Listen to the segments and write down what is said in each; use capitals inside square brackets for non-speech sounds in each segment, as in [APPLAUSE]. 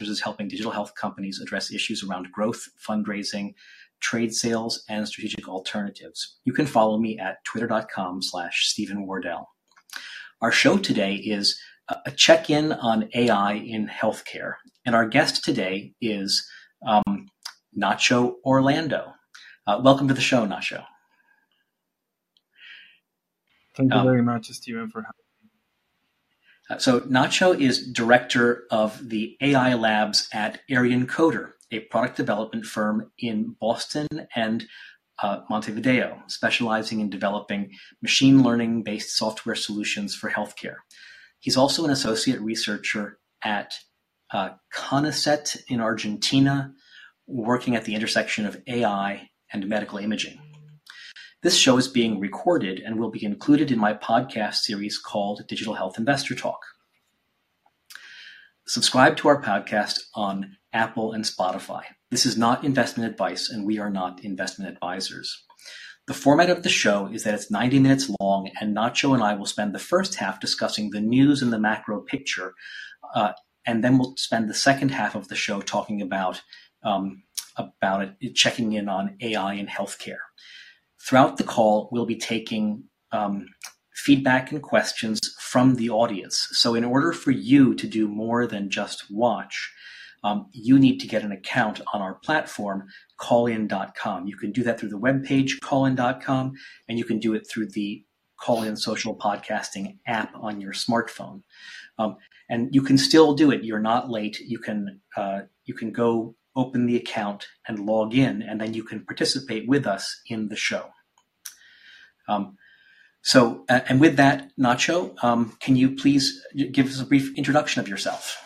is helping digital health companies address issues around growth, fundraising, trade sales, and strategic alternatives. You can follow me at twitter.com slash Steven Wardell. Our show today is a check-in on AI in healthcare. And our guest today is um, Nacho Orlando. Uh, welcome to the show, Nacho. Thank you um, very much, Steven, for having so Nacho is director of the AI labs at Arionkoder, a product development firm in Boston and uh, Montevideo, specializing in developing machine learning based software solutions for healthcare. He's also an associate researcher at uh, CONICET in Argentina, working at the intersection of AI and medical imaging. This show is being recorded and will be included in my podcast series called Digital Health Investor Talk. Subscribe to our podcast on Apple and Spotify. This is not investment advice, and we are not investment advisors. The format of the show is that it's 90 minutes long, and Nacho and I will spend the first half discussing the news and the macro picture, uh, and then we'll spend the second half of the show talking about um, about it, checking in on AI in healthcare. Throughout the call, we'll be taking um, feedback and questions from the audience. So, in order for you to do more than just watch, um, you need to get an account on our platform, callin.com. You can do that through the webpage, callin.com, and you can do it through the Callin Social Podcasting app on your smartphone. Um, and you can still do it. You're not late. You can uh, you can go open the account and log in, and then you can participate with us in the show. Um, so, and with that, Nacho, um, can you please give us a brief introduction of yourself?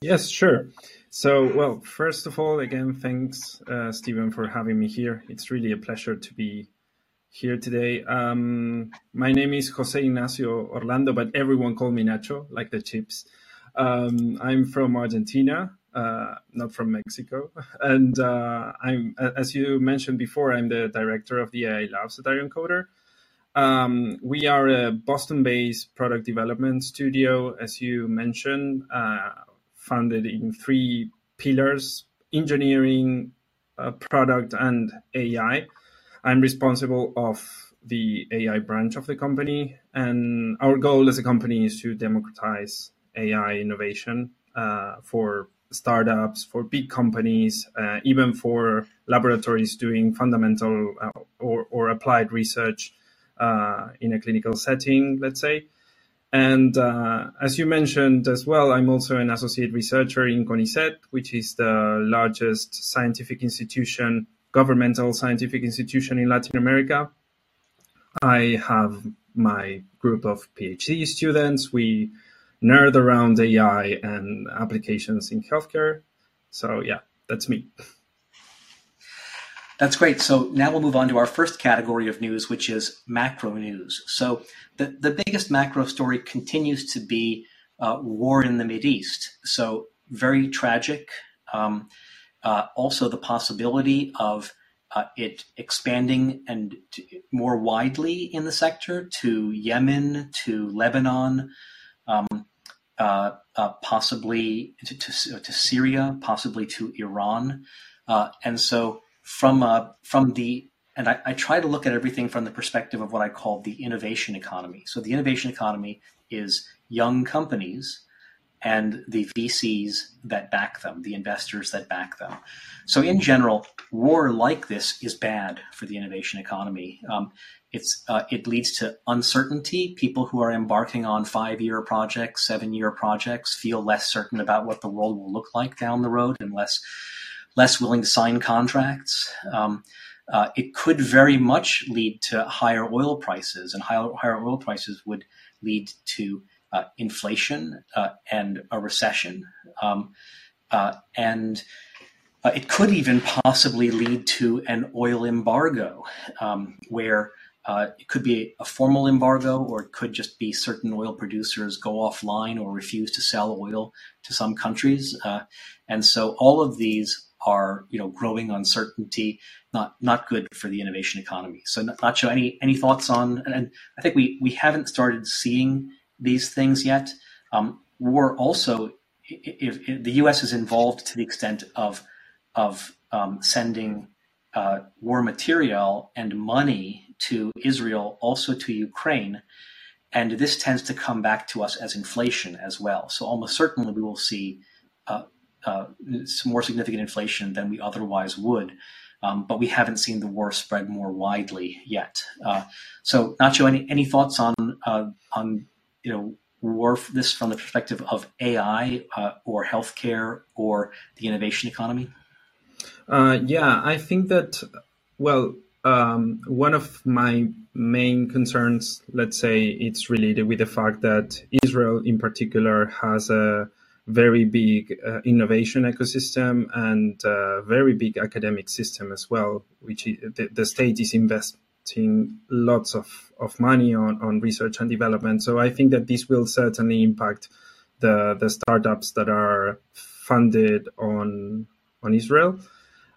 Yes, sure. So, well, first of all, again, thanks, uh, Steven, for having me here. It's really a pleasure to be here today. Um, my name is Jose Ignacio Orlando, but everyone call me Nacho, like the chips. Um, I'm from Argentina, not from Mexico, [LAUGHS] and uh, I'm, as you mentioned before, I'm the director of the AI Labs at Arionkoder. Um, we are a Boston-based product development studio, as you mentioned. Uh, funded in three pillars engineering, uh, product, and AI. I'm responsible of the AI branch of the company, and our goal as a company is to democratize AI innovation uh, for startups, for big companies, uh, even for laboratories doing fundamental uh, or, or applied research uh, in a clinical setting, let's say. And uh, as you mentioned as well, I'm also an associate researcher in CONICET, which is the largest scientific institution, governmental scientific institution in Latin America. I have my group of PhD students. We nerd around AI and applications in healthcare. So, yeah, that's me. That's great. So now we'll move on to our first category of news, which is macro news. So the, the biggest macro story continues to be uh, war in the East. So very tragic. Um, uh, also, the possibility of uh, it expanding and more widely in the sector to Yemen, to Lebanon, um, uh, uh, possibly to, to, to, Syria, possibly to Iran. Uh, and so from uh, from the and I, I, try to look at everything from the perspective of what I call the innovation economy. So the innovation economy is young companies and the VCs that back them, the investors that back them. So in general, war like this is bad for the innovation economy. Um, it's uh, it leads to uncertainty. People who are embarking on five-year projects, seven-year projects, feel less certain about what the world will look like down the road, and less less willing to sign contracts. Um, uh, it could very much lead to higher oil prices, and higher, higher oil prices would lead to inflation uh, and a recession. Um, uh, and uh, it could even possibly lead to an oil embargo, um, where uh, it could be a formal embargo, or it could just be certain oil producers go offline or refuse to sell oil to some countries. and so all of these are you know growing uncertainty, not not good for the innovation economy. So, Nacho, any any thoughts on? And I think we we haven't started seeing these things yet. Um, war also if, if the U.S. is involved to the extent of of um, sending uh, war material and money to Israel, also to Ukraine, and this tends to come back to us as inflation as well. So almost certainly we will see uh, uh, some more significant inflation than we otherwise would. Um, but we haven't seen the war spread more widely yet. Uh, so, Nacho, any any thoughts on uh, on you know war this from the perspective of AI uh, or healthcare or the innovation economy? Uh, yeah, I think that well, um, one of my main concerns, let's say, it's related with the fact that Israel, in particular, has a very big uh, innovation ecosystem and a very big academic system as well, which the, the, state is investing lots of, of money on, on research and development. So I think that this will certainly impact the, the startups that are funded on, on Israel.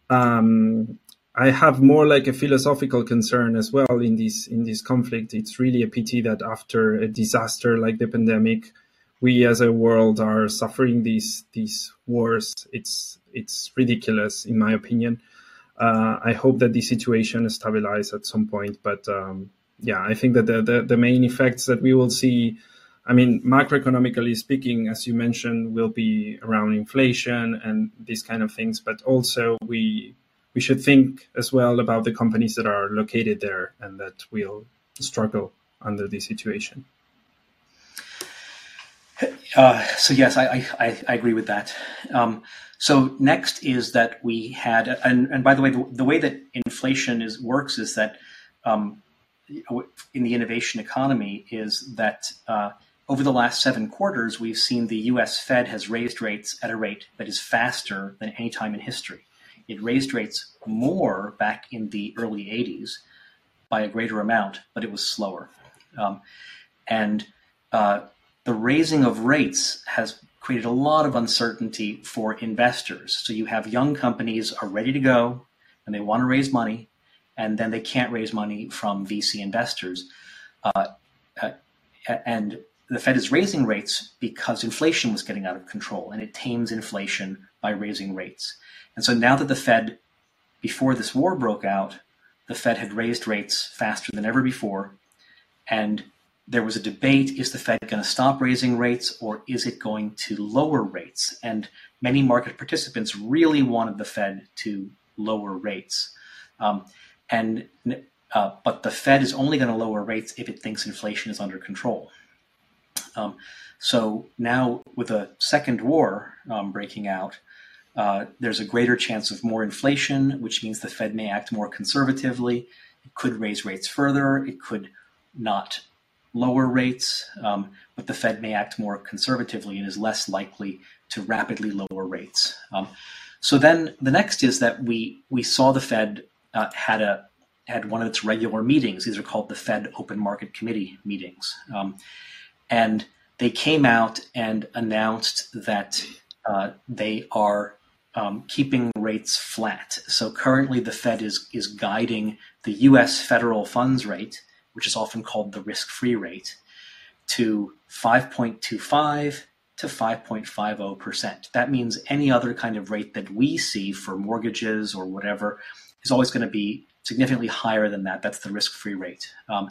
Um, I have more like a philosophical concern as well in this in this conflict. It's really a pity that after a disaster like the pandemic, we as a world are suffering these these wars. It's it's ridiculous in my opinion. Uh, I hope that the situation stabilizes at some point, but um, yeah, I think that the, the, the main effects that we will see, I mean, macroeconomically speaking, as you mentioned, will be around inflation and these kind of things, but also we we should think as well about the companies that are located there and that will struggle under this situation. Uh, so yes, I, I, I, agree with that. Um, so next is that we had, and, and by the way, the, the way that inflation is works is that um, in the innovation economy is that uh, over the last seven quarters, we've seen the U.S. Fed has raised rates at a rate that is faster than any time in history. It raised rates more back in the early 80s by a greater amount, but it was slower. Um, and uh, the raising of rates has created a lot of uncertainty for investors. So you have young companies are ready to go and they want to raise money, and then they can't raise money from VC investors. Uh, uh, and the Fed is raising rates because inflation was getting out of control, and it tames inflation by raising rates. And so now that the Fed, before this war broke out, the Fed had raised rates faster than ever before, and there was a debate is the Fed going to stop raising rates or is it going to lower rates? And many market participants really wanted the Fed to lower rates. Um, and uh, but the Fed is only going to lower rates if it thinks inflation is under control. Um, so now, with a second war um, breaking out, uh, there's a greater chance of more inflation, which means the Fed may act more conservatively. It could raise rates further. It could not lower rates, um, but the Fed may act more conservatively and is less likely to rapidly lower rates. Um, so then the next is that we we saw the Fed uh, had a had one of its regular meetings. These are called the Fed Open Market Committee meetings, um, and they came out and announced that uh, they are um, keeping rates flat. So currently, the Fed is is guiding the U.S. federal funds rate which is often called the risk free rate, to 5.25 to 5.50%. That means any other kind of rate that we see for mortgages or whatever is always going to be significantly higher than that. That's the risk free rate. Um,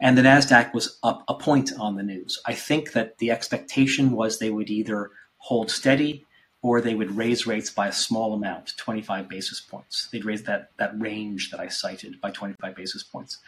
and the NASDAQ was up a point on the news. I think that the expectation was they would either hold steady or they would raise rates by a small amount, 25 basis points. They'd raise that, that range that I cited by 25 basis points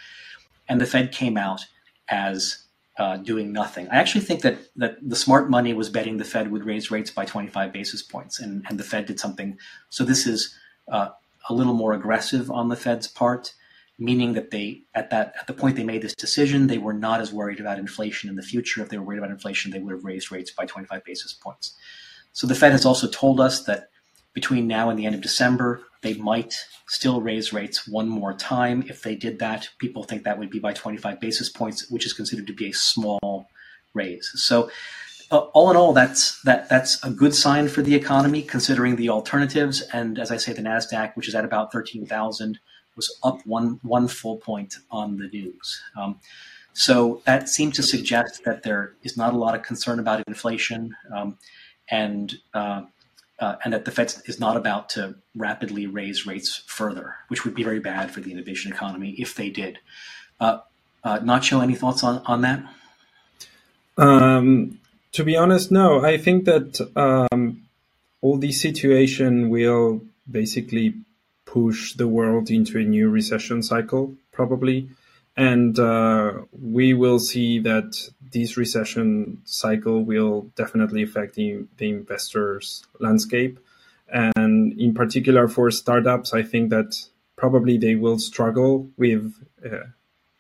and the Fed came out as uh, doing nothing. I actually think that that the smart money was betting the Fed would raise rates by 25 basis points, and, and the Fed did something. So this is uh, a little more aggressive on the Fed's part, meaning that they at that at the point they made this decision, they were not as worried about inflation in the future. If they were worried about inflation, they would have raised rates by 25 basis points. So the Fed has also told us that between now and the end of December, they might still raise rates one more time. If they did that, people think that would be by 25 basis points, which is considered to be a small raise. So, uh, all in all, that's that that's a good sign for the economy, considering the alternatives. And as I say, the Nasdaq, which is at about 13,000, was up one one full point on the news. Um, so that seems to suggest that there is not a lot of concern about inflation. Um, and uh, uh, and that the Fed is not about to rapidly raise rates further, which would be very bad for the innovation economy if they did. Uh, uh, Nacho, any thoughts on, on that? Um, to be honest, no. I think that um, all this situation will basically push the world into a new recession cycle, probably. And uh, we will see that this recession cycle will definitely affect the, the investors' landscape. And in particular for startups, I think that probably they will struggle with uh,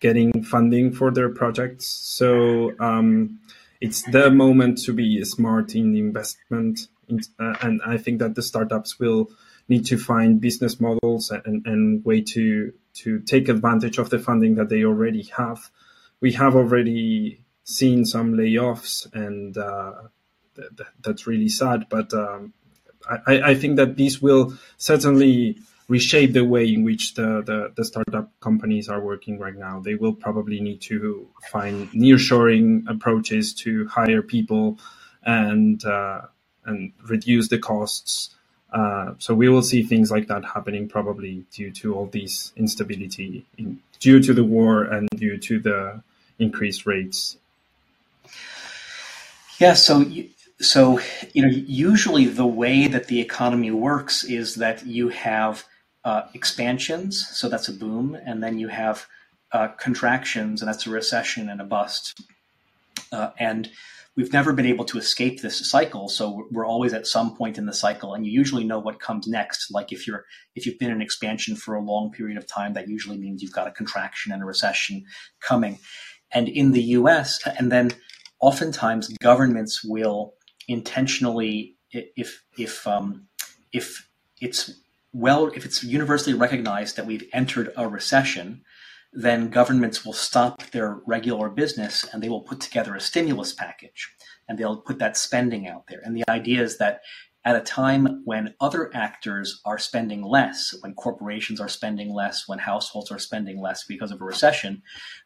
getting funding for their projects. So um, it's the moment to be smart in investment. Uh, and I think that the startups will need to find business models and, and way to to take advantage of the funding that they already have. We have already seen some layoffs, and uh, th- th- that's really sad. But um, I, I, think that this will certainly reshape the way in which the, the, the, startup companies are working right now. They will probably need to find nearshoring approaches to hire people and uh, and reduce the costs. Uh, so we will see things like that happening probably due to all this instability, in, due to the war and due to the increased rates. Yeah. So. So, you know, usually the way that the economy works is that you have uh, expansions, so that's a boom, and then you have uh, contractions, and that's a recession and a bust. Uh, and we've never been able to escape this cycle, so we're always at some point in the cycle, and you usually know what comes next. Like if you're if you've been in expansion for a long period of time, that usually means you've got a contraction and a recession coming. And in the U.S., and then oftentimes governments will intentionally, if if um, if it's well, if it's universally recognized that we've entered a recession, then governments will stop their regular business and they will put together a stimulus package and they'll put that spending out there. And the idea is that at a time when other actors are spending less, when corporations are spending less, when households are spending less because of a recession,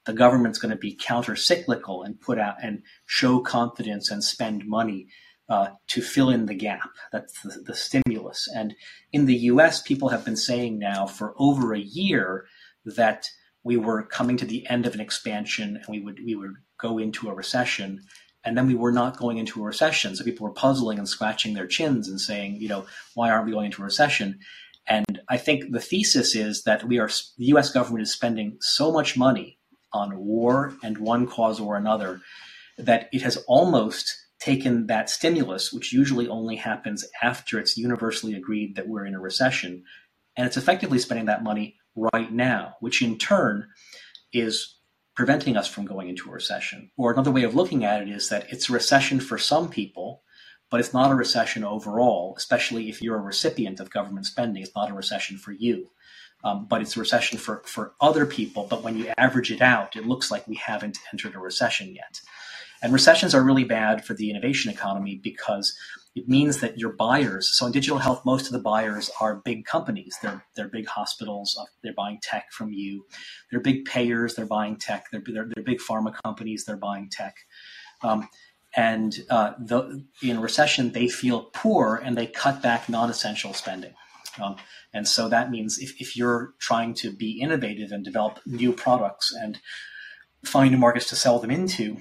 the government's going to be counter cyclical and put out and show confidence and spend money uh, to fill in the gap. That's the, the, stimulus. And in the US, people have been saying now for over a year that we were coming to the end of an expansion and we would, we would go into a recession. And then we were not going into a recession. So people were puzzling and scratching their chins and saying, you know, why aren't we going into a recession? And I think the thesis is that we are, the US government is spending so much money on war and one cause or another that it has almost taken that stimulus, which usually only happens after it's universally agreed that we're in a recession, and it's effectively spending that money right now, which in turn is preventing us from going into a recession. Or another way of looking at it is that it's a recession for some people, but it's not a recession overall, especially if you're a recipient of government spending. It's not a recession for you. Um, but it's a recession for, for other people. But when you average it out, it looks like we haven't entered a recession yet. And recessions are really bad for the innovation economy because it means that your buyers, so in digital health, most of the buyers are big companies. They're, they're big hospitals. Uh, they're buying tech from you. They're big payers. They're buying tech. They're, they're, they're big pharma companies. They're buying tech. Um, and uh, the, in recession, they feel poor and they cut back non-essential spending. Um, and so that means if, if you're trying to be innovative and develop new products and find new markets to sell them into,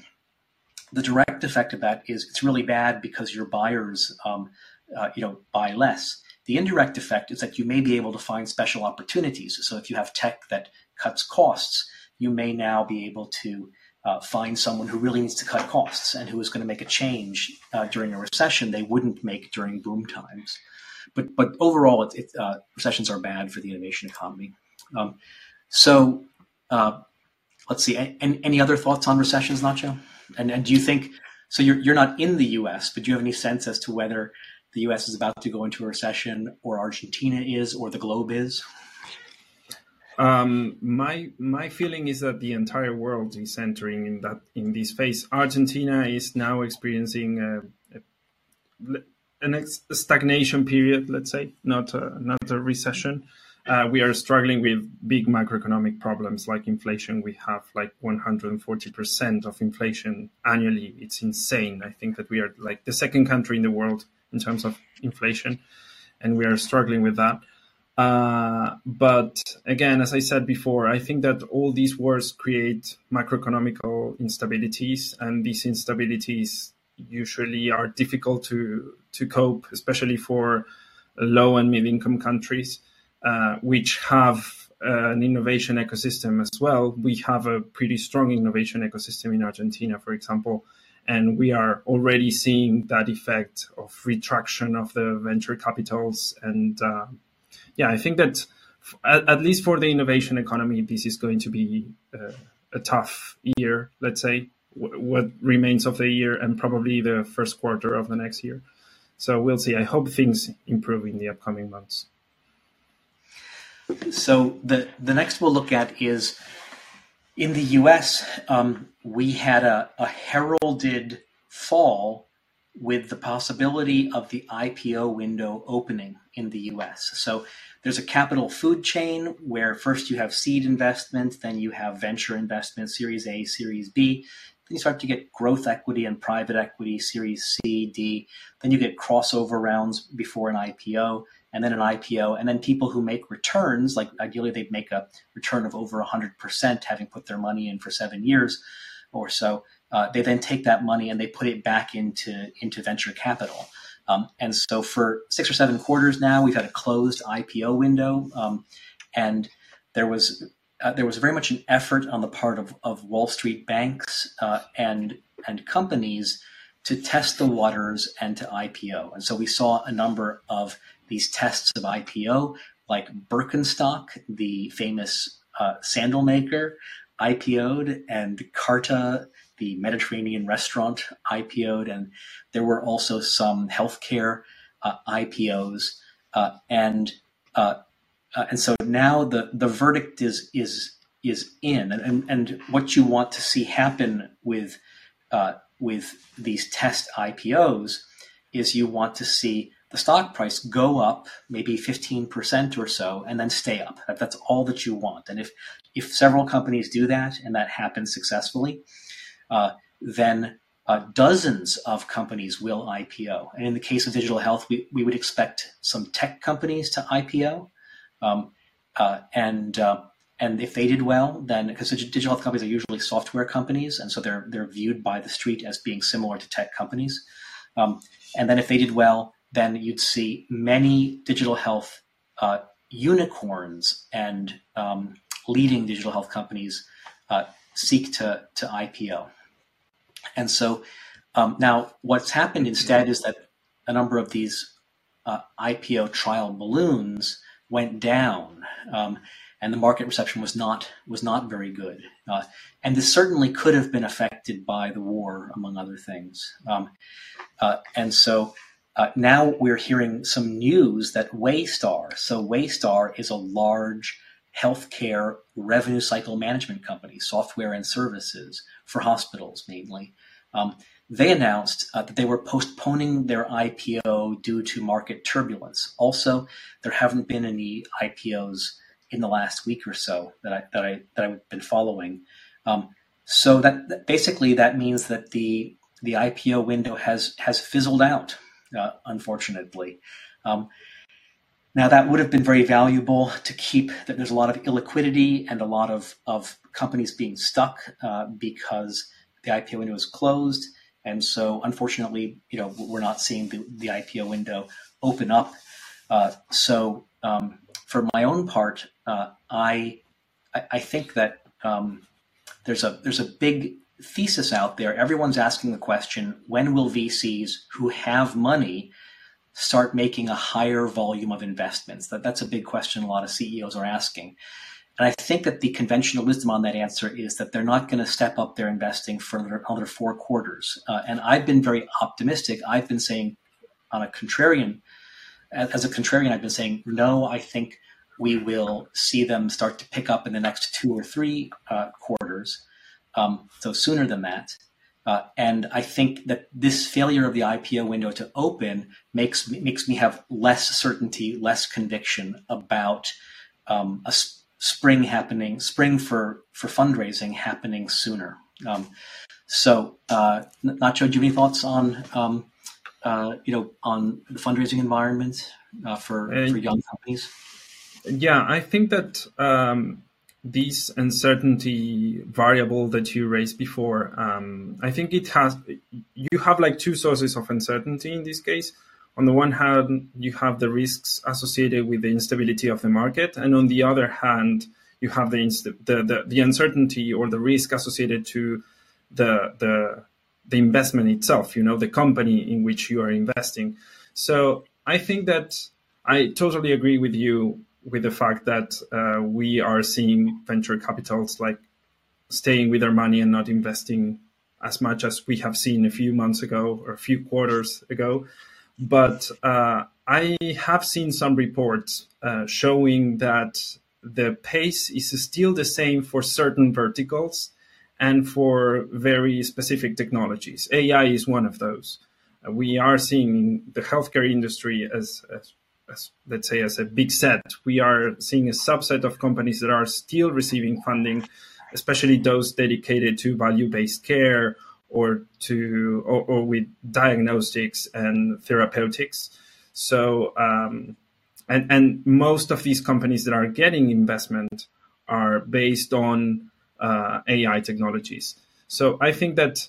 the direct effect of that is it's really bad because your buyers, um, uh, you know, buy less. The indirect effect is that you may be able to find special opportunities. So if you have tech that cuts costs, you may now be able to uh, find someone who really needs to cut costs and who is going to make a change uh, during a recession they wouldn't make during boom times. But but overall, it, it, uh, recessions are bad for the innovation economy. Um, so uh, let's see. Any, any other thoughts on recessions, Nacho? And, and do you think so? You're you're not in the U.S., but do you have any sense as to whether the U.S. is about to go into a recession, or Argentina is, or the globe is? Um, my my feeling is that the entire world is entering in that in this phase. Argentina is now experiencing a, a, stagnation period, let's say, not a, not a recession. Uh, we are struggling with big macroeconomic problems like inflation. We have like 140% of inflation annually. It's insane. I think that we are like the second country in the world in terms of inflation, and we are struggling with that. Uh, but again, as I said before, I think that all these wars create macroeconomical instabilities, and these instabilities usually are difficult to to cope, especially for low and mid income countries, uh, which have uh, an innovation ecosystem as well. We have a pretty strong innovation ecosystem in Argentina, for example, and we are already seeing that effect of retraction of the venture capitals. And uh, yeah, I think that at, at, least for the innovation economy, this is going to be uh, a tough year, let's say, w- what remains of the year and probably the first quarter of the next year. So we'll see. I hope things improve in the upcoming months. So the the next we'll look at is in the U.S. Um, we had a, a heralded fall with the possibility of the IPO window opening in the US. So there's a capital food chain where first you have seed investment, then you have venture investment, Series A, Series B, then you start to get growth equity and private equity, Series C, D. Then you get crossover rounds before an IPO, and then an IPO, and then people who make returns, like ideally they'd make a return of over 100%, having put their money in for seven years or so. Uh, they then take that money and they put it back into into venture capital. Um, and so for six or seven quarters now, we've had a closed IPO window, um, and there was uh, there was very much an effort on the part of, of Wall Street banks uh, and and companies to test the waters and to IPO. And so we saw a number of these tests of IPO, like Birkenstock, the famous uh, sandal maker, IPO'd, and Cava, the Mediterranean restaurant, IPO'd, and there were also some healthcare uh, IPOs, uh, and uh, uh, and so now the, the verdict is is is in, and, and what you want to see happen with uh, with these test IPOs is you want to see the stock price go up maybe 15% or so and then stay up. That's all that you want. And if if several companies do that and that happens successfully, uh, then uh, dozens of companies will IPO. And in the case of digital health, we, we would expect some tech companies to IPO. Um, uh, and uh, and if they did well, then because digital health companies are usually software companies, and so they're they're viewed by the street as being similar to tech companies. Um, and then if they did well, then you'd see many digital health uh, unicorns and um, leading digital health companies uh, seek to to IPO. And so um, now, what's happened instead is that a number of these uh, IPO trial balloons went down, um, and the market reception was not was not very good. Uh, and this certainly could have been affected by the war, among other things. Um, uh, and so uh, now we're hearing some news that Waystar, so Waystar is a large healthcare revenue cycle management company, software and services for hospitals mainly. Um, they announced uh, that they were postponing their IPO due to market turbulence. Also, there haven't been any IPOs in the last week or so that I that I that I've been following. Um, so that, that, basically that means that the the IPO window has has fizzled out, uh, unfortunately. Um, now that would have been very valuable to keep. That there's a lot of illiquidity and a lot of of companies being stuck uh, because the IPO window is closed. And so, unfortunately, you know, we're not seeing the, the IPO window open up. Uh, so, um, for my own part, uh, I, I think that um, there's a there's a big thesis out there. Everyone's asking the question: When will VCs who have money start making a higher volume of investments? That that's a big question. A lot of CEOs are asking. And I think that the conventional wisdom on that answer is that they're not going to step up their investing for another four quarters. Uh, and I've been very optimistic. I've been saying, on a contrarian, as a contrarian, I've been saying, no, I think we will see them start to pick up in the next two or three uh, quarters. Um, so sooner than that. Uh, and I think that this failure of the IPO window to open makes makes me have less certainty, less conviction about um, a spring happening, spring for for fundraising happening sooner. Um, so, uh, Nacho, do you have any thoughts on um, uh, you know on the fundraising environment uh, for for young companies? Yeah, I think that um, this uncertainty variable that you raised before, um, I think it has you have like two sources of uncertainty in this case. On the one hand, you have the risks associated with the instability of the market, and on the other hand, you have the the, the, the uncertainty or the risk associated to the the the investment itself. You know, the company in which you are investing. So I think that I totally agree with you with the fact that uh, we are seeing venture capitals like staying with their money and not investing as much as we have seen a few months ago or a few quarters ago. But uh, I have seen some reports uh, showing that the pace is still the same for certain verticals and for very specific technologies. AI is one of those. Uh, we are seeing the healthcare industry as, as as, let's say as a big set, we are seeing a subset of companies that are still receiving funding, especially those dedicated to value-based care or to or, or with diagnostics and therapeutics. So um, and and most of these companies that are getting investment are based on uh, AI technologies. So I think that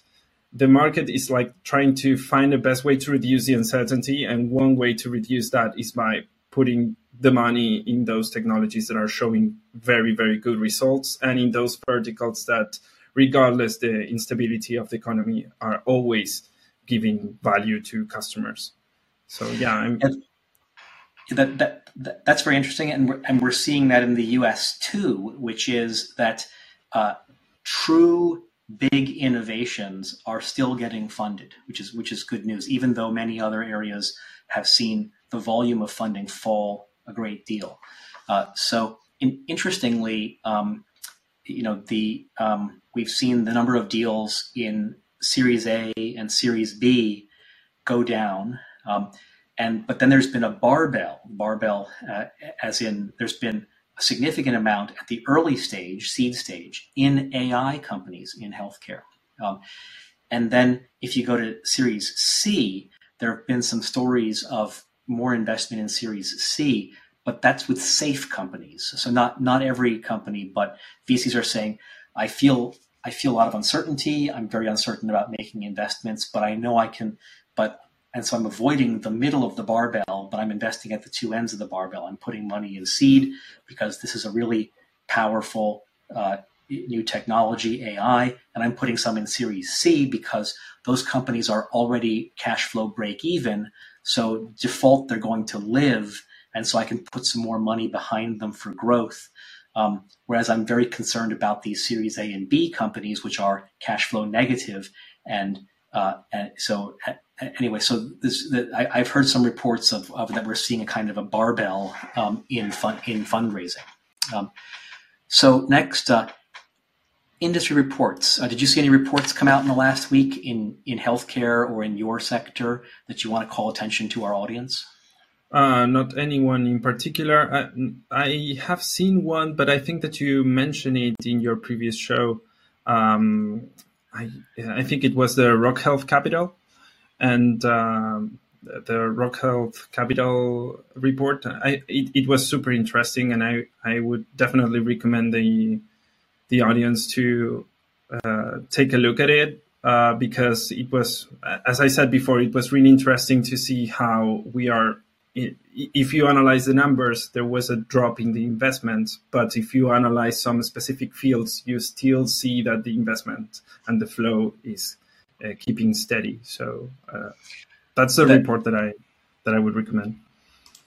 the market is like trying to find the best way to reduce the uncertainty. And one way to reduce that is by putting the money in those technologies that are showing very, very good results and in those verticals that, regardless the instability of the economy, are always giving value to customers. So yeah, I'm, that, that, that, that's very interesting, and we're, and we're seeing that in the U.S. too, which is that uh, true big innovations are still getting funded, which is which is good news. Even though many other areas have seen the volume of funding fall a great deal. Uh, so, in, interestingly, um, you know, the um, we've seen the number of deals in Series A and Series B go down. Um, and but then there's been a barbell, barbell, uh, as in there's been significant amount at the early stage, seed stage, in AI companies in healthcare. Um, and then if you go to Series C, there have been some stories of more investment in Series C, but that's with safe companies. So not not every company, but VCs are saying, I feel I feel a lot of uncertainty. I'm very uncertain about making investments, but I know I can. But and so I'm avoiding the middle of the barbell, but I'm investing at the two ends of the barbell. I'm putting money in seed because this is a really powerful uh, new technology, AI, and I'm putting some in Series C because those companies are already cash flow break even. So default, they're going to live, and so I can put some more money behind them for growth. Um, whereas I'm very concerned about these Series A and B companies, which are cash flow negative, and uh, and so anyway, so this, the, I, have heard some reports of, of, that we're seeing a kind of a barbell um, in fun, in fundraising. Um, so next, uh, industry reports. Uh, did you see any reports come out in the last week in in healthcare or in your sector that you want to call attention to our audience? Uh, not anyone in particular. I, I, have seen one, but I think that you mentioned it in your previous show. Um, I, I think it was the Rock Health Capital and um, the Rock Health Capital report. I, it, it was super interesting, and I, I would definitely recommend the the audience to uh, take a look at it uh, because it was, as I said before, it was really interesting to see how we are. If you analyze the numbers, there was a drop in the investment, but if you analyze some specific fields, you still see that the investment and the flow is uh, keeping steady. So uh, that's the that, report that I that I would recommend.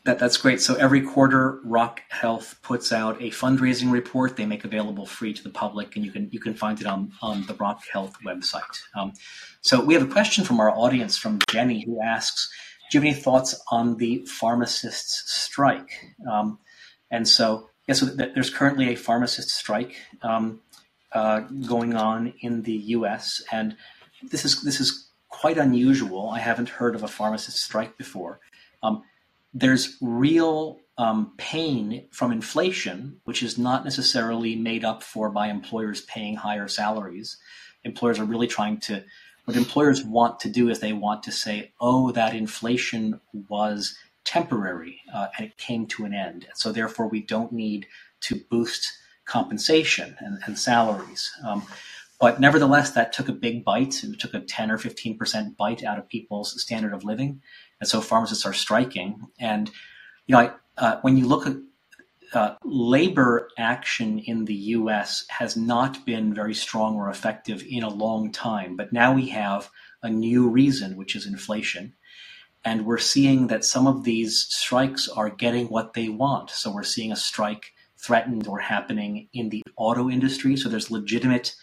That, that's great. So every quarter, Rock Health puts out a fundraising report. They make available free to the public, and you can you can find it on on the Rock Health website. Um, so we have a question from our audience from Jenny, who asks, "Do you have any thoughts on the pharmacists' strike?" Um, and so, yeah, so th- there's currently a pharmacist strike um, uh, going on in the U.S. and this is this is quite unusual. I haven't heard of a pharmacist strike before. Um, there's real um, pain from inflation, which is not necessarily made up for by employers paying higher salaries. Employers are really trying to, what employers want to do is they want to say, oh, that inflation was temporary uh, and it came to an end. So therefore, we don't need to boost compensation and, and salaries. Um, but nevertheless, that took a big bite. It took a 10 or 15% bite out of people's standard of living. And so pharmacists are striking. And, you know, I, uh, when you look at uh, labor action in the US has not been very strong or effective in a long time. But now we have a new reason, which is inflation. And we're seeing that some of these strikes are getting what they want. So we're seeing a strike threatened or happening in the auto industry. So there's legitimate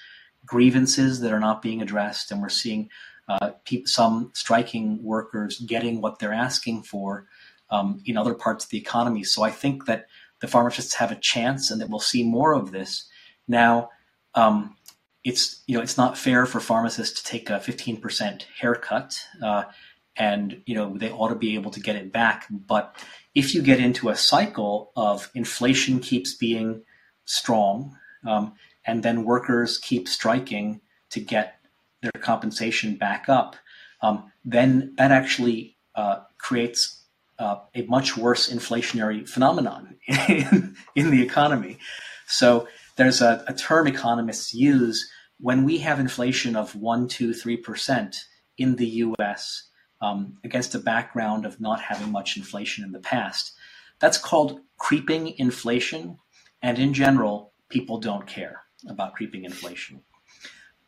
grievances that are not being addressed. And we're seeing uh, some striking workers getting what they're asking for um, in other parts of the economy. So I think that the pharmacists have a chance, and that we'll see more of this. Now, um, it's you know it's not fair for pharmacists to take a 15% haircut, uh, and you know they ought to be able to get it back. But if you get into a cycle of inflation keeps being strong, um, and then workers keep striking to get their compensation back up, um, then that actually uh, creates uh, a much worse inflationary phenomenon in, in the economy. So there's a, a, term economists use when we have inflation of one, two, three percent in the U.S. Um, against a background of not having much inflation in the past. That's called creeping inflation, and in general, people don't care about creeping inflation.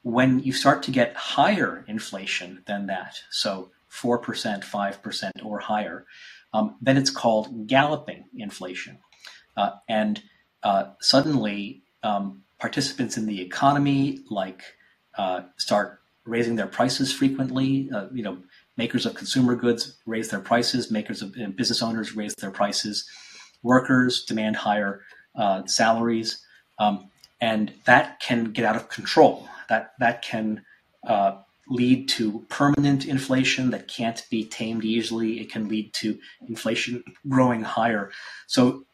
When you start to get higher inflation than that, so 4%, 5%, or higher, um, then it's called galloping inflation. Uh, and uh, suddenly, um, participants in the economy like uh, start raising their prices frequently. Uh, you know, makers of consumer goods raise their prices. Makers of business owners raise their prices. Workers demand higher uh, salaries, um, and that can get out of control. That that can uh, lead to permanent inflation that can't be tamed easily. It can lead to inflation growing higher. So,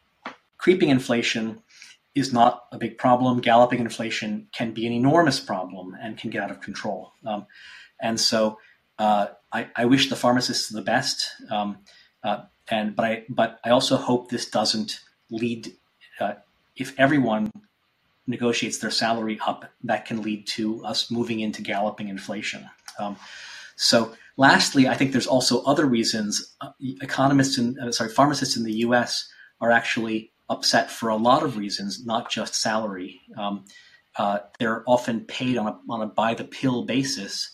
creeping inflation is not a big problem. Galloping inflation can be an enormous problem and can get out of control. Um, and so, uh, I, I, wish the pharmacists the best. Um, uh, and but I but I also hope this doesn't lead. Uh, if everyone negotiates their salary up, that can lead to us moving into galloping inflation. Um, so, lastly, I think there's also other reasons. Uh, economists and uh, sorry, pharmacists in the U.S. are actually upset for a lot of reasons, not just salary. Um, uh, they're often paid on a, on a by the pill basis,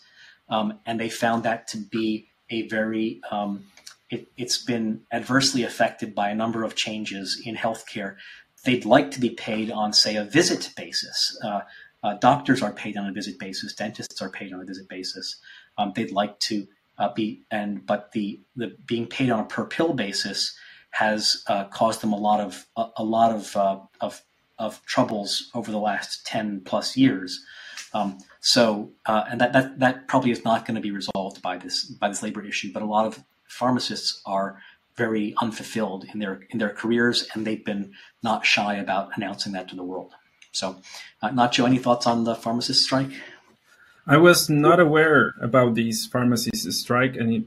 um, and they found that to be a very um, it, has been adversely affected by a number of changes in healthcare they'd like to be paid on, say, a visit basis. Uh, uh, doctors are paid on a visit basis. Dentists are paid on a visit basis. Um, they'd like to uh, be, and but the the being paid on a per pill basis has uh, caused them a lot of a, a lot of, uh, of of troubles over the last ten plus years. Um, so, uh, and that, that that probably is not going to be resolved by this by this labor issue. But a lot of pharmacists are very unfulfilled in their in their careers, and they've been not shy about announcing that to the world. So, uh, Nacho, any thoughts on the pharmacist strike? I was not aware about these pharmacists strike, and it,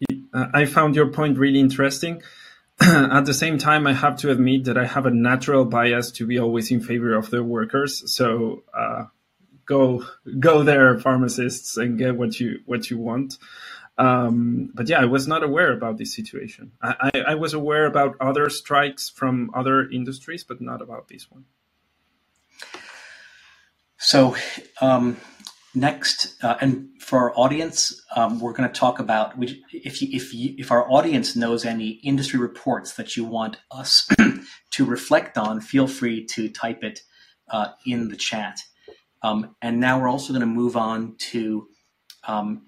it, uh, I found your point really interesting. [CLEARS THROAT] At the same time, I have to admit that I have a natural bias to be always in favor of the workers. So, uh, go go there, pharmacists, and get what you what you want. Um, but yeah, I was not aware about this situation. I, I, I, was aware about other strikes from other industries, but not about this one. So, um, next, uh, and for our audience, um, we're going to talk about if you, if you, if our audience knows any industry reports that you want us [CLEARS THROAT] to reflect on, feel free to type it uh, in the chat. Um, and now we're also going to move on to um,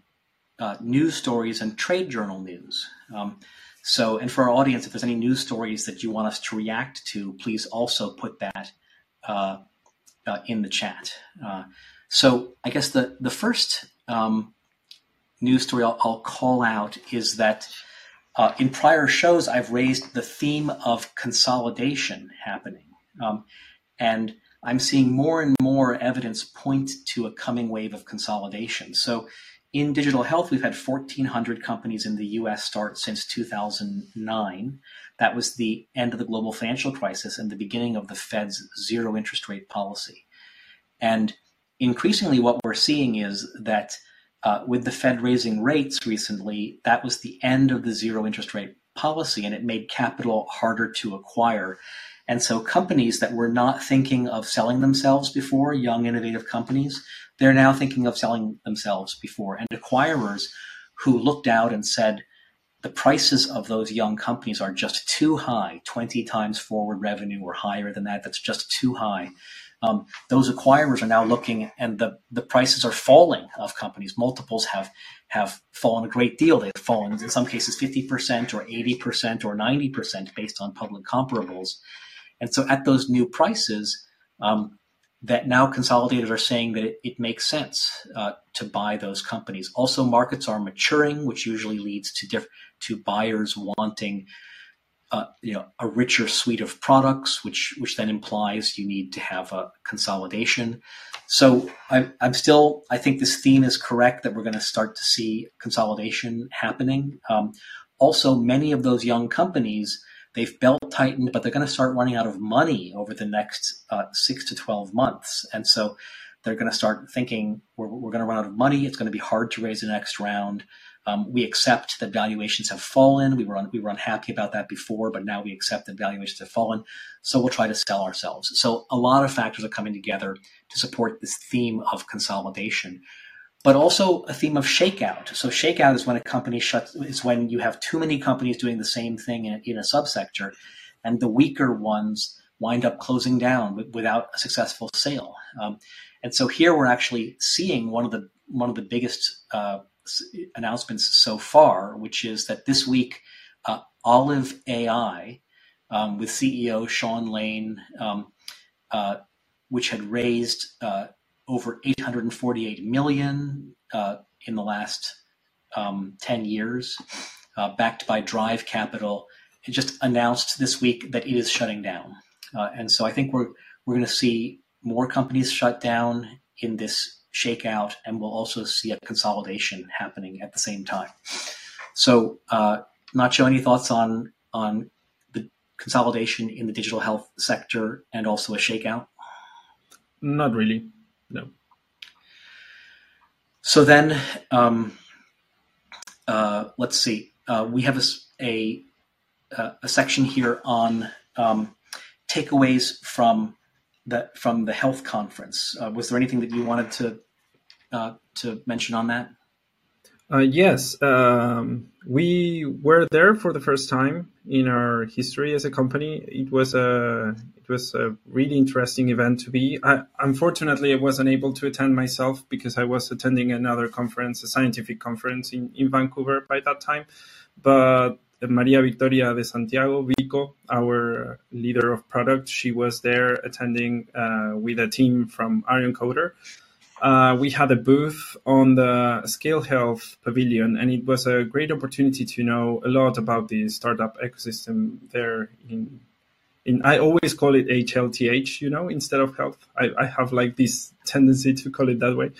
uh, news stories and trade journal news. Um, so, and for our audience, if there's any news stories that you want us to react to, please also put that uh, uh, in the chat. Uh, so, I guess the the first um, news story I'll, I'll, call out is that uh, in prior shows, I've raised the theme of consolidation happening. Um, and I'm seeing more and more evidence point to a coming wave of consolidation. So in digital health, we've had 1,400 companies in the US start since 2009. That was the end of the global financial crisis and the beginning of the Fed's zero interest rate policy. And increasingly, what we're seeing is that uh, with the Fed raising rates recently, that was the end of the zero interest rate policy, and it made capital harder to acquire. And so companies that were not thinking of selling themselves before, young innovative companies, they're now thinking of selling themselves before. And acquirers who looked out and said, the prices of those young companies are just too high, 20 times forward revenue or higher than that. That's just too high. Um, those acquirers are now looking and the, the prices are falling of companies. Multiples have, have fallen a great deal. They've fallen in some cases 50% or 80% or 90% based on public comparables. And so at those new prices, um, that now consolidators are saying that it, it makes sense uh, to buy those companies. Also, markets are maturing, which usually leads to diff- to buyers wanting uh, you know a richer suite of products, which which then implies you need to have a consolidation. So I'm, I'm still I think this theme is correct that we're going to start to see consolidation happening. Um, also, many of those young companies they've belt tightened, but they're going to start running out of money over the next uh, six to twelve months, and so they're going to start thinking we're, we're going to run out of money. It's going to be hard to raise the next round. Um, we accept that valuations have fallen. We were un- we were unhappy about that before, but now we accept that valuations have fallen. So we'll try to sell ourselves. So a lot of factors are coming together to support this theme of consolidation, but also a theme of shakeout. So shakeout is when a company shuts. Is when you have too many companies doing the same thing in, in a subsector, and the weaker ones wind up closing down without a successful sale. Um, and so here we're actually seeing one of the one of the biggest uh, announcements so far, which is that this week, uh, Olive AI, um, with CEO Sean Lane, um, uh, which had raised uh, over 848 million uh, in the last um, 10 years, uh, backed by Drive Capital, it just announced this week that it is shutting down. Uh, and so I think we're we're going to see more companies shut down in this shakeout, and we'll also see a consolidation happening at the same time. So, uh, Nacho, any thoughts on on the consolidation in the digital health sector and also a shakeout? Not really, no. So then, um, uh, let's see. Uh, we have a, a, a section here on um, takeaways from the from the health conference. Uh, was there anything that you wanted to uh, to mention on that? Uh, yes, um, we were there for the first time in our history as a company. It was a it was a really interesting event to be. I, unfortunately, I wasn't able to attend myself because I was attending another conference, a scientific conference in, in Vancouver by that time. But Maria Victoria de Santiago Vico, our leader of product, she was there attending uh, with a team from Arionkoder uh, we had a booth on the Scale Health Pavilion, and it was a great opportunity to know a lot about the startup ecosystem there. In, in I always call it HLTH, you know, instead of health. I, I have like this tendency to call it that way.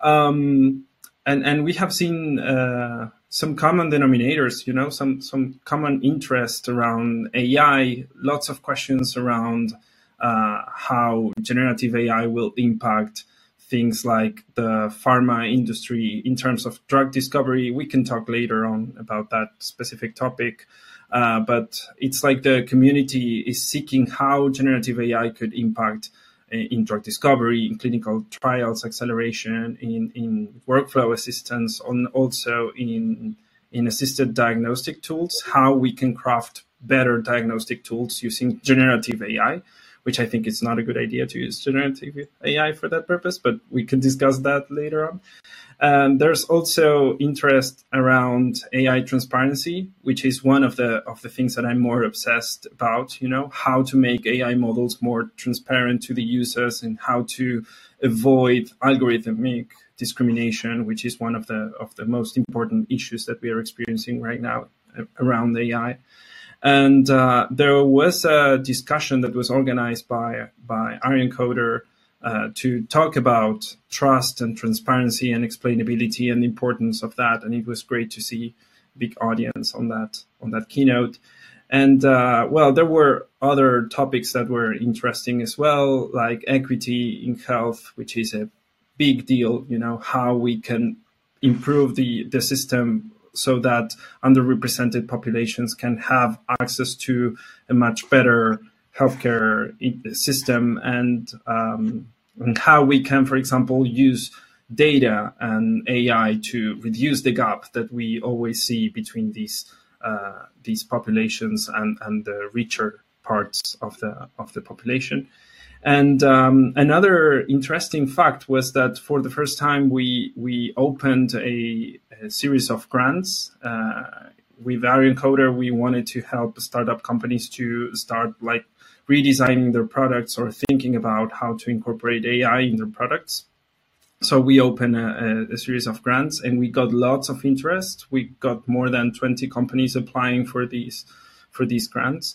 Um, and and we have seen uh, some common denominators, you know, some some common interest around AI. Lots of questions around uh, how generative AI will impact things like the pharma industry in terms of drug discovery. We can talk later on about that specific topic. Uh, but it's like the community is seeking how generative AI could impact uh, in drug discovery, in clinical trials acceleration, in, in workflow assistance, and also in in assisted diagnostic tools, how we can craft better diagnostic tools using generative AI which I think is not a good idea to use generative AI for that purpose, but we can discuss that later on. And there's also interest around AI transparency, which is one of the of the things that I'm more obsessed about. You know, how to make AI models more transparent to the users and how to avoid algorithmic discrimination, which is one of the of the most important issues that we are experiencing right now uh, around AI. And uh, there was a discussion that was organized by by Arionkoder uh, to talk about trust and transparency and explainability and the importance of that. And it was great to see big audience on that on that keynote. And uh, well, there were other topics that were interesting as well, like equity in health, which is a big deal. You know how we can improve the the system so that underrepresented populations can have access to a much better healthcare system and um, and how we can, for example, use data and AI to reduce the gap that we always see between these uh, these populations and, and the richer parts of the of the population. And um, another interesting fact was that for the first time we we opened a, a series of grants. Uh, with Arionkoder, we wanted to help startup companies to start like redesigning their products or thinking about how to incorporate AI in their products. So we opened a, a, series of grants and we got lots of interest. We got more than 20 companies applying for these for these grants.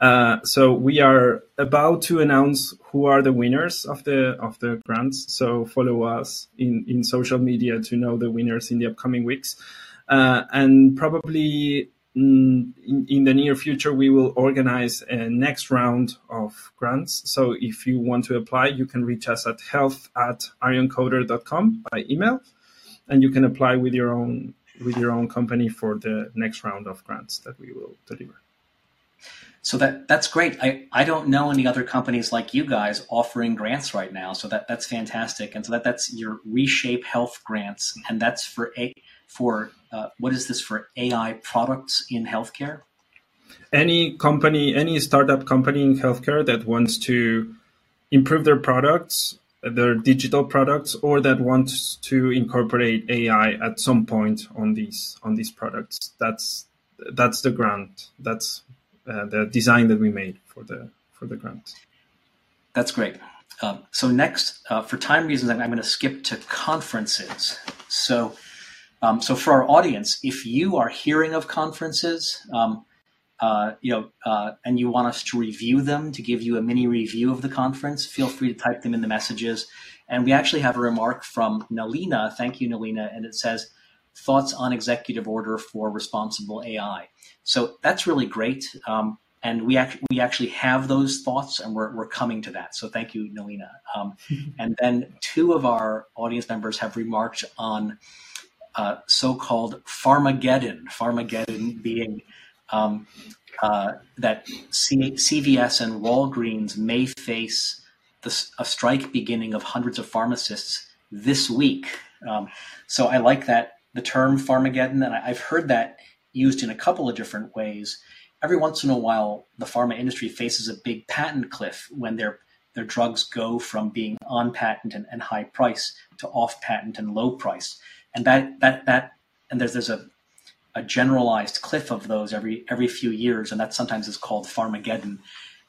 Uh, so we are about to announce who are the winners of the of the grants. So follow us in in social media to know the winners in the upcoming weeks. Uh, and probably in, in, the near future, we will organize a next round of grants. So if you want to apply, you can reach us at health at arionkoder.com by email, and you can apply with your own with your own company for the next round of grants that we will deliver. So that that's great. I, I don't know any other companies like you guys offering grants right now. So that that's fantastic. And so that that's your reshape health grants, and that's for a for uh, what is this for AI products in healthcare? Any company, any startup company in healthcare that wants to improve their products, their digital products, or that wants to incorporate AI at some point on these on these products. That's that's the grant. That's uh, the design that we made for the for the grant. That's great. Um, so next, uh, for time reasons, I'm, I'm going to skip to conferences. So um, so for our audience, if you are hearing of conferences, um, uh, you know, uh, and you want us to review them to give you a mini review of the conference, feel free to type them in the messages. And we actually have a remark from Nalina. Thank you, Nalina. And it says, thoughts on executive order for responsible AI. So that's really great. Um, and we actually we actually have those thoughts, and we're, we're coming to that. So thank you, Nalina. Um, [LAUGHS] and then two of our audience members have remarked on uh, so-called Pharmageddon. Pharmageddon being um, uh, that C- CVS and Walgreens may face the, a strike beginning of hundreds of pharmacists this week. Um, so I like that the term Pharmageddon, and I've heard that used in a couple of different ways. Every once in a while, the pharma industry faces a big patent cliff when their their drugs go from being on patent and, and high price to off patent and low price and that that that and there's there's a a generalized cliff of those every every few years, and that sometimes is called Pharmageddon.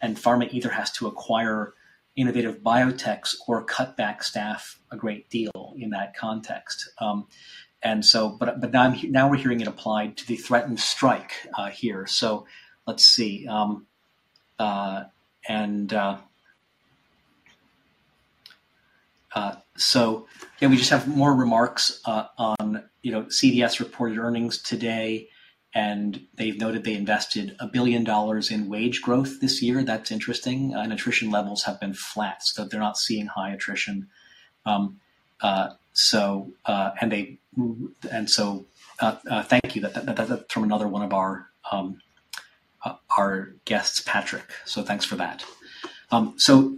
And pharma either has to acquire innovative biotechs or cut back staff a great deal in that context. Um, and so, but but now I'm, now we're hearing it applied to the threatened strike uh, here. So let's see. Um, uh, and uh, uh so yeah, we just have more remarks uh, on you know CVS reported earnings today, and they've noted they invested a billion dollars in wage growth this year. That's interesting. Uh, and attrition levels have been flat, so they're not seeing high attrition. Um, uh, so uh, and they and so uh, uh, thank you. That, that, that, that's from another one of our um, our guests, Patrick. So thanks for that. Um, so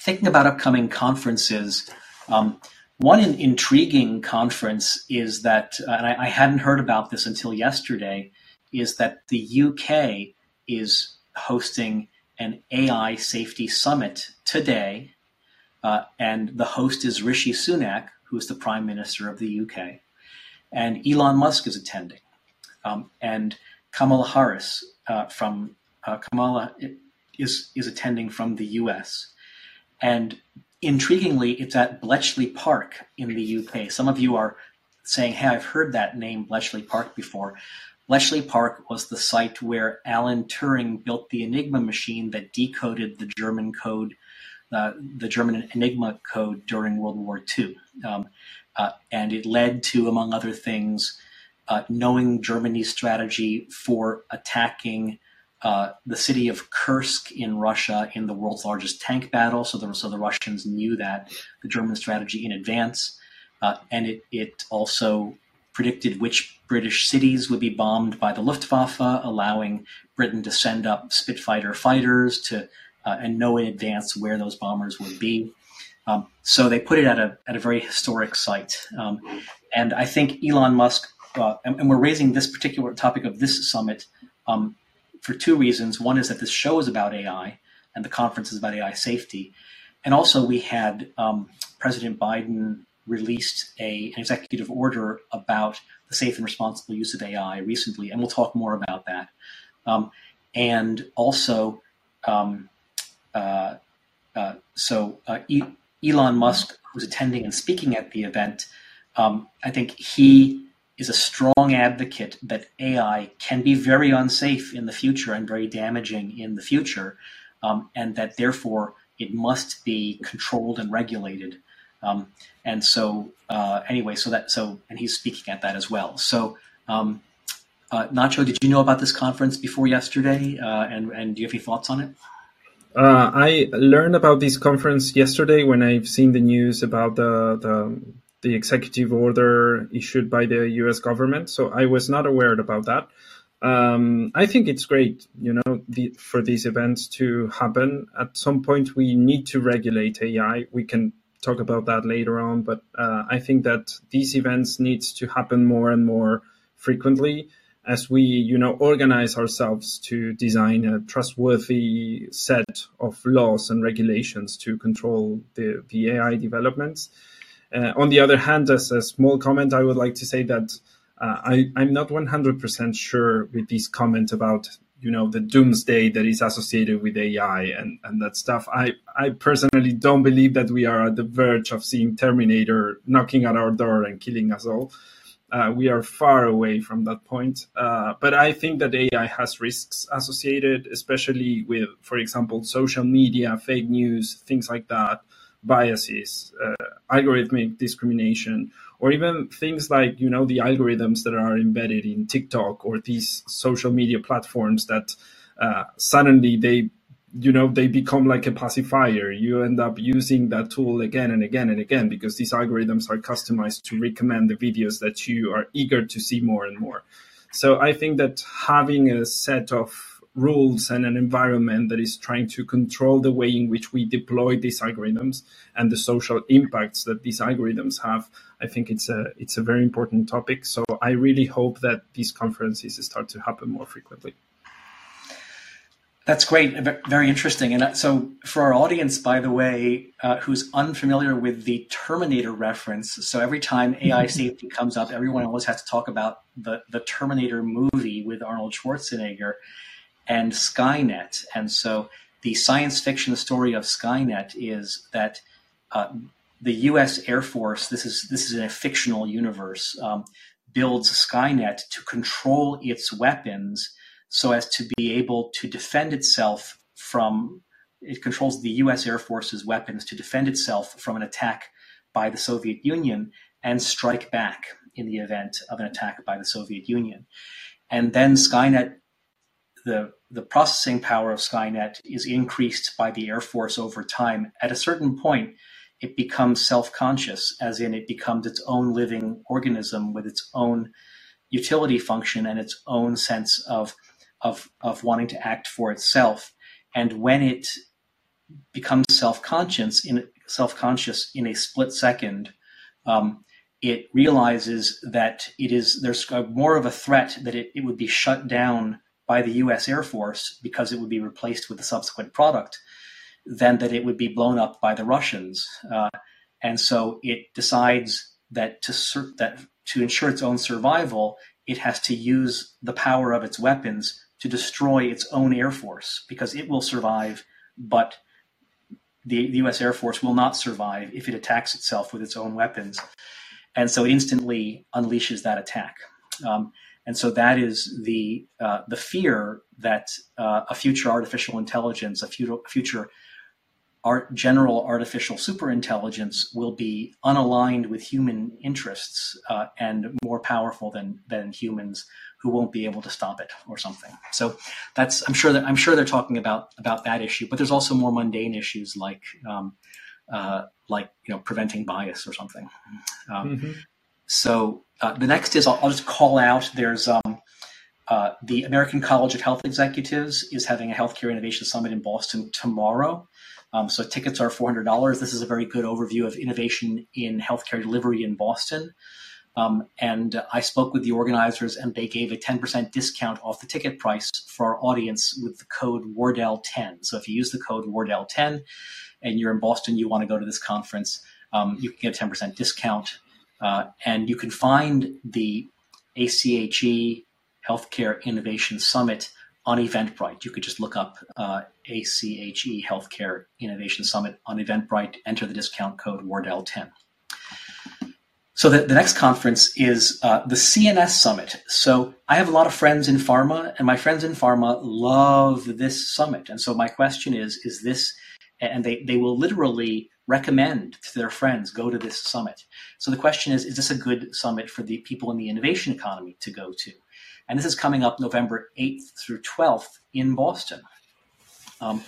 thinking about upcoming conferences. Um, one in, intriguing conference is that, uh, and I, I, hadn't heard about this until yesterday, is that the UK is hosting an AI safety summit today, uh, and the host is Rishi Sunak, who's the Prime Minister of the UK, and Elon Musk is attending, um, and Kamala Harris uh, from uh, Kamala is is attending from the US, and intriguingly, it's at Bletchley Park in the UK. Some of you are saying, "Hey, I've heard that name, Bletchley Park, before." Bletchley Park was the site where Alan Turing built the Enigma machine that decoded the German code, uh, the German Enigma code during World War II. Um, uh, and it led to, among other things, uh, knowing Germany's strategy for attacking uh, the city of Kursk in Russia in the world's largest tank battle. So the, so the Russians knew that the German strategy in advance. Uh, and it, it also predicted which British cities would be bombed by the Luftwaffe, allowing Britain to send up Spitfire fighters to uh, and know in advance where those bombers would be. Um, so they put it at a at a very historic site, um, and I think Elon Musk uh, and, and, we're raising this particular topic of this summit um, for two reasons. One is that this show is about AI, and the conference is about AI safety, and also we had um, President Biden released a, an executive order about the safe and responsible use of AI recently, and we'll talk more about that. Um, and also, um, so uh, e- Elon Musk, who's attending and speaking at the event, um, I think he is a strong advocate that AI can be very unsafe in the future and very damaging in the future, um, and that therefore it must be controlled and regulated. Um, and so, uh, anyway, so that so, and he's speaking at that as well. So, um, uh, Nacho, did you know about this conference before yesterday? Uh, and and do you have any thoughts on it? Uh, I learned about this conference yesterday when I've seen the news about the the the executive order issued by the U.S. government. So I was not aware about that. Um, I think it's great, you know, the, for these events to happen. At some point, we need to regulate AI. We can talk about that later on, but uh, I think that these events needs to happen more and more frequently as we, you know, organize ourselves to design a trustworthy set of laws and regulations to control the, the AI developments. Uh, on the other hand, as a small comment, I would like to say that uh, I, I'm not 100% sure with this comment about you know the doomsday that is associated with AI and, and that stuff. I, I personally don't believe that we are at the verge of seeing Terminator knocking at our door and killing us all. Uh, we are far away from that point. Uh, but I think that AI has risks associated, especially with, for example, social media, fake news, things like that biases, uh, algorithmic discrimination, or even things like you know the algorithms that are embedded in TikTok or these social media platforms that uh, suddenly they you know they become like a pacifier. You end up using that tool again and again and again because these algorithms are customized to recommend the videos that you are eager to see more and more. So i think that having a set of rules and an environment that is trying to control the way in which we deploy these algorithms and the social impacts that these algorithms have i think it's a it's a very important topic. So i really hope that these conferences start to happen more frequently that's great very interesting and uh, so for our audience by the way uh, who's unfamiliar with the terminator reference so every time ai safety comes up everyone always has to talk about the, the terminator movie with arnold schwarzenegger and Skynet. And so the science fiction story of Skynet is that uh, the U.S. Air Force, this is this is in a fictional universe, um, builds Skynet to control its weapons so as to be able to defend itself from. It controls the U.S. Air Force's weapons to defend itself from an attack by the Soviet Union and strike back in the event of an attack by the Soviet Union. And then Skynet the the processing power of Skynet is increased by the Air Force over time. At a certain point, it becomes self conscious, as in it becomes its own living organism with its own utility function and its own sense of, of, of wanting to act for itself. And when it becomes self conscious in self conscious in a split second, um, it realizes that it is there's more of a threat that it, it would be shut down by the US Air Force because it would be replaced with a subsequent product than that it would be blown up by the Russians. Uh, and so it decides that to that to ensure its own survival, it has to use the power of its weapons to destroy its own air force because it will survive, but the, the U.S. Air Force will not survive if it attacks itself with its own weapons, and so it instantly unleashes that attack. Um, and so that is the uh, the fear that uh, a future artificial intelligence, a future, future art, general artificial superintelligence will be unaligned with human interests uh, and more powerful than than humans who won't be able to stop it or something. So that's I'm sure that I'm sure they're talking about about that issue, but there's also more mundane issues like um, uh, like you know preventing bias or something. Um, mm-hmm. So uh, the next is I'll, I'll, just call out. There's um, uh, the American College of Health Executives is having a healthcare innovation summit in Boston tomorrow. Um, so tickets are $400. This is a very good overview of innovation in healthcare delivery in Boston. Um, and I spoke with the organizers, and they gave a 10% discount off the ticket price for our audience with the code Wardell10. So if you use the code Wardell10 and you're in Boston, you want to go to this conference, um, you can get a 10% discount. Uh, and you can find the ACHE Healthcare Innovation Summit on Eventbrite. You could just look up uh, ACHE Healthcare Innovation Summit on Eventbrite, enter the discount code Wardell10. So the, the next conference is uh, the CNS Summit. So I have a lot of friends in pharma, and my friends in pharma love this summit. And so my question is: Is this? And they they will literally recommend to their friends go to this summit. So the question is: Is this a good summit for the people in the innovation economy to go to? And this is coming up November 8th through 12th in Boston. Um,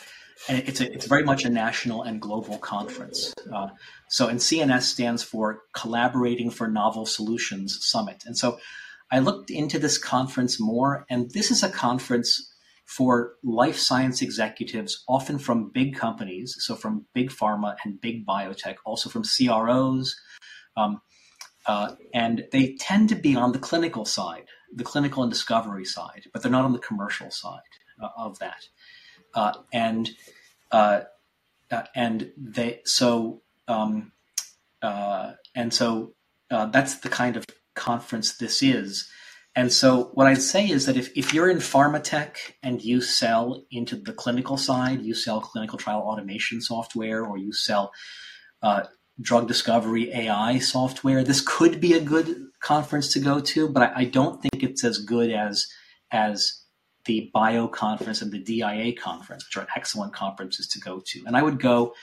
and it's a, it's very much a national and global conference. Uh, so, and CNS stands for Collaborating for Novel Solutions Summit. And so, I looked into this conference more, and this is a conference for life science executives, often from big companies, so from big pharma and big biotech, also from CROs, um, uh, and they tend to be on the clinical side the clinical and discovery side, but they're not on the commercial side uh, of that. Uh, and uh, uh and they so um, uh, and so uh, that's the kind of conference this is. And so what I'd say is that if, if you're in pharma tech and you sell into the clinical side, you sell clinical trial automation software or you sell drug discovery AI software. This could be a good conference to go to, but I, I don't think it's as good as as the bio conference and the DIA conference, which are excellent conferences to go to. And I would go.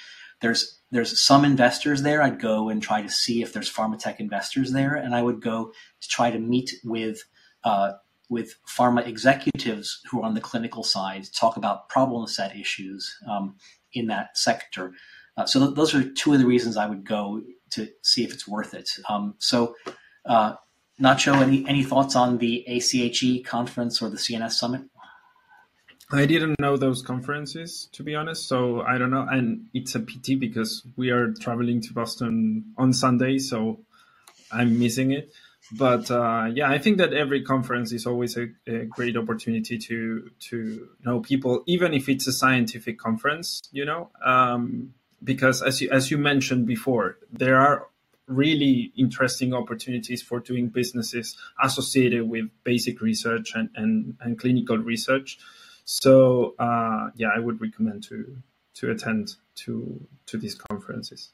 There's there's some investors there. I'd go and try to see if there's pharma tech investors there, and I would go to try to meet with uh, with pharma executives who are on the clinical side, talk about problem set issues um, in that sector. Uh, so th- those are two of the reasons I would go to see if it's worth it. Um, so, Nacho, any any thoughts on the ACHE conference or the CNS summit? I didn't know those conferences, to be honest. So I don't know, and it's a pity because we are traveling to Boston on Sunday, so I'm missing it. But uh, yeah, I think that every conference is always a, a, great opportunity to to know people, even if it's a scientific conference. You know, um, because as you, as you mentioned before, there are really interesting opportunities for doing businesses associated with basic research and, and, and clinical research. So uh, yeah, I would recommend to to attend to to these conferences.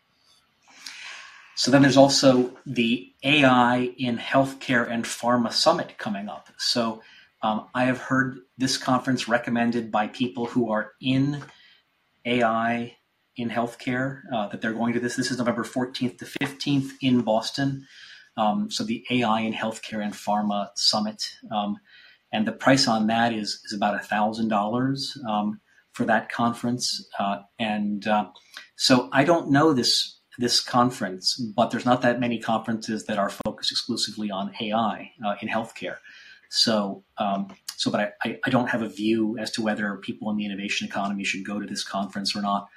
So then there's also the AI in healthcare and pharma summit coming up. So um, I have heard this conference recommended by people who are in AI in healthcare uh, that they're going to this. This is November 14th to 15th in Boston. Um, so the AI in healthcare and pharma summit. Um, and the price on that is, is about $1,000 um, for that conference. Uh, and uh, so I don't know this this conference, but there's not that many conferences that are focused exclusively on AI uh, in healthcare. So, um, so, but I, I, don't have a view as to whether people in the innovation economy should go to this conference or not.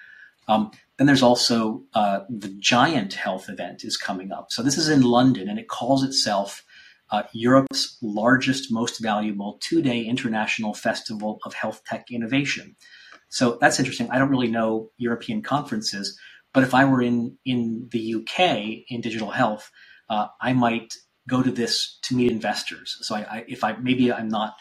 Um, then there's also uh, the Giant Health event is coming up. So this is in London, and it calls itself uh, Europe's largest, most valuable two-day international festival of health tech innovation. So that's interesting. I don't really know European conferences, but if I were in in the UK in digital health, uh, I might go to this to meet investors. So I, I, if I maybe I'm not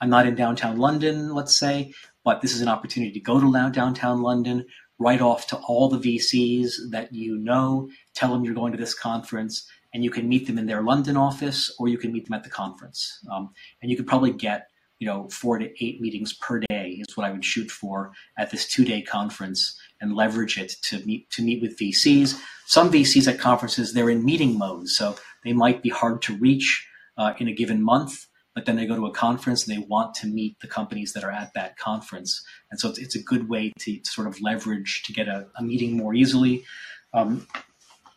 I'm not in downtown London, let's say, but this is an opportunity to go to downtown London, write off to all the VCs that you know, tell them you're going to this conference, and you can meet them in their London office or you can meet them at the conference. Um, and you could probably get you know four to eight meetings per day is what I would shoot for at this two day conference and leverage it to meet to meet with VCs. Some VCs at conferences they're in meeting mode, so they might be hard to reach uh, in a given month. But then they go to a conference and they want to meet the companies that are at that conference, and so it's, it's a good way to, sort of leverage to get a, a meeting more easily um,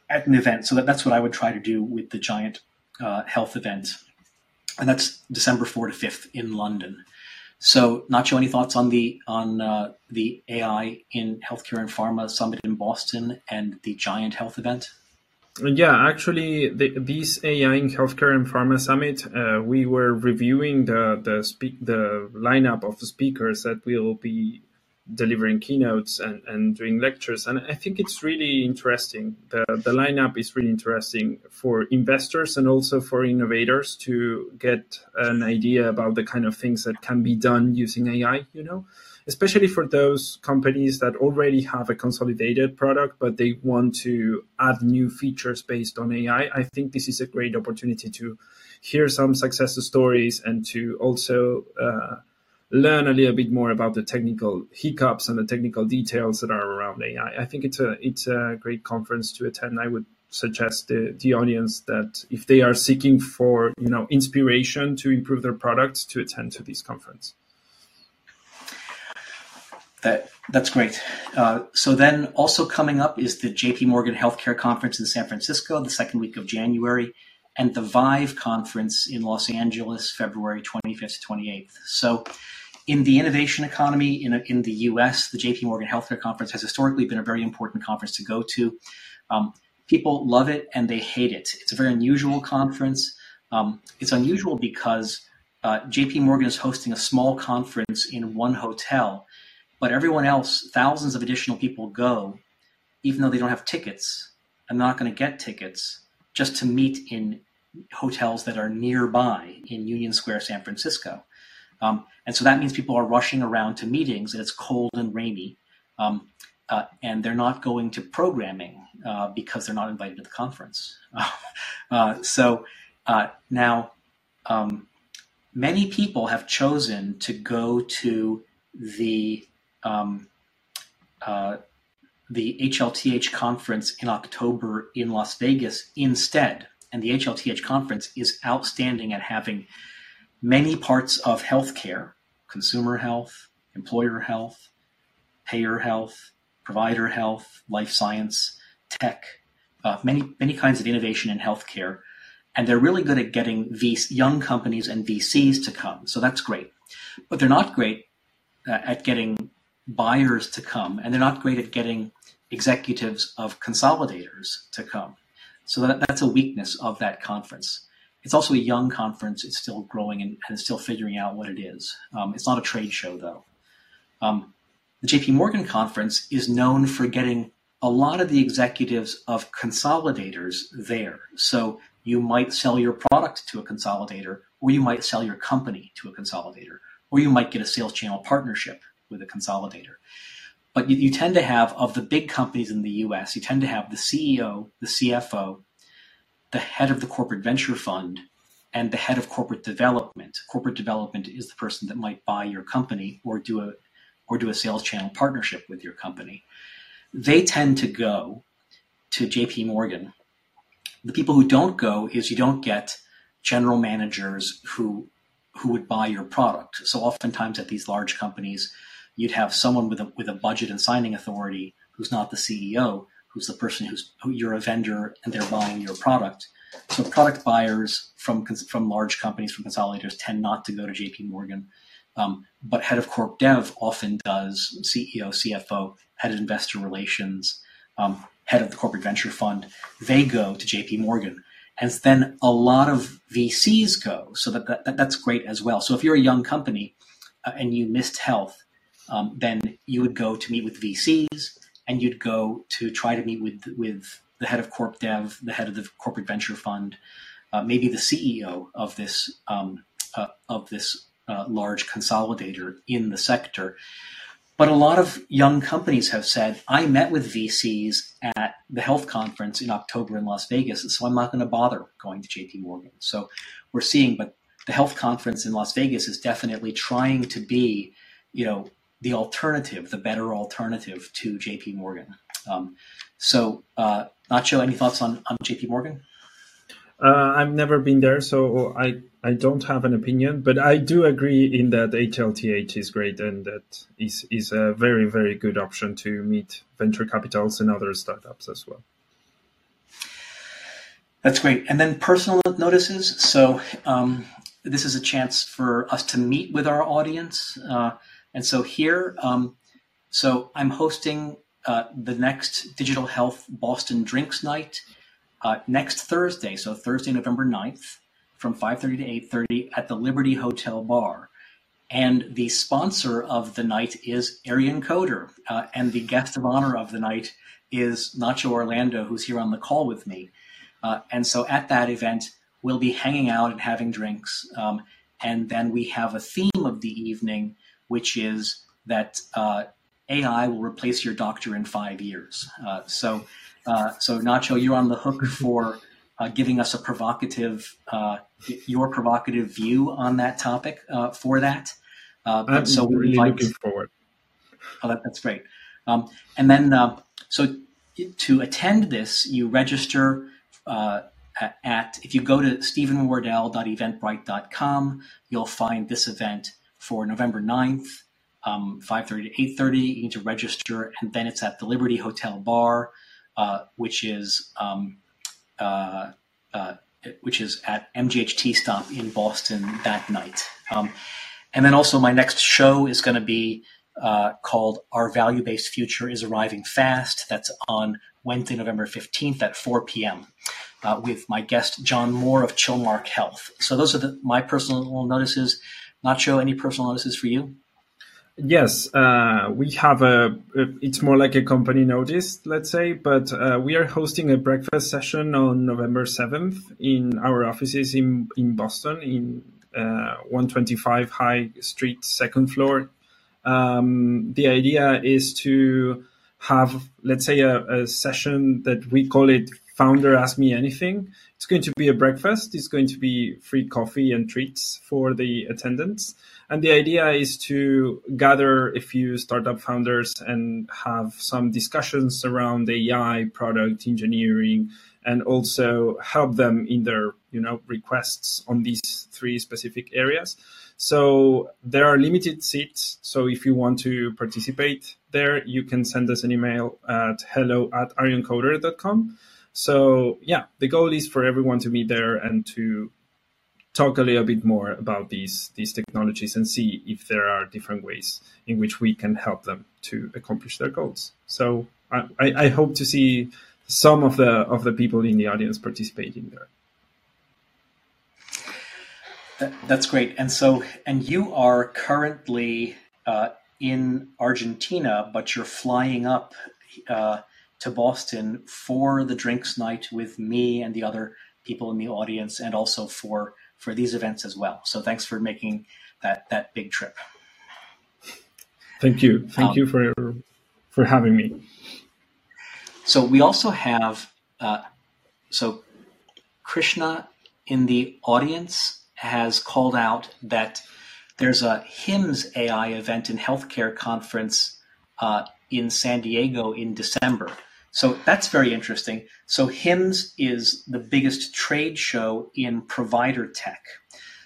at an event. So that, that's what I would try to do with the giant uh, health event and that's December 4 to 5th in London. So, Nacho, any thoughts on the on uh, the AI in healthcare and pharma summit in Boston and the Giant Health event? Yeah, actually, the, this AI in healthcare and pharma summit, uh, we were reviewing the the the lineup of speakers that will be delivering keynotes and, and doing lectures. And I think it's really interesting. The, the lineup is really interesting for investors and also for innovators to get an idea about the kind of things that can be done using AI, you know, especially for those companies that already have a consolidated product, but they want to add new features based on AI. I think this is a great opportunity to hear some success stories and to also, uh, learn a little bit more about the technical hiccups and the technical details that are around AI. I think it's a it's a great conference to attend. I would suggest the, the audience that if they are seeking for you know inspiration to improve their products to attend to this conference. That that's great. Uh, so then also coming up is the J.P. Morgan Healthcare Conference in San Francisco, the second week of January, and the Vive Conference in Los Angeles, February 25th to 28th. So in the innovation economy in, in the US, the JP Morgan Healthcare Conference has historically been a very important conference to go to. Um, people love it and they hate it. It's a very unusual conference. Um, it's unusual because uh, JP Morgan is hosting a small conference in one hotel, but everyone else, thousands of additional people go, even though they don't have tickets and not going to get tickets, just to meet in hotels that are nearby in Union Square, San Francisco. Um, and so that means people are rushing around to meetings and it's cold and rainy. Um, uh, and they're not going to programming uh, because they're not invited to the conference. [LAUGHS] uh, so uh, now, um, many people have chosen to go to the um, uh, the HLTH conference in October in Las Vegas instead. And the HLTH conference is outstanding at having many parts of healthcare consumer health, employer health, payer health, provider health, life science, tech, uh, many, many kinds of innovation in healthcare. And they're really good at getting VC, young companies and VCs to come. So that's great. But they're not great uh, at getting buyers to come, and they're not great at getting executives of consolidators to come. So that, that's a weakness of that conference. It's also a young conference. It's still growing and, and still figuring out what it is. Um, it's not a trade show, though. Um, the JP Morgan conference is known for getting a lot of the executives of consolidators there. So you might sell your product to a consolidator, or you might sell your company to a consolidator, or you might get a sales channel partnership with a consolidator. But you, you tend to have, of the big companies in the US, you tend to have the CEO, the CFO, the head of the corporate venture fund and the head of corporate development. Corporate development is the person that might buy your company or do a or do a sales channel partnership with your company. They tend to go to JP Morgan. The people who don't go is you don't get general managers who who would buy your product. So oftentimes at these large companies, you'd have someone with a with a budget and signing authority who's not the CEO who's the person who's who you're a vendor and they're buying your product. So product buyers from from large companies from consolidators tend not to go to JP Morgan, um, but head of corp dev often does. CEO, CFO, head of investor relations, um, head of the corporate venture fund, they go to JP Morgan. And then a lot of VCs go, so that, that that's great as well. So if you're a young company uh, and you missed health, um, then you would go to meet with VCs and you'd go to try to meet with with the head of corp dev, the head of the corporate venture fund, uh, maybe the CEO of this um, uh, of this uh, large consolidator in the sector. but a lot of young companies have said, I met with VCs at the health conference in October in Las Vegas, so I'm not going to bother going to JP Morgan. So we're seeing, but the health conference in Las Vegas is definitely trying to be, you know, the alternative, the better alternative to JP Morgan. Um, so, uh, Nacho, any thoughts on, on JP Morgan? Uh, I've never been there, so I, I don't have an opinion, but I do agree in that HLTH is great and that is, is a very, very good option to meet venture capitals and other startups as well. That's great. And then personal notices. So um, this is a chance for us to meet with our audience. Uh, and so here, um, so I'm hosting uh, the next Digital Health Boston Drinks Night uh, next Thursday, so Thursday, November 9th, from 5.30 to 8.30 at the Liberty Hotel Bar. And the sponsor of the night is Arionkoder, uh, and the guest of honor of the night is Nacho Orlando, who's here on the call with me. Uh, and so at that event, we'll be hanging out and having drinks. Um, and then we have a theme of the evening, which is that uh, AI will replace your doctor in five years. Uh, so uh, so Nacho, you're on the hook for uh, giving us a provocative, uh, your provocative view on that topic uh, for that. Uh, I'm so we really looking forward. Oh, that, that's great. Um, and then, um, so to attend this, you register at, if you go to stevenwardell.eventbrite.com, you'll find this event for November 9th, um, 5.30 to 8.30. You need to register, and then it's at the Liberty Hotel Bar. Uh, which is um, uh, uh, which is at MGHT stop in Boston that night. Um, and then also my next show is going to be uh, called Our Value Based Future is Arriving Fast. That's on Wednesday, November 15th at 4 p.m. Uh, with my guest, John Moore of Chilmark Health. So those are the, my personal notices. Nacho, any personal notices for you? Yes, uh, we have a, It's more like a company notice, let's say, but uh, we are hosting a breakfast session on November seventh in our offices in in Boston, in uh, 125 High Street, second floor. Um, the idea is to have, let's say, a, a session that we call it "Founder Ask Me Anything." It's going to be a breakfast. It's going to be free coffee and treats for the attendants and the idea is to gather a few startup founders and have some discussions around AI, product engineering, and also help them in their you know requests on these three specific areas. So there are limited seats. So if you want to participate there, you can send us an email at hello at arionkoder.com. So yeah, the goal is for everyone to meet there and to talk a little bit more about these these technologies and see if there are different ways in which we can help them to accomplish their goals. So I, I hope to see some of the of the people in the audience participating there. That, that's great. And so, and you are currently uh, in Argentina, but you're flying up uh, to Boston for the drinks night with me and the other people in the audience, and also for for these events as well. So thanks for making that that big trip. Thank you. Thank um, you for for having me. So we also have uh, so Krishna in the audience has called out that there's a HIMSS AI event in healthcare conference uh, in San Diego in December. So that's very interesting. So HIMSS is the biggest trade show in provider tech.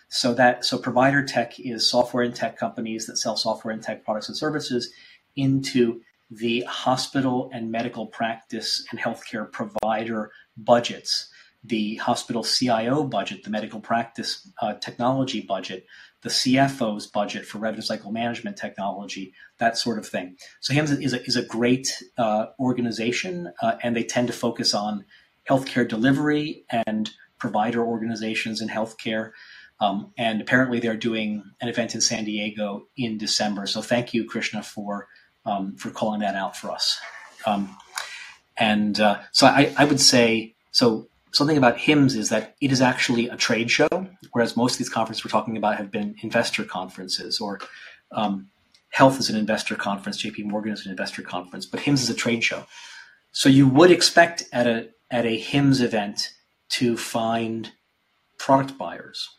So that so provider tech is software and tech companies that sell software and tech products and services into the hospital and medical practice and healthcare provider budgets, the hospital CIO budget, the medical practice uh, technology budget, the CFO's budget for revenue cycle management technology, that sort of thing. So HIMSS is a, is a great uh, organization, uh, and they tend to focus on healthcare delivery and provider organizations in healthcare. Um, and apparently, they're doing an event in San Diego in December. So thank you, Krishna, for um, for calling that out for us. Um, and uh, so I, I would say so something about HIMSS is that it is actually a trade show, whereas most of these conferences we're talking about have been investor conferences or um, Health is an investor conference, JP Morgan is an investor conference, but HIMSS is a trade show. So you would expect at a at a HIMSS event to find product buyers.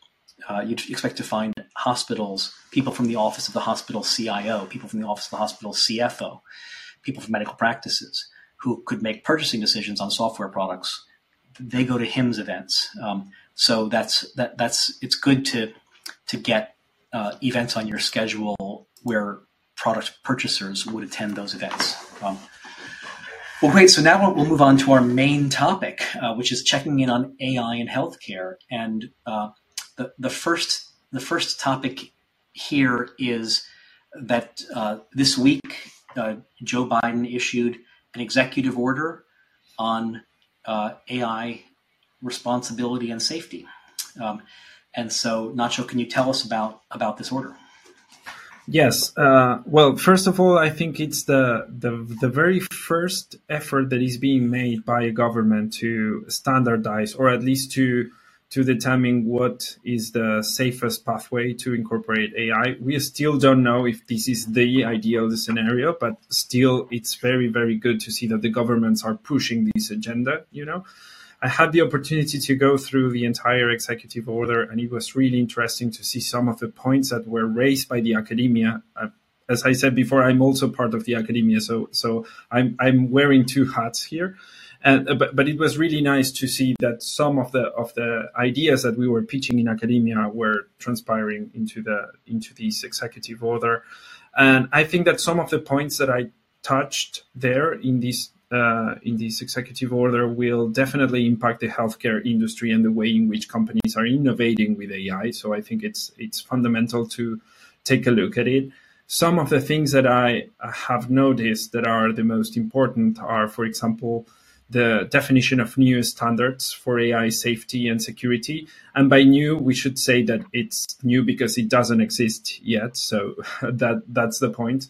Uh, you'd expect to find hospitals, people from the office of the hospital CIO, people from the office of the hospital CFO, people from medical practices who could make purchasing decisions on software products. They go to HIMSS events. Um, so that's that that's it's good to to get uh, events on your schedule where product purchasers would attend those events. Um, well, great. So now we'll move on to our main topic, uh, which is checking in on AI in healthcare. And uh, the the first the first topic here is that uh, this week uh, Joe Biden issued an executive order on uh, AI responsibility and safety. Um, and so, Nacho, can you tell us about about this order? Yes. Uh, well, first of all, I think it's the, the the very first effort that is being made by a government to standardize, or at least to to determine what is the safest pathway to incorporate AI. We still don't know if this is the ideal scenario, but still, it's very very good to see that the governments are pushing this agenda. You know. I had the opportunity to go through the entire executive order, and it was really interesting to see some of the points that were raised by the academia. Uh, as I said before, I'm also part of the academia, so so I'm I'm wearing two hats here. And, uh, but, but it was really nice to see that some of the of the ideas that we were pitching in academia were transpiring into the into this executive order, and I think that some of the points that I touched there in this uh, in this executive order will definitely impact the healthcare industry and the way in which companies are innovating with AI. So I think it's it's fundamental to take a look at it. Some of the things that I have noticed that are the most important are, for example, the definition of new standards for AI safety and security. And by new, we should say that it's new because it doesn't exist yet. So [LAUGHS] that that's the point.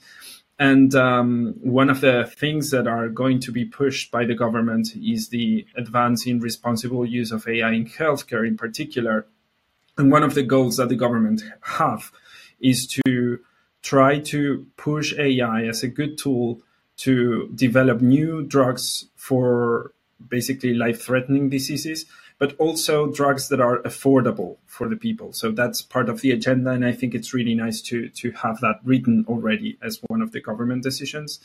And um, one of the things that are going to be pushed by the government is the advance in responsible use of AI in healthcare, in particular. And one of the goals that the government have is to try to push AI as a good tool to develop new drugs for basically life-threatening diseases but also drugs that are affordable for the people. So that's part of the agenda, and I think it's really nice to to have that written already as one of the government decisions.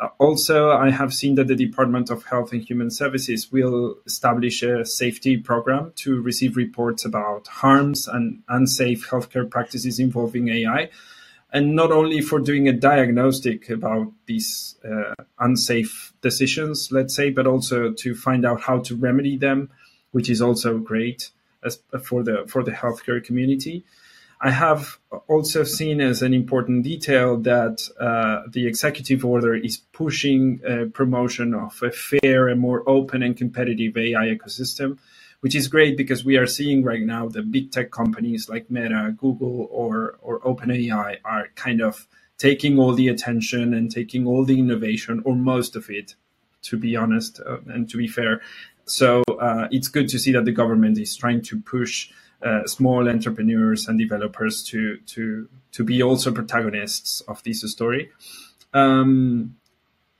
Uh, also, I have seen that the Department of Health and Human Services will establish a safety program to receive reports about harms and unsafe healthcare practices involving AI. And not only for doing a diagnostic about these uh, unsafe decisions, let's say, but also to find out how to remedy them, which is also great as, for the for the healthcare community. I have also seen as an important detail that uh, the executive order is pushing a promotion of a fair and more open and competitive AI ecosystem, which is great because we are seeing right now the big tech companies like Meta, Google, or or OpenAI are kind of taking all the attention and taking all the innovation, or most of it, to be honest uh, and to be fair, so uh, it's good to see that the government is trying to push uh, small entrepreneurs and developers to to to be also protagonists of this story. Um,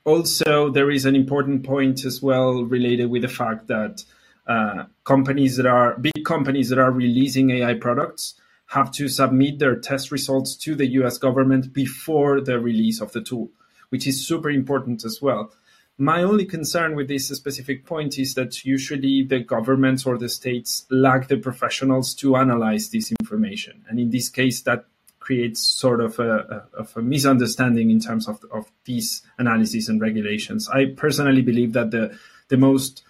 also, there is an important point as well related with the fact that uh, companies that are big companies that are releasing AI products have to submit their test results to the U.S. government before the release of the tool, which is super important as well. My only concern with this specific point is that usually the governments or the states lack the professionals to analyze this information. And in this case, that creates sort of a, of a misunderstanding in terms of, of these analyses and regulations. I personally believe that the, the most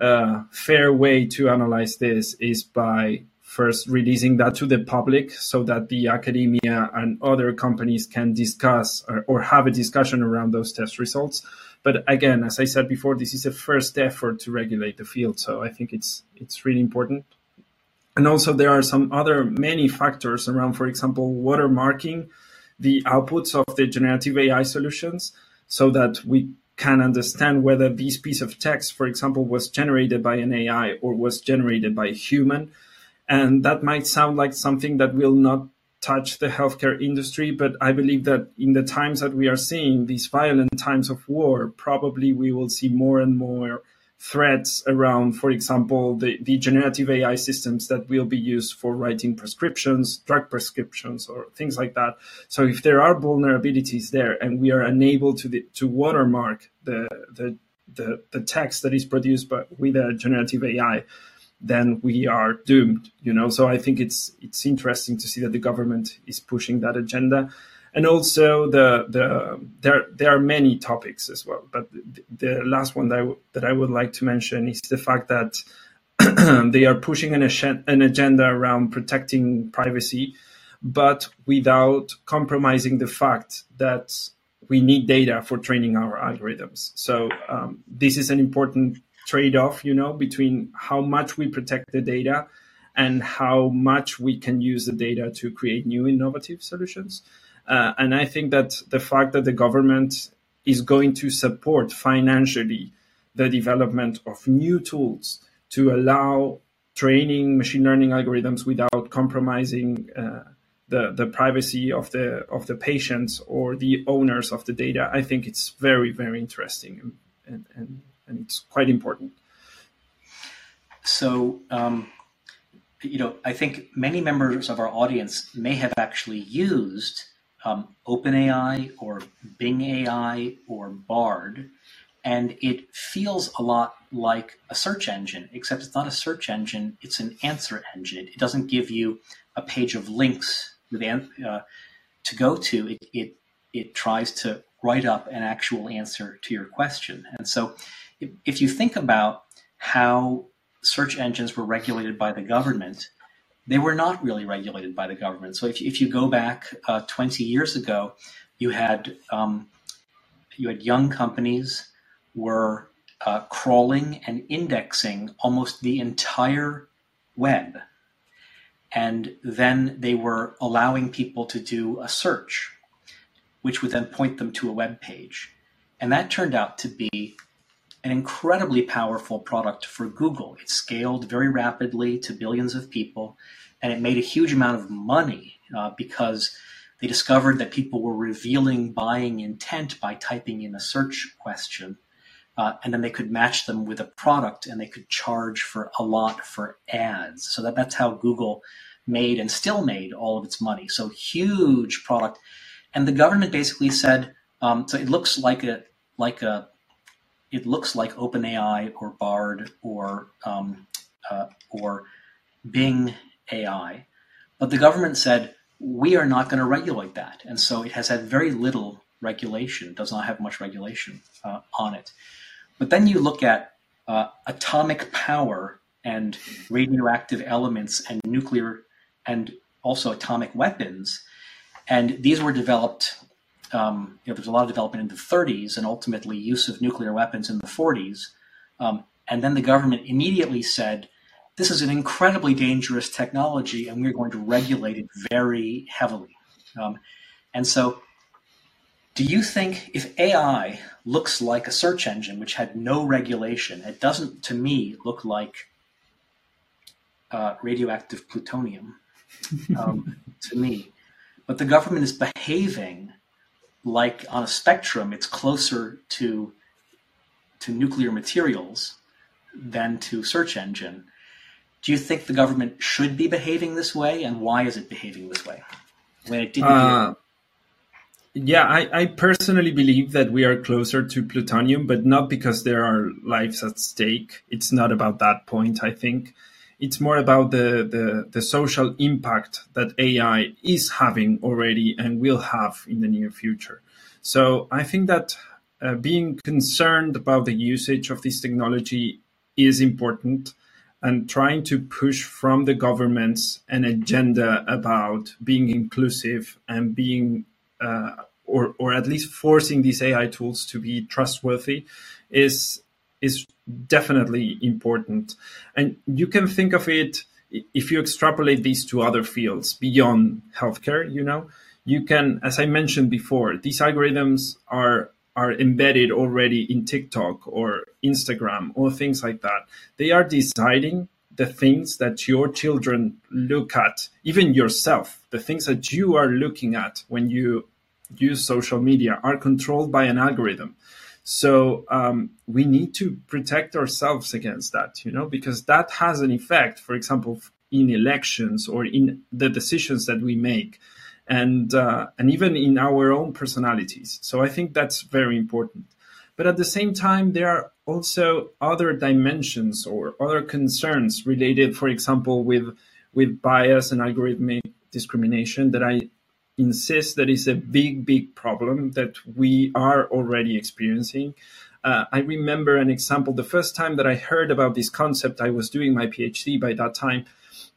uh, fair way to analyze this is by first releasing that to the public so that the academia and other companies can discuss or, or have a discussion around those test results but again, as I said before, this is a first effort to regulate the field. So I think it's it's really important. And also there are some other many factors around, for example, watermarking the outputs of the generative AI solutions so that we can understand whether this piece of text, for example, was generated by an AI or was generated by a human. And that might sound like something that will not touch the healthcare industry, but I believe that in the times that we are seeing, these violent times of war, probably we will see more and more threats around, for example, the, the generative AI systems that will be used for writing prescriptions, drug prescriptions, or things like that. So if there are vulnerabilities there and we are unable to the, to watermark the, the the, the text that is produced by, with a generative AI, then we are doomed. You know, so I think it's it's interesting to see that the government is pushing that agenda, and also the the there there are many topics as well. But the, the last one that I, that I would like to mention is the fact that [CLEARS THROAT] they are pushing an, an agenda around protecting privacy, but without compromising the fact that we need data for training our algorithms. So um, this is an important trade-off, you know, between how much we protect the data and how much we can use the data to create new innovative solutions. Uh, and I think that the fact that the government is going to support financially the development of new tools to allow training machine learning algorithms without compromising uh, the, the privacy of the of the patients or the owners of the data, I think it's very very interesting and and, and, it's quite important. So. Um, you know, I think many members of our audience may have actually used um, OpenAI or Bing AI or Bard, and it feels a lot like a search engine, except it's not a search engine; it's an answer engine. It doesn't give you a page of links with uh, to go to, it, it it tries to write up an actual answer to your question. And so, if, if you think about how search engines were regulated by the government, they were not really regulated by the government. So if, if you go back uh, 20 years ago, you had um, you had young companies were uh, crawling and indexing almost the entire web and then they were allowing people to do a search, which would then point them to a web page. And that turned out to be an incredibly powerful product for Google. It scaled very rapidly to billions of people, and it made a huge amount of money uh, because they discovered that people were revealing buying intent by typing in a search question uh, and then they could match them with a product and they could charge for a lot for ads. So that, that's how Google made and still made all of its money. So huge product. And the government basically said, um, so it looks like a, like a, it looks like OpenAI or Bard or, um, uh, or Bing AI. But the government said, we are not going to regulate that. And so it has had very little regulation, does not have much regulation uh, on it. But then you look at uh, atomic power and radioactive elements and nuclear and also atomic weapons. And these were developed, um, you know, there's a lot of development in the 30s and ultimately use of nuclear weapons in the 40s. Um, and then the government immediately said, this is an incredibly dangerous technology and we're going to regulate it very heavily. Um, and so do you think if AI looks like a search engine which had no regulation, it doesn't, to me, look like uh, radioactive plutonium um, [LAUGHS] to me. But the government is behaving like on a spectrum, it's closer to to nuclear materials than to search engine. Do you think the government should be behaving this way, and why is it behaving this way when it didn't? Uh, yeah, I, I personally believe that we are closer to plutonium, but not because there are lives at stake. It's not about that point, I think. It's more about the, the, the social impact that AI is having already and will have in the near future. So I think that uh, being concerned about the usage of this technology is important and trying to push from the governments an agenda about being inclusive and being uh, or or at least forcing these AI tools to be trustworthy is is definitely important. And you can think of it if you extrapolate these to other fields beyond healthcare, you know, you can, as I mentioned before, these algorithms are are embedded already in TikTok or Instagram or things like that. They are deciding the things that your children look at, even yourself, the things that you are looking at when you use social media are controlled by an algorithm. So um, we need to protect ourselves against that, you know, because that has an effect, for example, in elections or in the decisions that we make, and uh, and even in our own personalities. So I think that's very important. But at the same time, there are also other dimensions or other concerns related, for example, with with bias and algorithmic discrimination that I insist that is a big, big problem that we are already experiencing. Uh, I remember an example. The first time that I heard about this concept, I was doing my PhD by that time,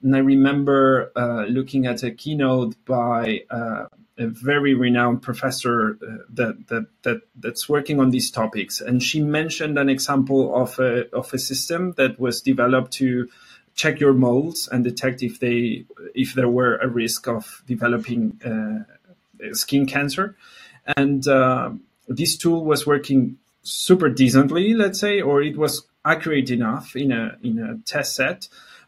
and I remember uh, looking at a keynote by uh, a very renowned professor uh, that, that that that's working on these topics, and she mentioned an example of a of a system that was developed to check your moles and detect if they if there were a risk of developing uh, skin cancer. And uh, this tool was working super decently let's say or it was accurate enough in a in a test set.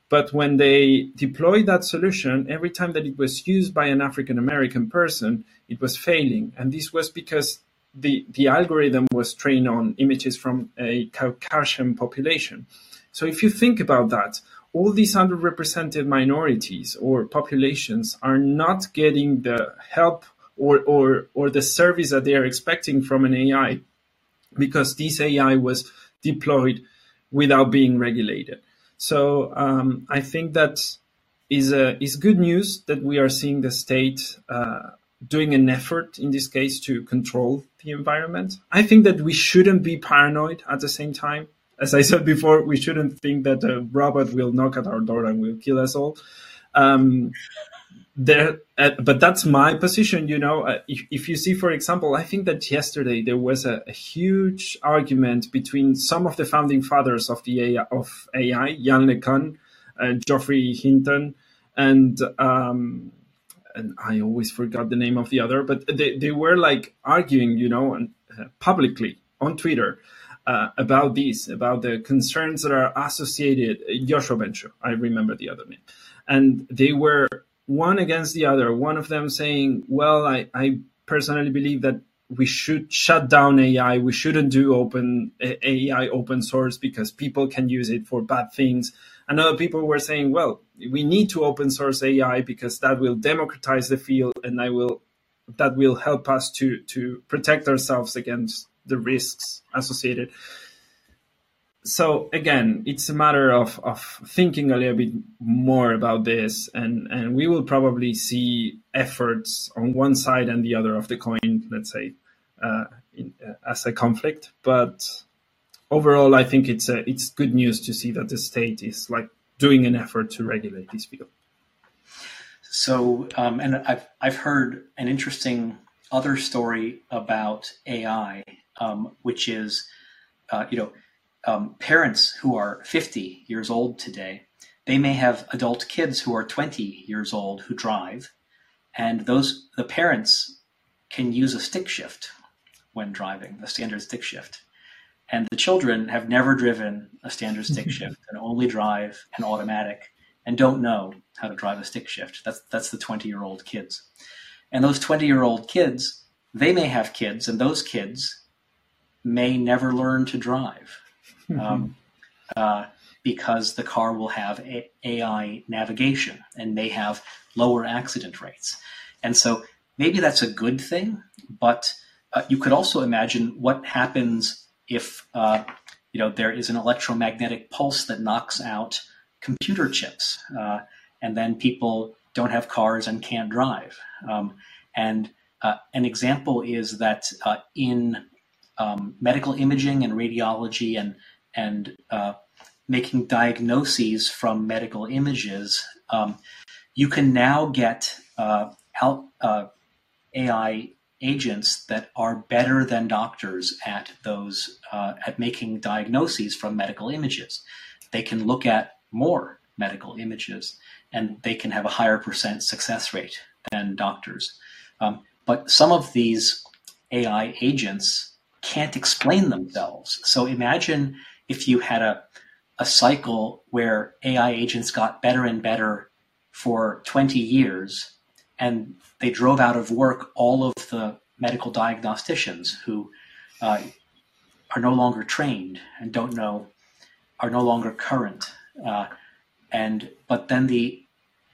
But when they deployed that solution every time that it was used by an african american person it was failing. And this was because the the algorithm was trained on images from a caucasian population. So if you think about that all these underrepresented minorities or populations are not getting the help or, or, or the service that they are expecting from an AI because this AI was deployed without being regulated. So um, I think that is a, is good news that we are seeing the state uh, doing an effort in this case to control the environment. I think that we shouldn't be paranoid at the same time as I said before, we shouldn't think that a robot will knock at our door and will kill us all. Um, there, uh, but that's my position. You know, uh, if, if you see, for example, I think that yesterday there was a, a, huge argument between some of the founding fathers of the AI, of AI, Yann LeCun, uh, Geoffrey Hinton, and um, and I always forgot the name of the other, but they, they were like arguing, you know, and, uh, publicly on Twitter uh, about this, about the concerns that are associated. Yoshua Bengio, I remember the other name, and they were one against the other. One of them saying, "Well, I, I personally believe that we should shut down AI. We shouldn't do open AI open source because people can use it for bad things." And other people were saying, "Well, we need to open source AI because that will democratize the field, and I will." That will help us to to protect ourselves against the risks associated. So again, it's a matter of, of thinking a little bit more about this, and, and we will probably see efforts on one side and the other of the coin, let's say, uh, in, uh, as a conflict. But overall, I think it's a, it's good news to see that the state is like doing an effort to regulate this field. So, um, and I've I've heard an interesting other story about AI um, which is, uh, you know, um, parents who are 50 years old today, they may have adult kids who are 20 years old who drive, and those the parents can use a stick shift when driving, a standard stick shift. And the children have never driven a standard stick [LAUGHS] shift and only drive an automatic and don't know how to drive a stick shift. That's that's the 20 year old kids. And those 20 year old kids, they may have kids, and those kids may never learn to drive mm-hmm. um, uh, because the car will have a- AI navigation and may have lower accident rates. And so maybe that's a good thing, but uh, you could also imagine what happens if uh, you know there is an electromagnetic pulse that knocks out computer chips, uh, and then people don't have cars and can't drive. Um, and uh, an example is that uh, in um, medical imaging and radiology and and uh, making diagnoses from medical images, um, you can now get uh, out, uh, AI agents that are better than doctors at those uh, at making diagnoses from medical images. They can look at more medical images and they can have a higher percent success rate than doctors. Um, but some of these AI agents can't explain themselves. So imagine if you had a a cycle where AI agents got better and better for 20 years, and they drove out of work all of the medical diagnosticians who uh, are no longer trained and don't know, are no longer current. Uh, and but then the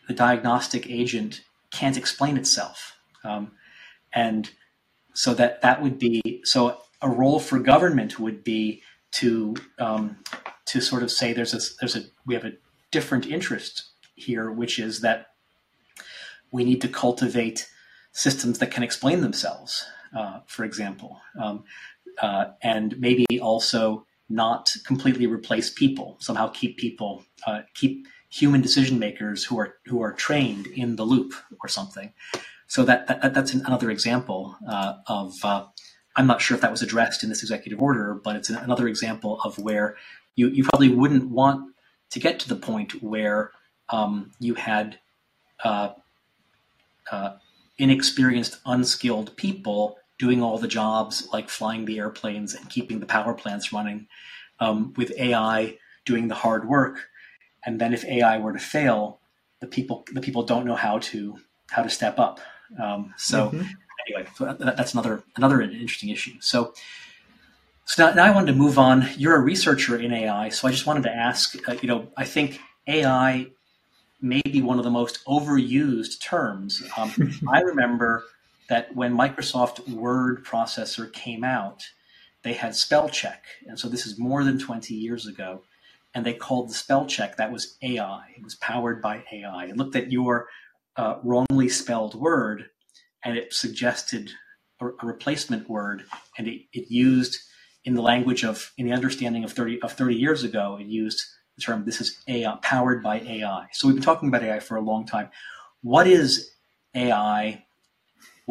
the diagnostic agent can't explain itself, um, and so that that would be so a role for government would be to um, to sort of say there's a there's a we have a different interest here, which is that we need to cultivate systems that can explain themselves, uh, for example, um, uh, and maybe also not completely replace people. Somehow keep people uh, keep human decision makers who are who are trained in the loop or something. So that, that that's another example uh, of. Uh, I'm not sure if that was addressed in this executive order, but it's another example of where you, you probably wouldn't want to get to the point where um, you had uh, uh, inexperienced, unskilled people doing all the jobs like flying the airplanes and keeping the power plants running, um, with AI doing the hard work. And then if AI were to fail, the people the people don't know how to how to step up. Um, so mm-hmm. anyway, so that, that's another another interesting issue. So. So now, now, I wanted to move on. You're a researcher in AI, so I just wanted to ask. Uh, you know, I think AI may be one of the most overused terms. Um, [LAUGHS] I remember that when Microsoft Word processor came out, they had spell check. And so this is more than 20 years ago. And they called the spell check, that was AI. It was powered by AI. It looked at your uh, wrongly spelled word and it suggested a, a replacement word. And it, it, used, in the language of, in the understanding of 30, of 30 years ago, it used the term this is AI, powered by AI. So we've been talking about AI for a long time. What is AI?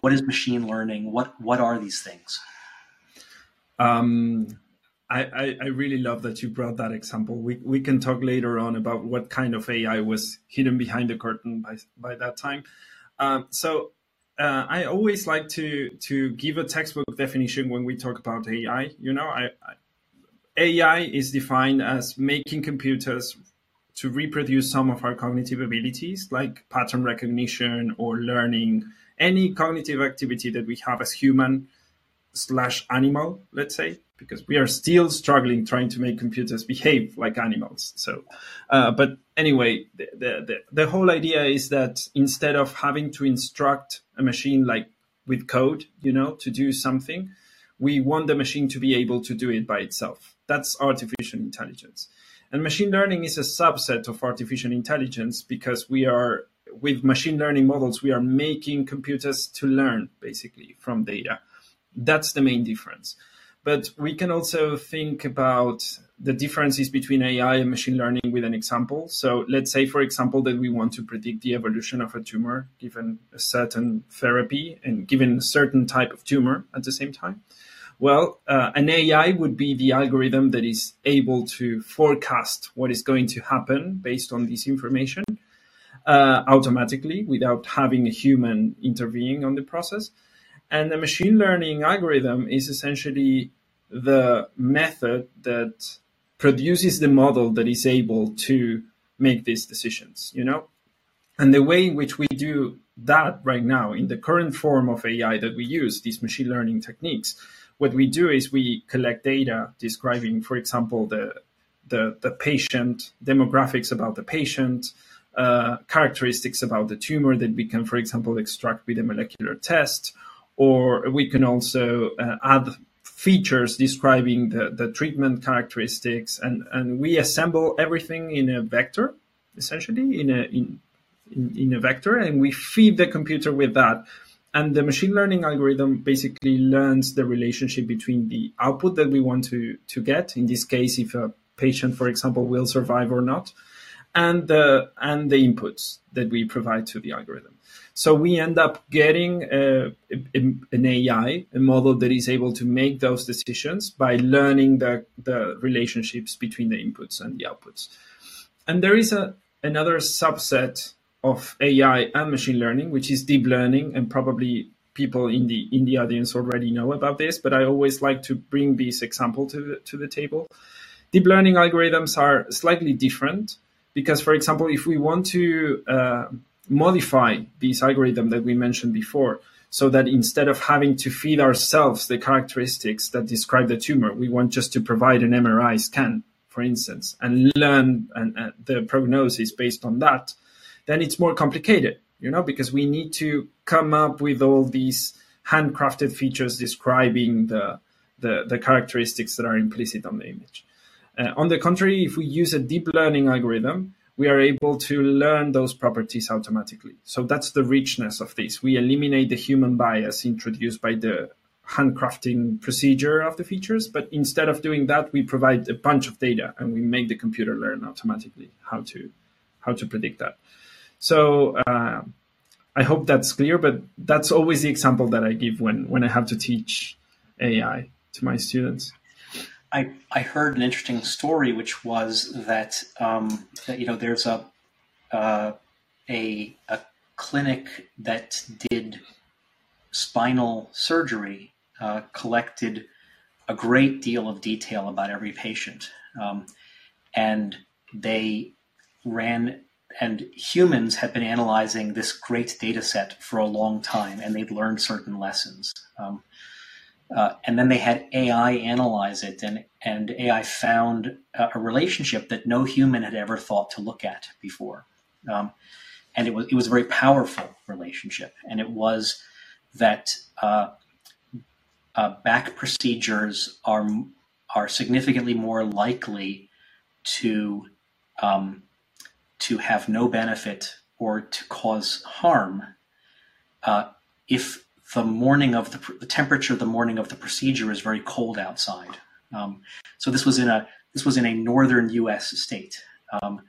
What is machine learning? What what are these things? Um, I, I, I, really love that you brought that example. We, we can talk later on about what kind of AI was hidden behind the curtain by, by that time. Um, so uh, I always like to to give a textbook definition when we talk about AI. You know, I, I AI is defined as making computers to reproduce some of our cognitive abilities, like pattern recognition or learning, any cognitive activity that we have as human slash animal, let's say, because we are still struggling trying to make computers behave like animals. So, uh, but anyway, the, the, the whole idea is that instead of having to instruct a machine like with code, you know, to do something, we want the machine to be able to do it by itself. That's artificial intelligence. And machine learning is a subset of artificial intelligence because we are, with machine learning models, we are making computers to learn basically from data. That's the main difference. But we can also think about the differences between AI and machine learning with an example. So let's say, for example, that we want to predict the evolution of a tumor given a certain therapy and given a certain type of tumor at the same time. Well, uh, an AI would be the algorithm that is able to forecast what is going to happen based on this information uh, automatically without having a human intervening on the process. And the machine learning algorithm is essentially the method that produces the model that is able to make these decisions, you know? And the way in which we do that right now in the current form of AI that we use, these machine learning techniques, what we do is we collect data describing, for example, the the, the patient demographics about the patient, uh, characteristics about the tumor that we can, for example, extract with a molecular test, or we can also uh, add features describing the, the treatment characteristics, and, and we assemble everything in a vector, essentially in a in, in, in a vector, and we feed the computer with that and the machine learning algorithm basically learns the relationship between the output that we want to, to get, in this case, if a patient, for example, will survive or not, and the, and the inputs that we provide to the algorithm. So we end up getting an AI, a model that is able to make those decisions by learning the, the relationships between the inputs and the outputs. And there is a, another subset of AI and machine learning, which is deep learning, and probably people in the in the audience already know about this. But I always like to bring this example to the, to the table. deep learning algorithms are slightly different because, for example, if we want to uh, modify this algorithm that we mentioned before, so that instead of having to feed ourselves the characteristics that describe the tumor, we want just to provide an MRI scan, for instance, and learn and, the prognosis based on that, then it's more complicated, you know, because we need to come up with all these handcrafted features describing the, the, the characteristics that are implicit on the image. Uh, on the contrary, if we use a deep learning algorithm, we are able to learn those properties automatically. So that's the richness of this. We eliminate the human bias introduced by the handcrafting procedure of the features, but instead of doing that, we provide a bunch of data and we make the computer learn automatically how to how to predict that. So uh, I hope that's clear, but that's always the example that I give when when I have to teach AI to my students. I, I heard an interesting story, which was that, um, that you know there's a, uh, a a clinic that did spinal surgery uh, collected a great deal of detail about every patient, um, and they ran and humans had been analyzing this great data set for a long time, and they'd learned certain lessons. Um, uh, and then they had AI analyze it, and, and AI found a, a, relationship that no human had ever thought to look at before. Um, and it was, it was a very powerful relationship. And it was that uh, uh, back procedures are, are significantly more likely to, um, to have no benefit or to cause harm uh, if the morning of the, the temperature the morning of the procedure is very cold outside. Um, so this was in a this was in a northern U.S. state, um,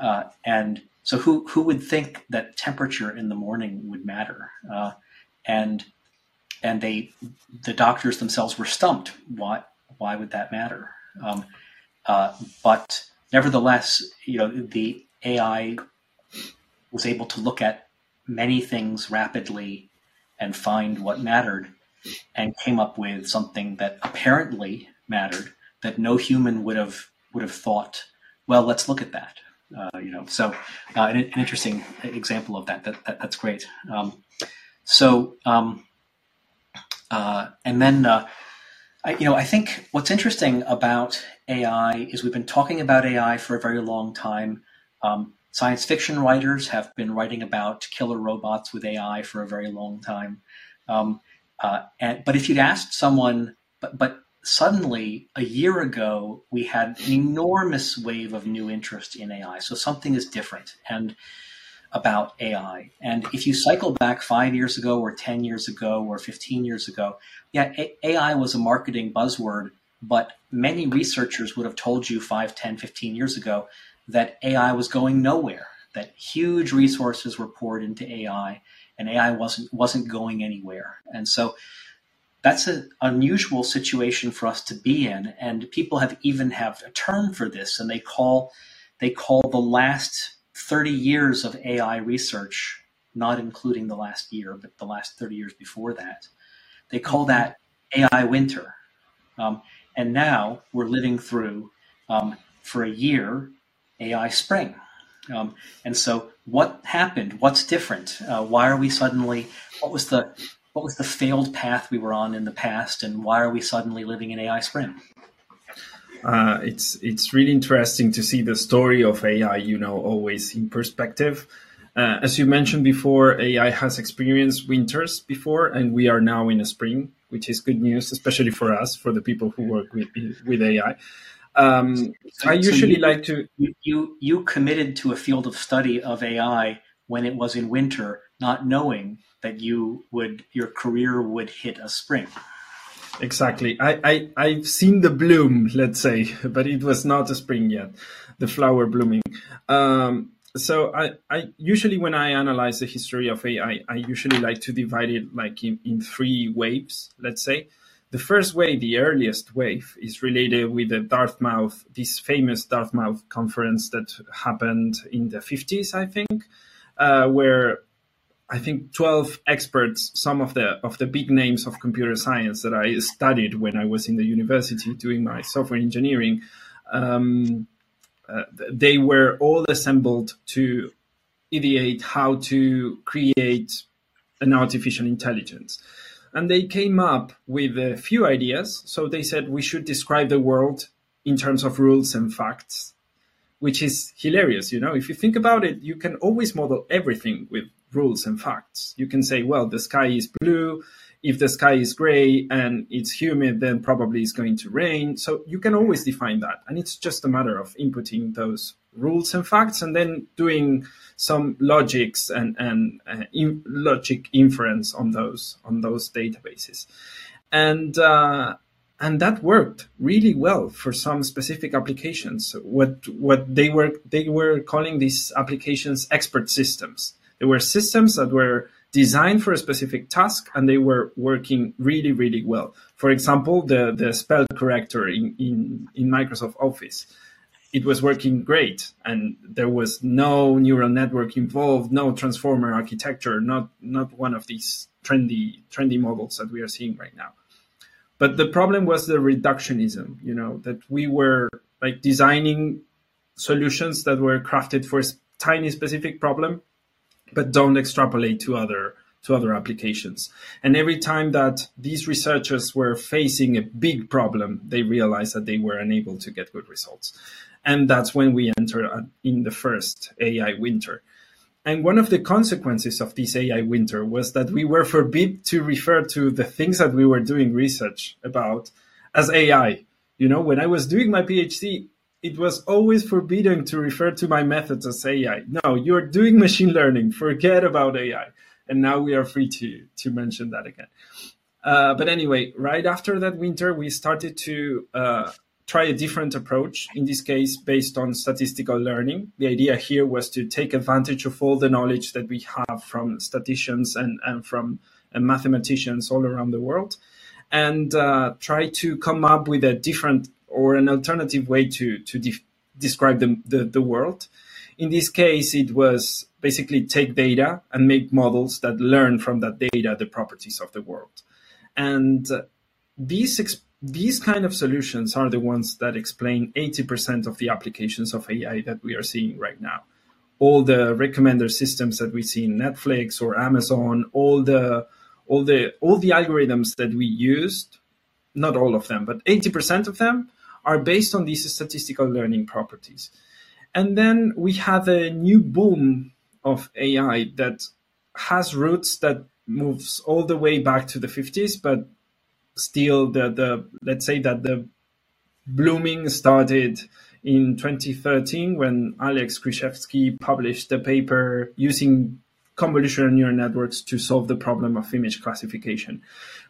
uh, and so who who would think that temperature in the morning would matter? Uh, and and they the doctors themselves were stumped. Why why would that matter? Um, uh, but nevertheless, you know the AI was able to look at many things rapidly and find what mattered and came up with something that apparently mattered that no human would have would have thought well let's look at that uh, you know. So uh, an, an, interesting example of that, that, that that's great. Um, so um, uh, and then uh, I, you know I think what's interesting about AI is we've been talking about AI for a very long time. Um, Science fiction writers have been writing about killer robots with AI for a very long time. Um, uh, and, but if you'd asked someone, but, but suddenly a year ago, we had an enormous wave of new interest in AI. So something is different and about AI. And if you cycle back five years ago, or 10 years ago, or 15 years ago, yeah, a- AI was a marketing buzzword, but many researchers would have told you 5, 10, 15 years ago that AI was going nowhere, that huge resources were poured into AI and AI wasn't wasn't going anywhere. And so that's an unusual situation for us to be in. And people have even have a term for this, and they call they call the last 30 years of AI research, not including the last year, but the last 30 years before that, they call that AI winter. Um, and now we're living through um, for a year AI Spring. Um, and so, what happened? What's different? Uh, why are we suddenly? What was the what was the failed path we were on in the past, and why are we suddenly living in AI Spring? Uh, it's it's really interesting to see the story of AI. You know, always in perspective. Uh, as you mentioned before, AI has experienced winters before, and we are now in a spring, which is good news, especially for us, for the people who work with with AI. Um, so, I usually so you, like to. You you committed to a field of study of AI when it was in winter, not knowing that you would your career would hit a spring. Exactly. I, I I've seen the bloom, let's say, [LAUGHS] but it was not a spring yet, the flower blooming. Um, so I, I usually when I analyze the history of AI, I usually like to divide it like in, in three waves, let's say. The first wave, the earliest wave, is related with the Dartmouth, this famous Dartmouth conference that happened in the 50s, I think, uh, where I think 12 experts, some of the of the big names of computer science that I studied when I was in the university doing my software engineering, um, uh, they were all assembled to ideate how to create an artificial intelligence. And they came up with a few ideas. So they said we should describe the world in terms of rules and facts, which is hilarious. You know, if you think about it, you can always model everything with rules and facts. You can say, well, the sky is blue. If the sky is gray and it's humid, then probably it's going to rain. So you can always define that. And it's just a matter of inputting those rules and facts and then doing some logics and, and uh, in, logic inference on those on those databases. And uh, and that worked really well for some specific applications. What what they were they were calling these applications expert systems. They were systems that were designed for a specific task and they were working really really well. For example, the the spell corrector in in, in Microsoft Office. It was working great, and there was no neural network involved, no transformer architecture, not not one of these trendy trendy models that we are seeing right now. But the problem was the reductionism, you know, that we were like designing solutions that were crafted for a tiny specific problem, but don't extrapolate to other to other applications. And every time that these researchers were facing a big problem, they realized that they were unable to get good results. And that's when we entered in the first AI winter. And one of the consequences of this AI winter was that we were forbid to refer to the things that we were doing research about as AI. You know, when I was doing my PhD, it was always forbidden to refer to my methods as AI. No, you're doing machine learning. Forget about AI. And now we are free to to mention that again. Uh, but anyway, right after that winter, we started to uh, try a different approach, in this case, based on statistical learning. The idea here was to take advantage of all the knowledge that we have from statisticians and, and from uh, mathematicians all around the world and uh, try to come up with a different or an alternative way to, to de- describe the, the, the world. In this case, it was basically take data and make models that learn from that data the properties of the world. And uh, these these kind of solutions are the ones that explain 80% of the applications of AI that we are seeing right now. All the recommender systems that we see in Netflix or Amazon, all the all the all the algorithms that we used, not all of them, but 80% of them are based on these statistical learning properties. And then we have a new boom of AI that has roots that moves all the way back to the 50s, but still the the let's say that the blooming started in 2013 when Alex Krizhevsky published the paper using convolutional neural networks to solve the problem of image classification.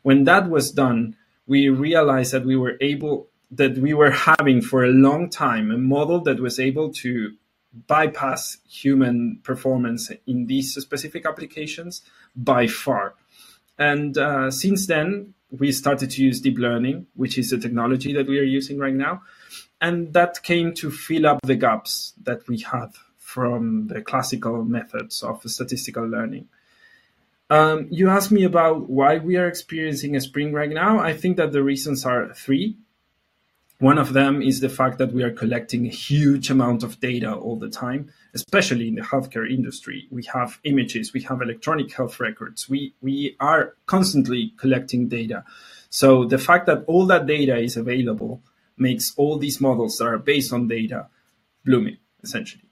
When that was done, we realized that we were able that we were having for a long time a model that was able to bypass human performance in these specific applications by far. And uh, since then, we started to use deep learning, which is the technology that we are using right now. And that came to fill up the gaps that we had from the classical methods of statistical learning. Um, you asked me about why we are experiencing a spring right now. I think that the reasons are three. One of them is the fact that we are collecting a huge amount of data all the time, especially in the healthcare industry. We have images, we have electronic health records, we, we are constantly collecting data. So the fact that all that data is available makes all these models that are based on data blooming, essentially.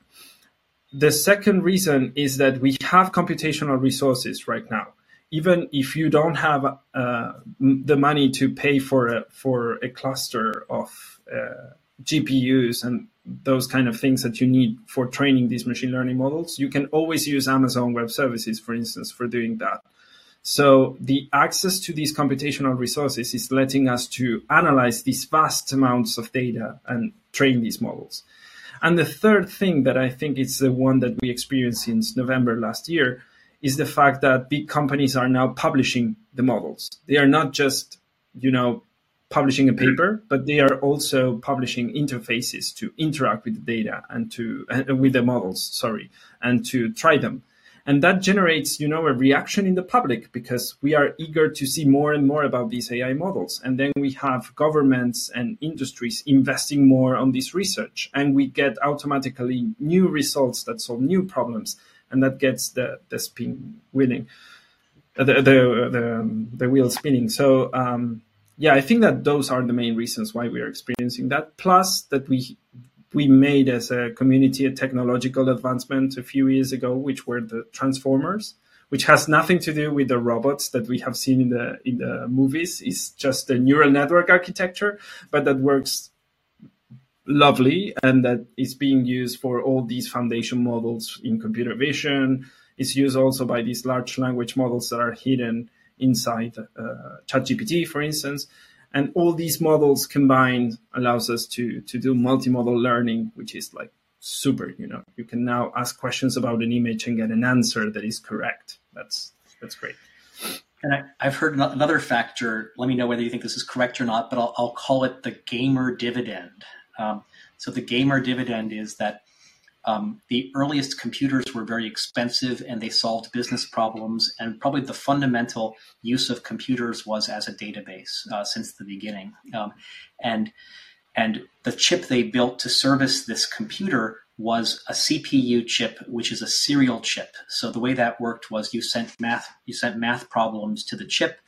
The second reason is that we have computational resources right now even if you don't have uh, the money to pay for a, for a cluster of uh, GPUs and those kind of things that you need for training these machine learning models, you can always use Amazon Web Services, for instance, for doing that. So the access to these computational resources is letting us to analyze these vast amounts of data and train these models. And the third thing that I think is the one that we experienced since November last year is the fact that big companies are now publishing the models. They are not just, you know, publishing a paper, but they are also publishing interfaces to interact with the data and to uh, with the models, sorry, and to try them. and that generates you know a reaction in the public because we are eager to see more and more about these ai models and then we have governments and industries investing more on this research and we get automatically new results that solve new problems and that gets the the spin winning. Uh, the the the, um, the wheel spinning. So um, yeah i think that those are the main reasons why we are experiencing that. Plus that we we made as a community a technological advancement a few years ago, which were the transformers, which has nothing to do with the robots that we have seen in the in the movies. It's just a neural network architecture, but that works lovely and that is being used for all these foundation models in computer vision. It's used also by these large language models that are hidden inside uh, ChatGPT, for instance. And all these models combined allows us to, to do multimodal learning, which is like super, you know, you can now ask questions about an image and get an answer that is correct. That's, that's great. And I, have heard another factor. Let me know whether you think this is correct or not, but I'll, I'll call it the gamer dividend. Um, so the gamer dividend is that um, the earliest computers were very expensive and they solved business problems. And probably the fundamental use of computers was as a database uh, since the beginning. Um, and and the chip they built to service this computer was a CPU chip, which is a serial chip. So the way that worked was you sent math you sent math problems to the chip,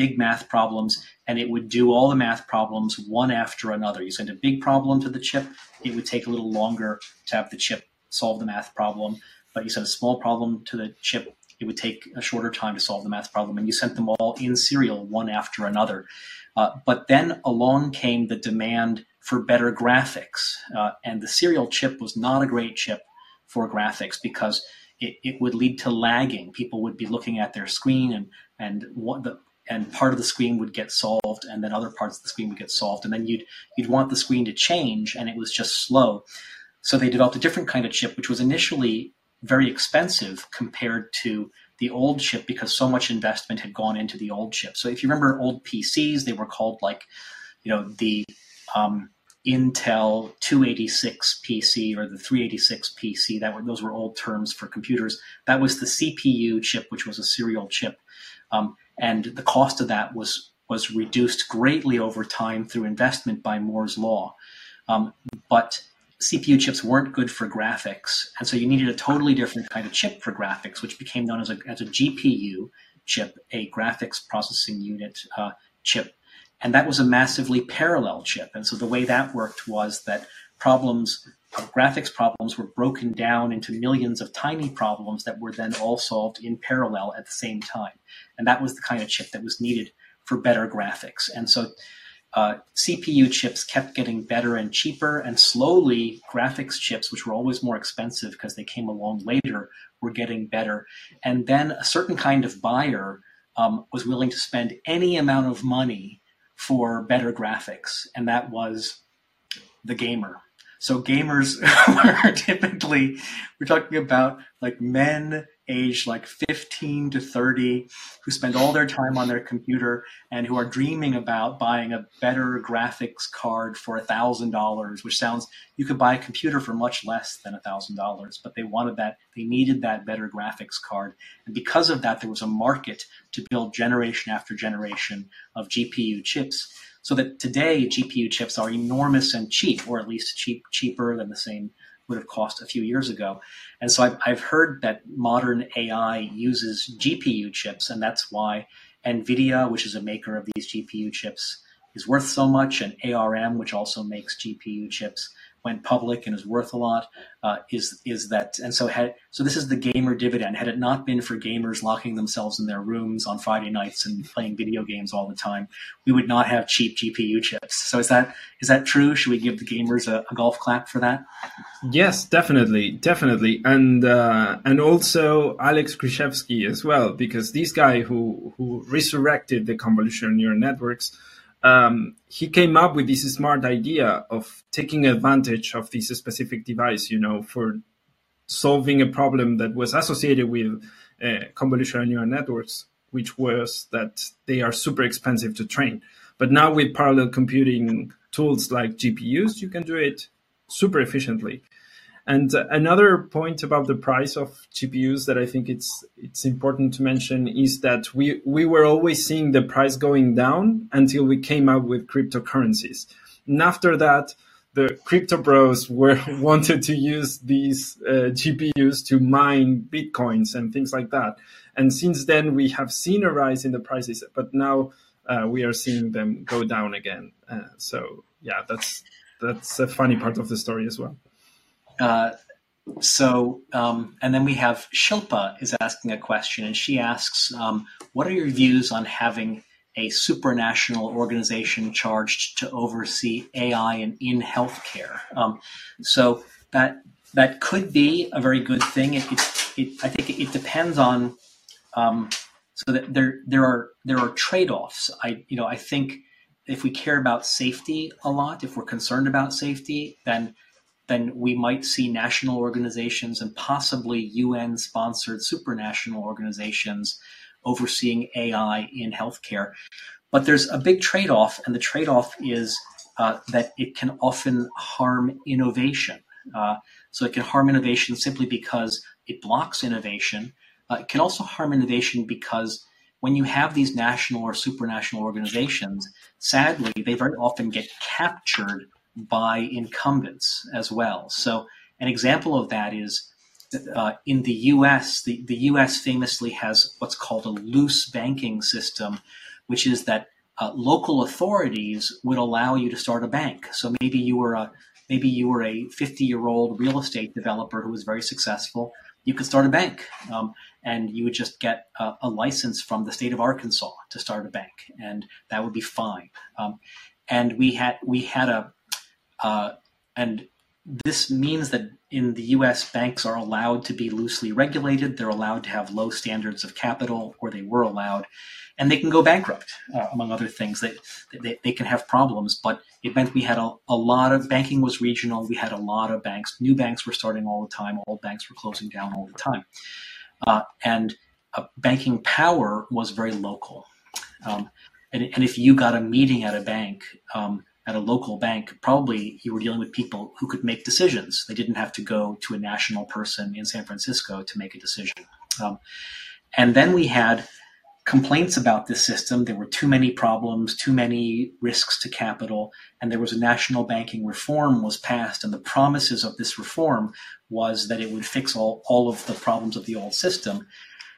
big math problems, and it would do all the math problems one after another. You send a big problem to the chip, it would take a little longer to have the chip solve the math problem. But you send a small problem to the chip, it would take a shorter time to solve the math problem. And you sent them all in serial, one after another. Uh, but then along came the demand for better graphics. Uh, and the serial chip was not a great chip for graphics because it, it would lead to lagging. People would be looking at their screen and, and what the, and part of the screen would get solved and then other parts of the screen would get solved and then you'd you'd want the screen to change and it was just slow so they developed a different kind of chip which was initially very expensive compared to the old chip because so much investment had gone into the old chip so if you remember old pcs they were called like you know the um, Intel 286 PC or the 386 PC. That were those were old terms for computers. That was the CPU chip, which was a serial chip. Um, and the cost of that was was reduced greatly over time through investment by Moore's law. Um, but CPU chips weren't good for graphics, and so you needed a totally different kind of chip for graphics, which became known as a as a GPU chip, a graphics processing unit uh, chip, and that was a massively parallel chip. And so the way that worked was that problems graphics problems were broken down into millions of tiny problems that were then all solved in parallel at the same time. And that was the kind of chip that was needed for better graphics. And so uh, CPU chips kept getting better and cheaper, and slowly graphics chips, which were always more expensive because they came along later, were getting better. And then a certain kind of buyer um, was willing to spend any amount of money for better graphics, and that was the gamer. So gamers [LAUGHS] are typically we're talking about like men aged like 15 to 30 who spend all their time on their computer and who are dreaming about buying a better graphics card for a thousand dollars which sounds you could buy a computer for much less than a thousand dollars but they wanted that they needed that better graphics card. And because of that there was a market to build generation after generation of gpu chips so that today GPU chips are enormous and cheap, or at least cheap cheaper than the same would have cost a few years ago. And so I've, I've heard that modern AI uses GPU chips, and that's why NVIDIA, which is a maker of these GPU chips, is worth so much, and ARM, which also makes GPU chips, went public and is worth a lot uh, is is that and so had so this is the gamer dividend. Had it not been for gamers locking themselves in their rooms on friday nights and playing video games all the time we would not have cheap gpu chips. So is that is that true? Should we give the gamers a, a golf clap for that? Yes definitely definitely. And uh, and also alex krizhevsky as well because this guy who who resurrected the convolutional neural networks um, he came up with this smart idea of taking advantage of this specific device, you know, for solving a problem that was associated with uh, convolutional neural networks, which was that they are super expensive to train. But now with parallel computing tools like GPUs, you can do it super efficiently. And another point about the price of GPUs that I think it's it's important to mention is that we we were always seeing the price going down until we came up with cryptocurrencies. And after that, the crypto bros were [LAUGHS] wanted to use these uh, GPUs to mine bitcoins and things like that. And since then, we have seen a rise in the prices, but now uh, we are seeing them go down again. Uh, so yeah, that's that's a funny part of the story as well. Uh, so, um, and then we have Shilpa is asking a question, and she asks, um, "What are your views on having a supranational organization charged to oversee AI in, in healthcare?" Um, so that that could be a very good thing. It, it, it I think it, depends on. Um, so that there there are there are trade offs. I you know I think if we care about safety a lot, if we're concerned about safety, then then we might see national organizations and possibly UN sponsored supranational organizations overseeing AI in healthcare. But there's a big trade off, and the trade off is uh, that it can often harm innovation. Uh, so it can harm innovation simply because it blocks innovation. Uh, it can also harm innovation because when you have these national or supranational organizations, sadly, they very often get captured by incumbents as well. So, an example of that is uh, in the US, the, the US famously has what's called a loose banking system, which is that uh, local authorities would allow you to start a bank. So maybe you were a maybe you were a 50 year old real estate developer who was very successful. You could start a bank, um, and you would just get a, a, license from the state of Arkansas to start a bank, and that would be fine. Um, and we had we had a uh, and this means that in the US, banks are allowed to be loosely regulated. They're allowed to have low standards of capital, or they were allowed, and they can go bankrupt, uh, among other things. They, they, they, can have problems, but it meant we had a, a lot of banking was regional. We had a lot of banks. New banks were starting all the time. Old banks were closing down all the time. Uh, and uh, banking power was very local. Um, and, and, if you got a meeting at a bank, um, at a local bank, probably you were dealing with people who could make decisions. They didn't have to go to a national person in San Francisco to make a decision. Um, and then we had complaints about this system. There were too many problems, too many risks to capital, and there was a national banking reform was passed. And the promises of this reform was that it would fix all, all of the problems of the old system.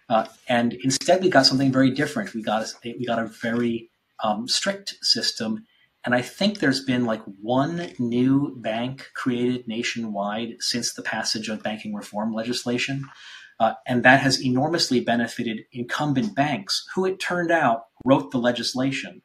Uh, and instead, we got something very different. We got a, we got a very um, strict system and I think there's been like one new bank created nationwide since the passage of banking reform legislation. Uh, and that has enormously benefited incumbent banks, who it turned out wrote the legislation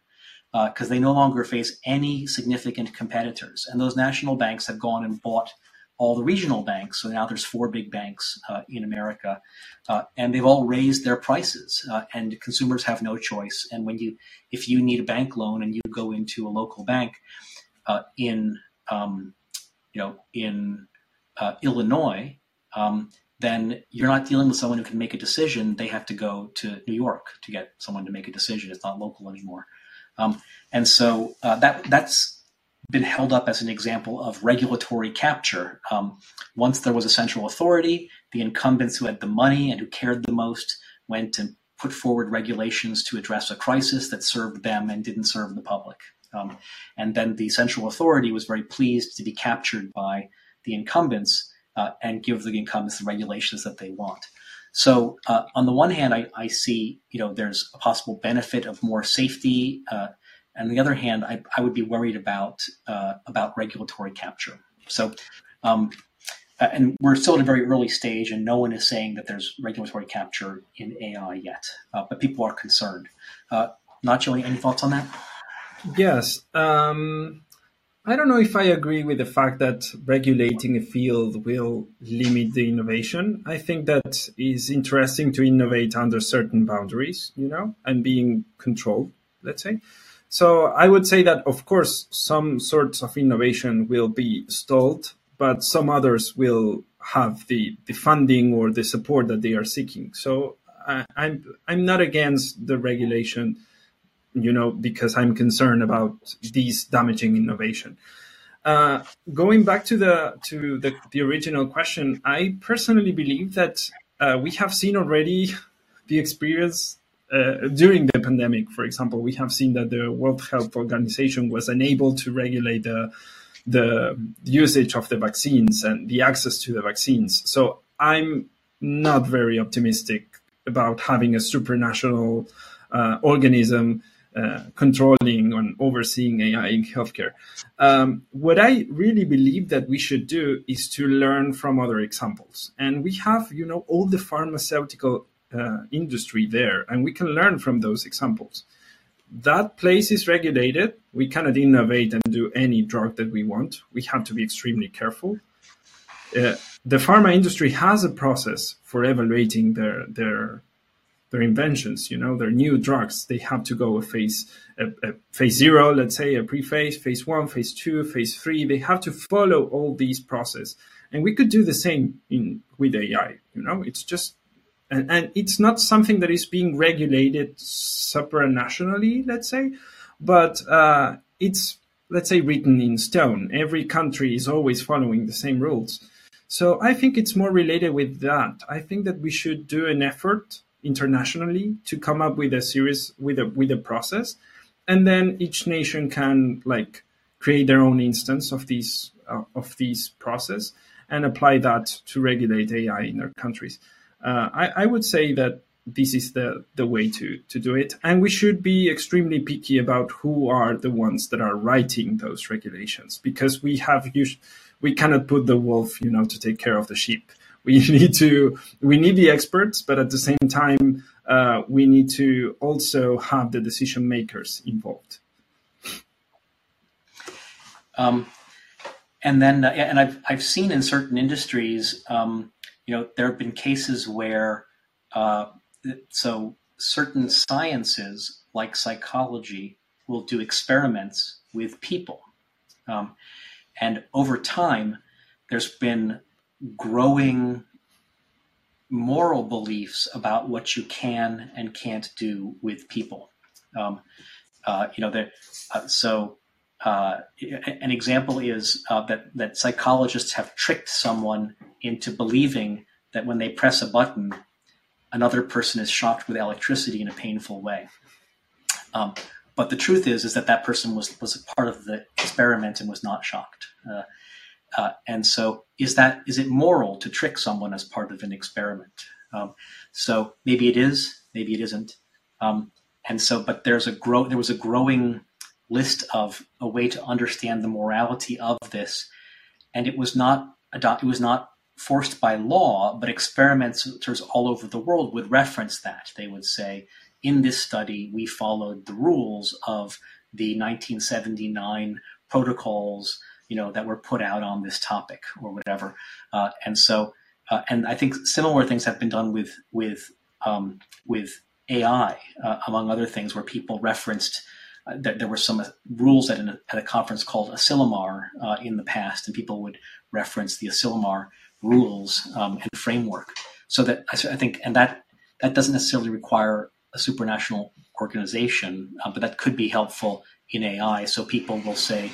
because uh, they no longer face any significant competitors. And those national banks have gone and bought all the regional banks. So now there's four big banks uh, in America, uh, and they've all raised their prices, uh, and consumers have no choice. And when you, if you need a bank loan and you go into a local bank uh, in, um, you know, in uh, Illinois, um, then you're not dealing with someone who can make a decision. They have to go to New York to get someone to make a decision. It's not local anymore. Um, and so uh, that that's been held up as an example of regulatory capture. Um, once there was a central authority, the incumbents who had the money and who cared the most went and put forward regulations to address a crisis that served them and didn't serve the public. Um, and then the central authority was very pleased to be captured by the incumbents uh, and give the incumbents the regulations that they want. So, uh, on the one hand, I, I, see you know there's a possible benefit of more safety. Uh, on the other hand, I, I would be worried about uh, about regulatory capture. So, um, uh, and we're still at a very early stage, and no one is saying that there's regulatory capture in AI yet, uh, but people are concerned. Uh, Nacho, any thoughts on that? Yes. Um, I don't know if I agree with the fact that regulating a field will limit the innovation. I think that is interesting to innovate under certain boundaries, you know, and being controlled, let's say. So I would say that, of course, some sorts of innovation will be stalled, but some others will have the, the funding or the support that they are seeking. So I, I'm I'm not against the regulation, you know, because I'm concerned about these damaging innovation. uh, going back to the to the, the original question, I personally believe that uh, we have seen already the experience uh, during the pandemic. For example, we have seen that the World Health Organization was unable to regulate the the usage of the vaccines and the access to the vaccines. So I'm not very optimistic about having a supranational uh, organism uh, controlling and overseeing AI in healthcare. Um, what I really believe that we should do is to learn from other examples, and we have, you know, all the pharmaceutical uh, industry there, and we can learn from those examples. That place is regulated. We cannot innovate and do any drug that we want. We have to be extremely careful. Uh, the pharma industry has a process for evaluating their their their inventions, you know, their new drugs. They have to go a phase, a, a phase zero, let's say, a pre-phase, phase one, phase two, phase three. They have to follow all these process, and we could do the same in with AI. You know, it's just, and, and it's not something that is being regulated supranationally, let's say, but uh, it's let's say written in stone. Every country is always following the same rules. So I think it's more related with that. I think that we should do an effort internationally to come up with a series with a with a process, and then each nation can like create their own instance of these uh, of these process and apply that to regulate AI in their countries. Uh, I, I would say that this is the, the way to, to do it. And we should be extremely picky about who are the ones that are writing those regulations because we have we cannot put the wolf, you know, to take care of the sheep [LAUGHS] we need to we need the experts, but at the same time, uh, we need to also have the decision makers involved. Um, and then, uh, and I've I've seen in certain industries, um, you know, there have been cases where, uh, so certain sciences like psychology will do experiments with people, um, and over time, there's been growing moral beliefs about what you can and can't do with people. Um, uh, you know, that uh, so uh, an example is uh, that that psychologists have tricked someone into believing that when they press a button, another person is shocked with electricity in a painful way. Um, but the truth is, is that that person was was a part of the experiment and was not shocked. Uh, uh, and so, is that is it moral to trick someone as part of an experiment? Um, so maybe it is, maybe it isn't. Um, and so, but there's a grow there was a growing list of a way to understand the morality of this, and it was not adopt, it was not forced by law, but experimenters all over the world would reference that. They would say, in this study, we followed the rules of the 1979 protocols you know that were put out on this topic or whatever. Uh, and so, uh, and I think similar things have been done with with um, with AI, uh, among other things, where people referenced that there were some rules at, an, at a conference called Asilomar uh, in the past, and people would reference the Asilomar rules um, and framework. So that I think, and that that doesn't necessarily require a supranational organization, uh, but that could be helpful in AI. So people will say,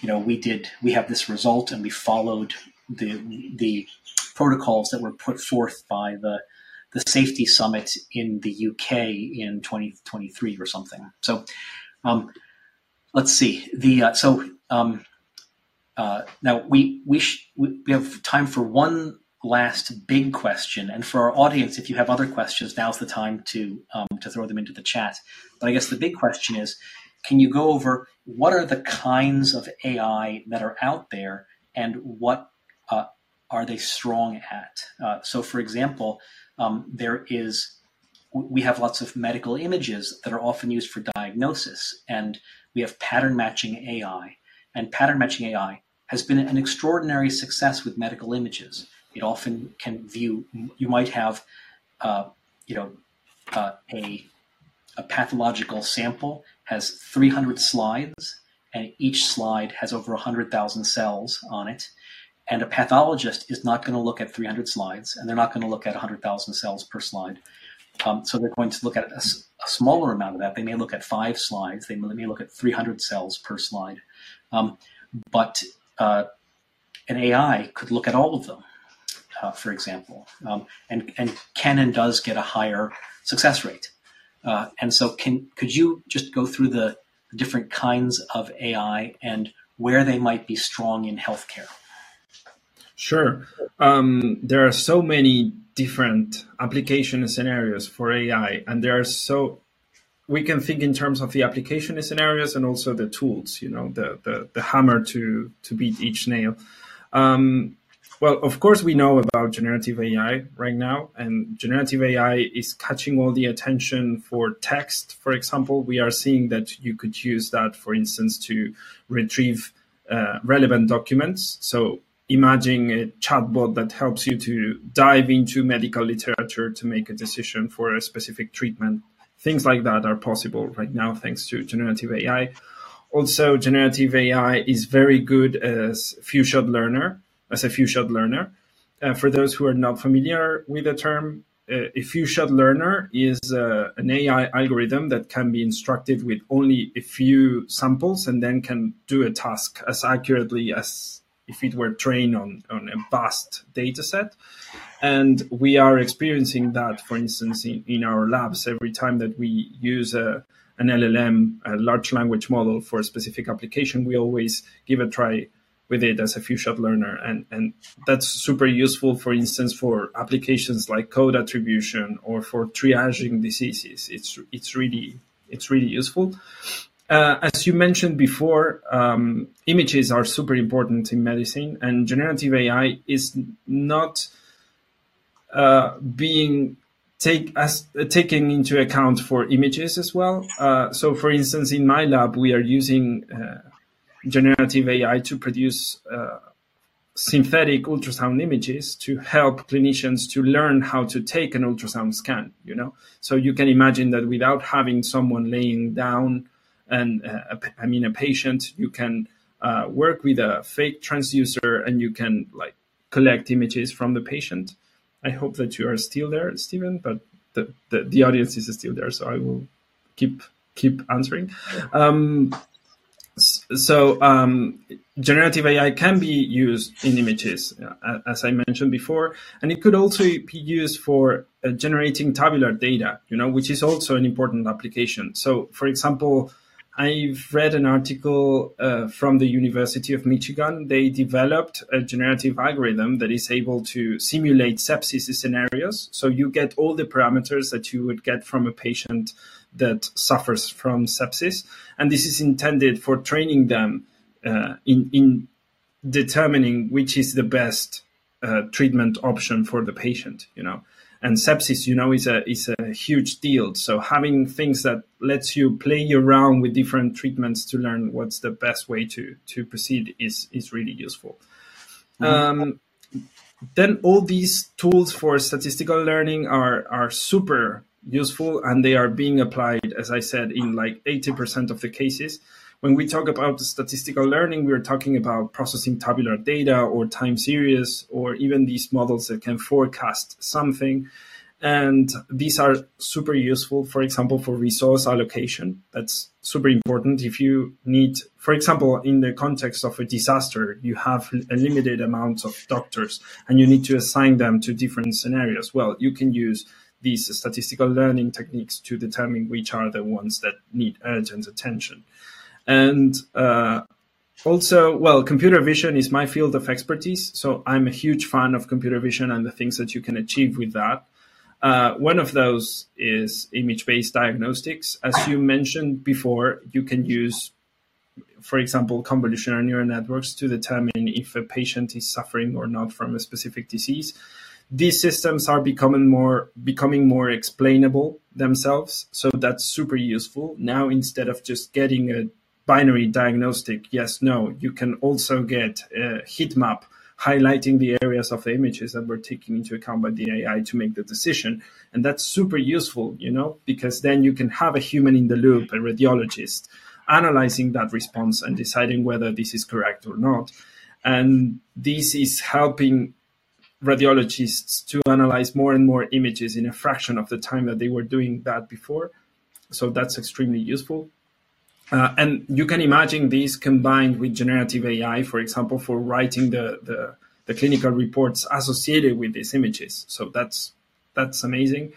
you know, we did we have this result and we followed the the protocols that were put forth by the the safety summit in the UK in 2023 or something. So um, let's see the uh, so um, uh, now we we, sh- we have time for one last big question, and for our audience, if you have other questions, now's the time to um, to throw them into the chat. But I guess the big question is can you go over what are the kinds of AI that are out there and what uh, are they strong at? Uh, so, for example, um, there is we have lots of medical images that are often used for diagnosis, and we have pattern matching AI. And pattern matching AI has been an extraordinary success with medical images. It often can view. You might have, uh, you know, uh, a a pathological sample has 300 slides, and each slide has over 100,000 cells on it. And a pathologist is not going to look at 300 slides, and they're not going to look at 100,000 cells per slide. Um, so they're going to look at a, a, smaller amount of that. They may look at five slides. They may look at 300 cells per slide. Um, but uh, an AI could look at all of them, uh, for example, um, and and does get a higher success rate. Uh, and so, can could you just go through the different kinds of AI and where they might be strong in healthcare? Sure. Um, there are so many different application scenarios for AI, and there are so we can think in terms of the application scenarios and also the tools. You know, the the, the hammer to to beat each nail. Um, well, of course, we know about generative AI right now, and generative AI is catching all the attention for text. For example, we are seeing that you could use that, for instance, to retrieve uh, relevant documents. So imagine a chatbot that helps you to dive into medical literature to make a decision for a specific treatment. Things like that are possible right now thanks to generative AI. Also, generative AI is very good as few shot learner, as a few shot learner. Uh, for those who are not familiar with the term, uh, a few shot learner is uh, an AI algorithm that can be instructed with only a few samples and then can do a task as accurately as if it were trained on, on a vast data set. And we are experiencing that, for instance, in, in our labs every time that we use a, an LLM, a large language model for a specific application, we always give a try with it as a few shot learner. And, and that's super useful, for instance, for applications like code attribution or for triaging diseases. It's, it's really, it's really useful. Uh, as you mentioned before, um, images are super important in medicine, and generative AI is not uh, being take as uh, taken into account for images as well. Uh, so, for instance, in my lab, we are using uh, generative AI to produce uh, synthetic ultrasound images to help clinicians to learn how to take an ultrasound scan. You know, so you can imagine that without having someone laying down and uh, I mean a patient, you can uh, work with a fake transducer and you can like collect images from the patient. I hope that you are still there, Steven, but the, the, the audience is still there, so I will keep keep answering. Um, so um, generative AI can be used in images, uh, as I mentioned before, and it could also be used for uh, generating tabular data, you know, which is also an important application. So, for example, I've read an article uh, from the University of Michigan. They developed a generative algorithm that is able to simulate sepsis scenarios. So you get all the parameters that you would get from a patient that suffers from sepsis. And this is intended for training them uh, in, in determining which is the best uh, treatment option for the patient, you know and sepsis, you know, is a is a huge deal. So having things that lets you play around with different treatments to learn what's the best way to to proceed is is really useful. Mm-hmm. Um, then all these tools for statistical learning are are super useful and they are being applied, as I said, in like eighty percent of the cases when we talk about statistical learning, we're talking about processing tabular data or time series or even these models that can forecast something. And these are super useful, for example, for resource allocation. That's super important. If you need, for example, in the context of a disaster, you have a limited amount of doctors and you need to assign them to different scenarios. Well, you can use these statistical learning techniques to determine which are the ones that need urgent attention. And uh, also, well, computer vision is my field of expertise. So I'm a huge fan of computer vision and the things that you can achieve with that. Uh, one of those is image based diagnostics. As you mentioned before, you can use, for example, convolutional neural networks to determine if a patient is suffering or not from a specific disease. These systems are becoming more becoming more explainable themselves, so that's super useful. Now, instead of just getting a binary diagnostic, yes, no. You can also get a heat map highlighting the areas of the images that were taken into account by the AI to make the decision. And that's super useful, you know, because then you can have a human in the loop, a radiologist, analyzing that response and deciding whether this is correct or not. And this is helping radiologists to analyze more and more images in a fraction of the time that they were doing that before. So that's extremely useful. Uh, and you can imagine these combined with generative AI, for example, for writing the, the, the clinical reports associated with these images. So that's that's amazing.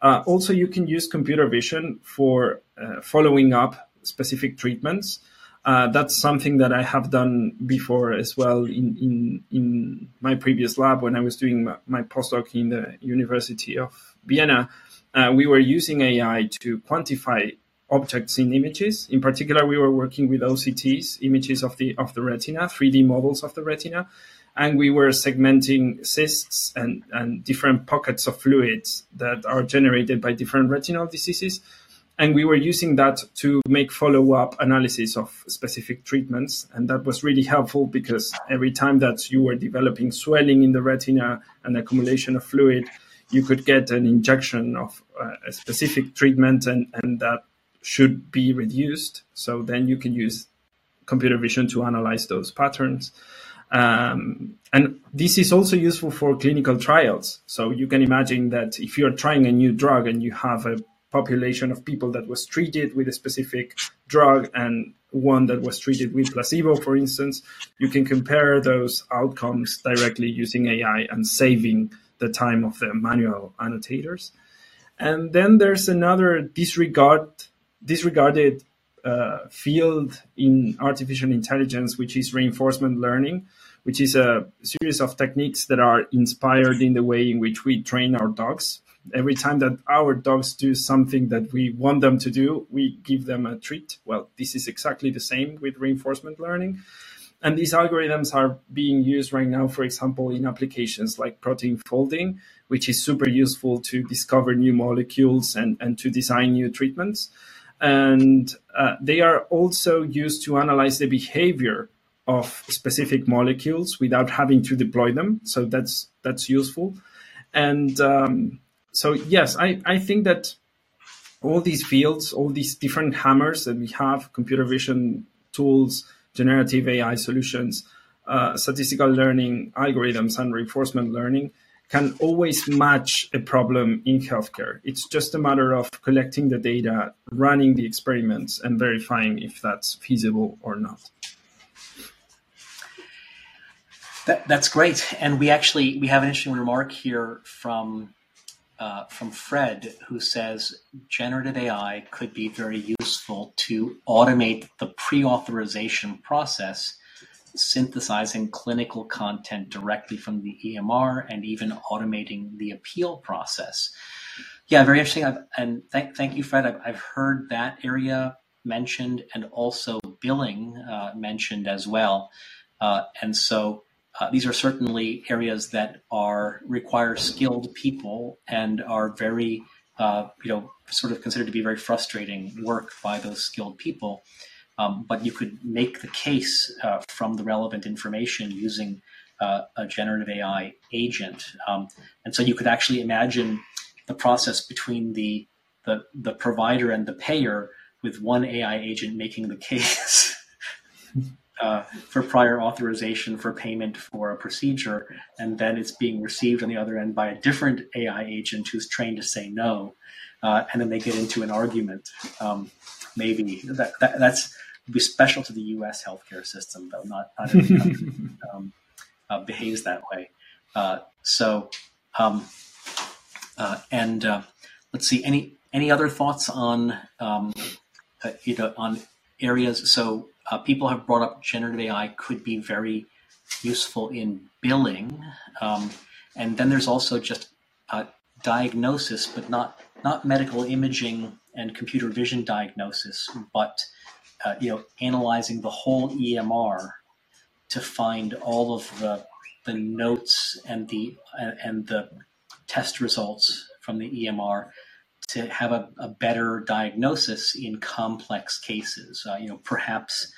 Uh, also, you can use computer vision for uh, following up specific treatments. Uh, that's something that I have done before as well in, in, in my previous lab when I was doing my, my postdoc in the University of Vienna. Uh, we were using AI to quantify objects in images. In particular, we were working with OCTs, images of the of the retina, 3D models of the retina, and we were segmenting cysts and, and different pockets of fluids that are generated by different retinal diseases. And we were using that to make follow up analysis of specific treatments. And that was really helpful because every time that you were developing swelling in the retina and accumulation of fluid, you could get an injection of uh, a specific treatment and, and that should be reduced. So then you can use computer vision to analyze those patterns. Um, and this is also useful for clinical trials. So you can imagine that if you're trying a new drug and you have a population of people that was treated with a specific drug and one that was treated with placebo, for instance, you can compare those outcomes directly using AI and saving the time of the manual annotators. And then there's another disregard disregarded uh, field in artificial intelligence, which is reinforcement learning, which is a series of techniques that are inspired in the way in which we train our dogs. Every time that our dogs do something that we want them to do, we give them a treat. Well, this is exactly the same with reinforcement learning. And these algorithms are being used right now, for example, in applications like protein folding, which is super useful to discover new molecules and, and to design new treatments. And uh, they are also used to analyze the behavior of specific molecules without having to deploy them. So that's that's useful. And um, so yes, I, I think that all these fields, all these different hammers that we have, computer vision tools, generative AI solutions, uh, statistical learning algorithms, and reinforcement learning can always match a problem in healthcare. It's just a matter of collecting the data, running the experiments, and verifying if that's feasible or not. That, that's great, and we actually we have an interesting remark here from uh, from Fred, who says generative AI could be very useful to automate the pre-authorization process, synthesizing clinical content directly from the EMR, and even automating the appeal process. Yeah, very interesting. I've, and th- thank you, Fred. I've, I've, heard that area mentioned, and also billing uh, mentioned as well. Uh, and so uh, these are certainly areas that are require skilled people and are very, uh, you know, sort of considered to be very frustrating work by those skilled people. Um, but you could make the case uh, from the relevant information using uh, a generative AI agent, um, and so you could actually imagine the process between the the, the provider and the payer with one AI agent making the [LAUGHS] case. uh, for prior authorization for payment for a procedure, and then it's being received on the other end by a different AI agent who's trained to say no, uh, and then they get into an argument. Um, maybe that, that that's be special to the U.S. healthcare system, though not not every [LAUGHS] country um, uh, behaves that way. Uh, so, um, uh, and uh, let's see any any other thoughts on um, you know on areas. So uh, people have brought up generative AI could be very useful in billing, um, and then there's also just uh, diagnosis, but not not medical imaging and computer vision diagnosis, but uh, you know analyzing the whole EMR to find all of the the notes and the and the test results from the EMR to have a, a better diagnosis in complex cases. Uh, you know, perhaps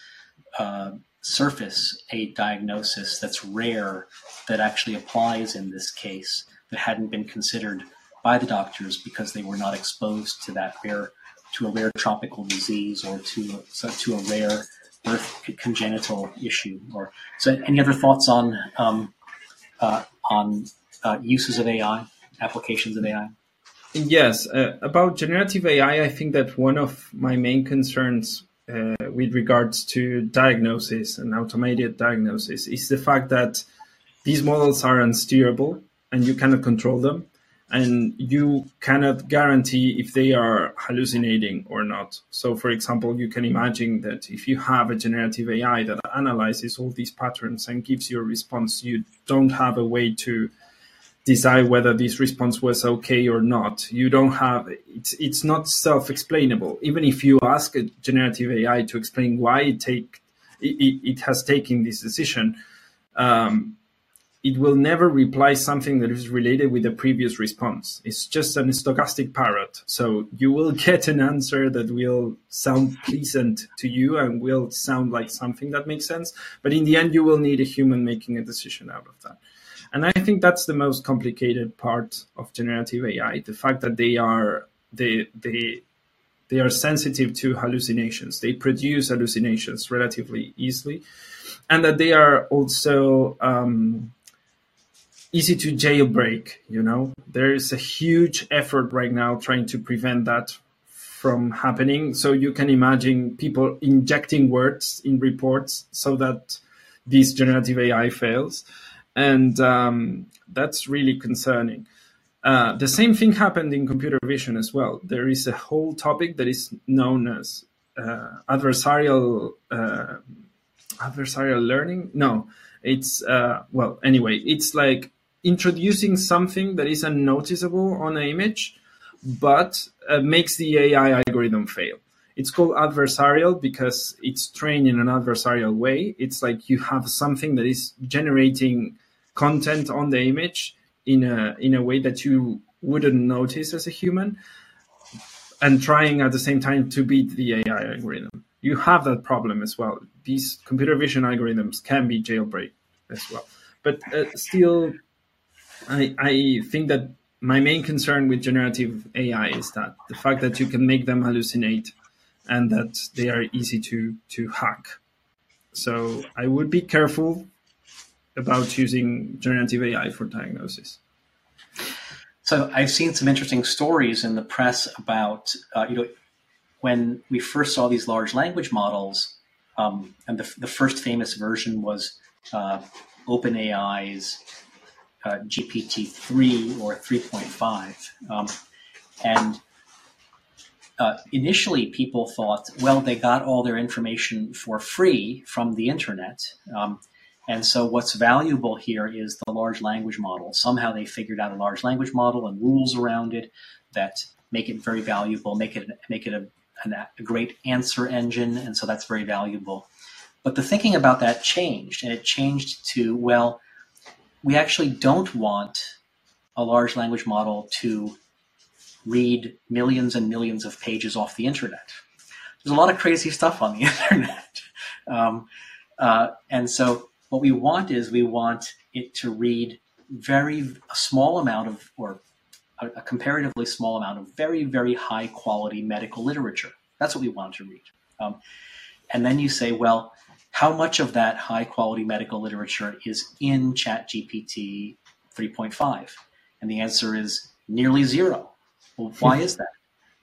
uh, surface a diagnosis that's rare that actually applies in this case that hadn't been considered by the doctors because they were not exposed to that rare to a rare tropical disease or to so to a rare birth congenital issue or so any other thoughts on um, uh, on uh, uses of AI applications of AI Yes, uh, about generative AI, I think that one of my main concerns uh, with regards to diagnosis and automated diagnosis is the fact that these models are unsteerable and you cannot control them and you cannot guarantee if they are hallucinating or not. So, for example, you can imagine that if you have a generative AI that analyzes all these patterns and gives you a response, you don't have a way to decide whether this response was okay or not. You don't have it's it's not self-explainable. Even if you ask a generative AI to explain why it take it, it has taken this decision, um, it will never reply something that is related with the previous response. It's just an stochastic parrot. So you will [LAUGHS] get an answer that will sound pleasant to you and will sound like something that makes sense. But in the end, you will need a human making a decision out of that. And I think that's the most complicated part of generative AI, the fact that they are they they they are sensitive to hallucinations. They produce hallucinations relatively easily, and that they are also um, easy to jailbreak. You know, there is a huge effort right now trying to prevent that from happening. So you can imagine people injecting words in reports so that this generative AI fails and um, that's really concerning. Uh, the same thing happened in computer vision as well. There is a whole topic that is known as uh, adversarial uh, adversarial learning. No, it's uh, well anyway. It's like introducing something that is unnoticeable on an image, but uh, makes the AI algorithm fail. It's called adversarial because it's trained in an adversarial way. It's like you have something that is generating content on the image in a in a way that you wouldn't notice as a human and trying at the same time to beat the AI algorithm. You have that problem as well. These computer vision algorithms can be jailbreak as well. But uh, still, I, I think that my main concern with generative AI is that the fact that you can make them hallucinate and that they are easy to, to hack. So I would be careful about using generative AI for diagnosis. So I've seen some interesting stories in the press about uh, you know when we first saw these large language models, um, and the, the first famous version was uh, OpenAI's uh, GPT three or three point five, um, and uh, initially people thought, well, they got all their information for free from the internet. Um, and so what's valuable here is the large language model. Somehow they figured out a large language model and rules around it that make it very valuable, make it make it a, a great answer engine, and so that's very valuable. But the thinking about that changed, and it changed to well, we actually don't want a large language model to read millions and millions of pages off the internet. There's a lot of crazy stuff on the [LAUGHS] internet, um, uh, and so what we want is we want it to read very a small amount of or a, a comparatively small amount of very very high quality medical literature. That's what we want to read. Um, and then you say, well, how much of that high quality medical literature is in ChatGPT 3.5? And the answer is nearly zero. Well, why is that?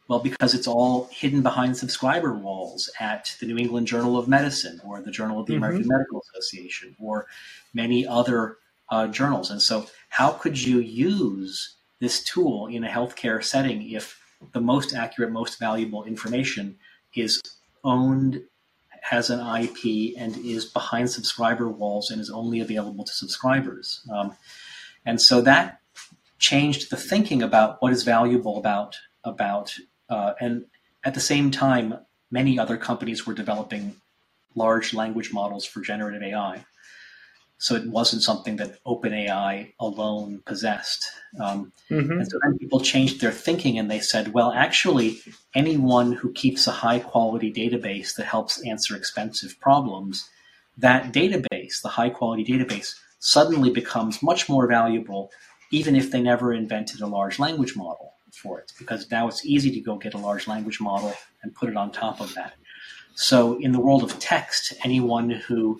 Well, because it's all hidden behind subscriber walls at the New England Journal of Medicine or the Journal of the mm-hmm. American Medical Association or many other uh, journals. And so, how could you use this tool in a healthcare setting if the most accurate, most valuable information is owned, has an IP, and is behind subscriber walls and is only available to subscribers? Um, and so that changed the thinking about what is valuable about about uh, and at the same time, many other companies were developing large language models for generative AI. So it wasn't something that OpenAI alone possessed. Um, mm-hmm. And so then people changed their thinking and they said, well, actually, anyone who keeps a high quality database that helps answer expensive problems, that database, the high quality database, suddenly becomes much more valuable, even if they never invented a large language model for it because now it's easy to go get a large language model and put it on top of that. So in the world of text, anyone who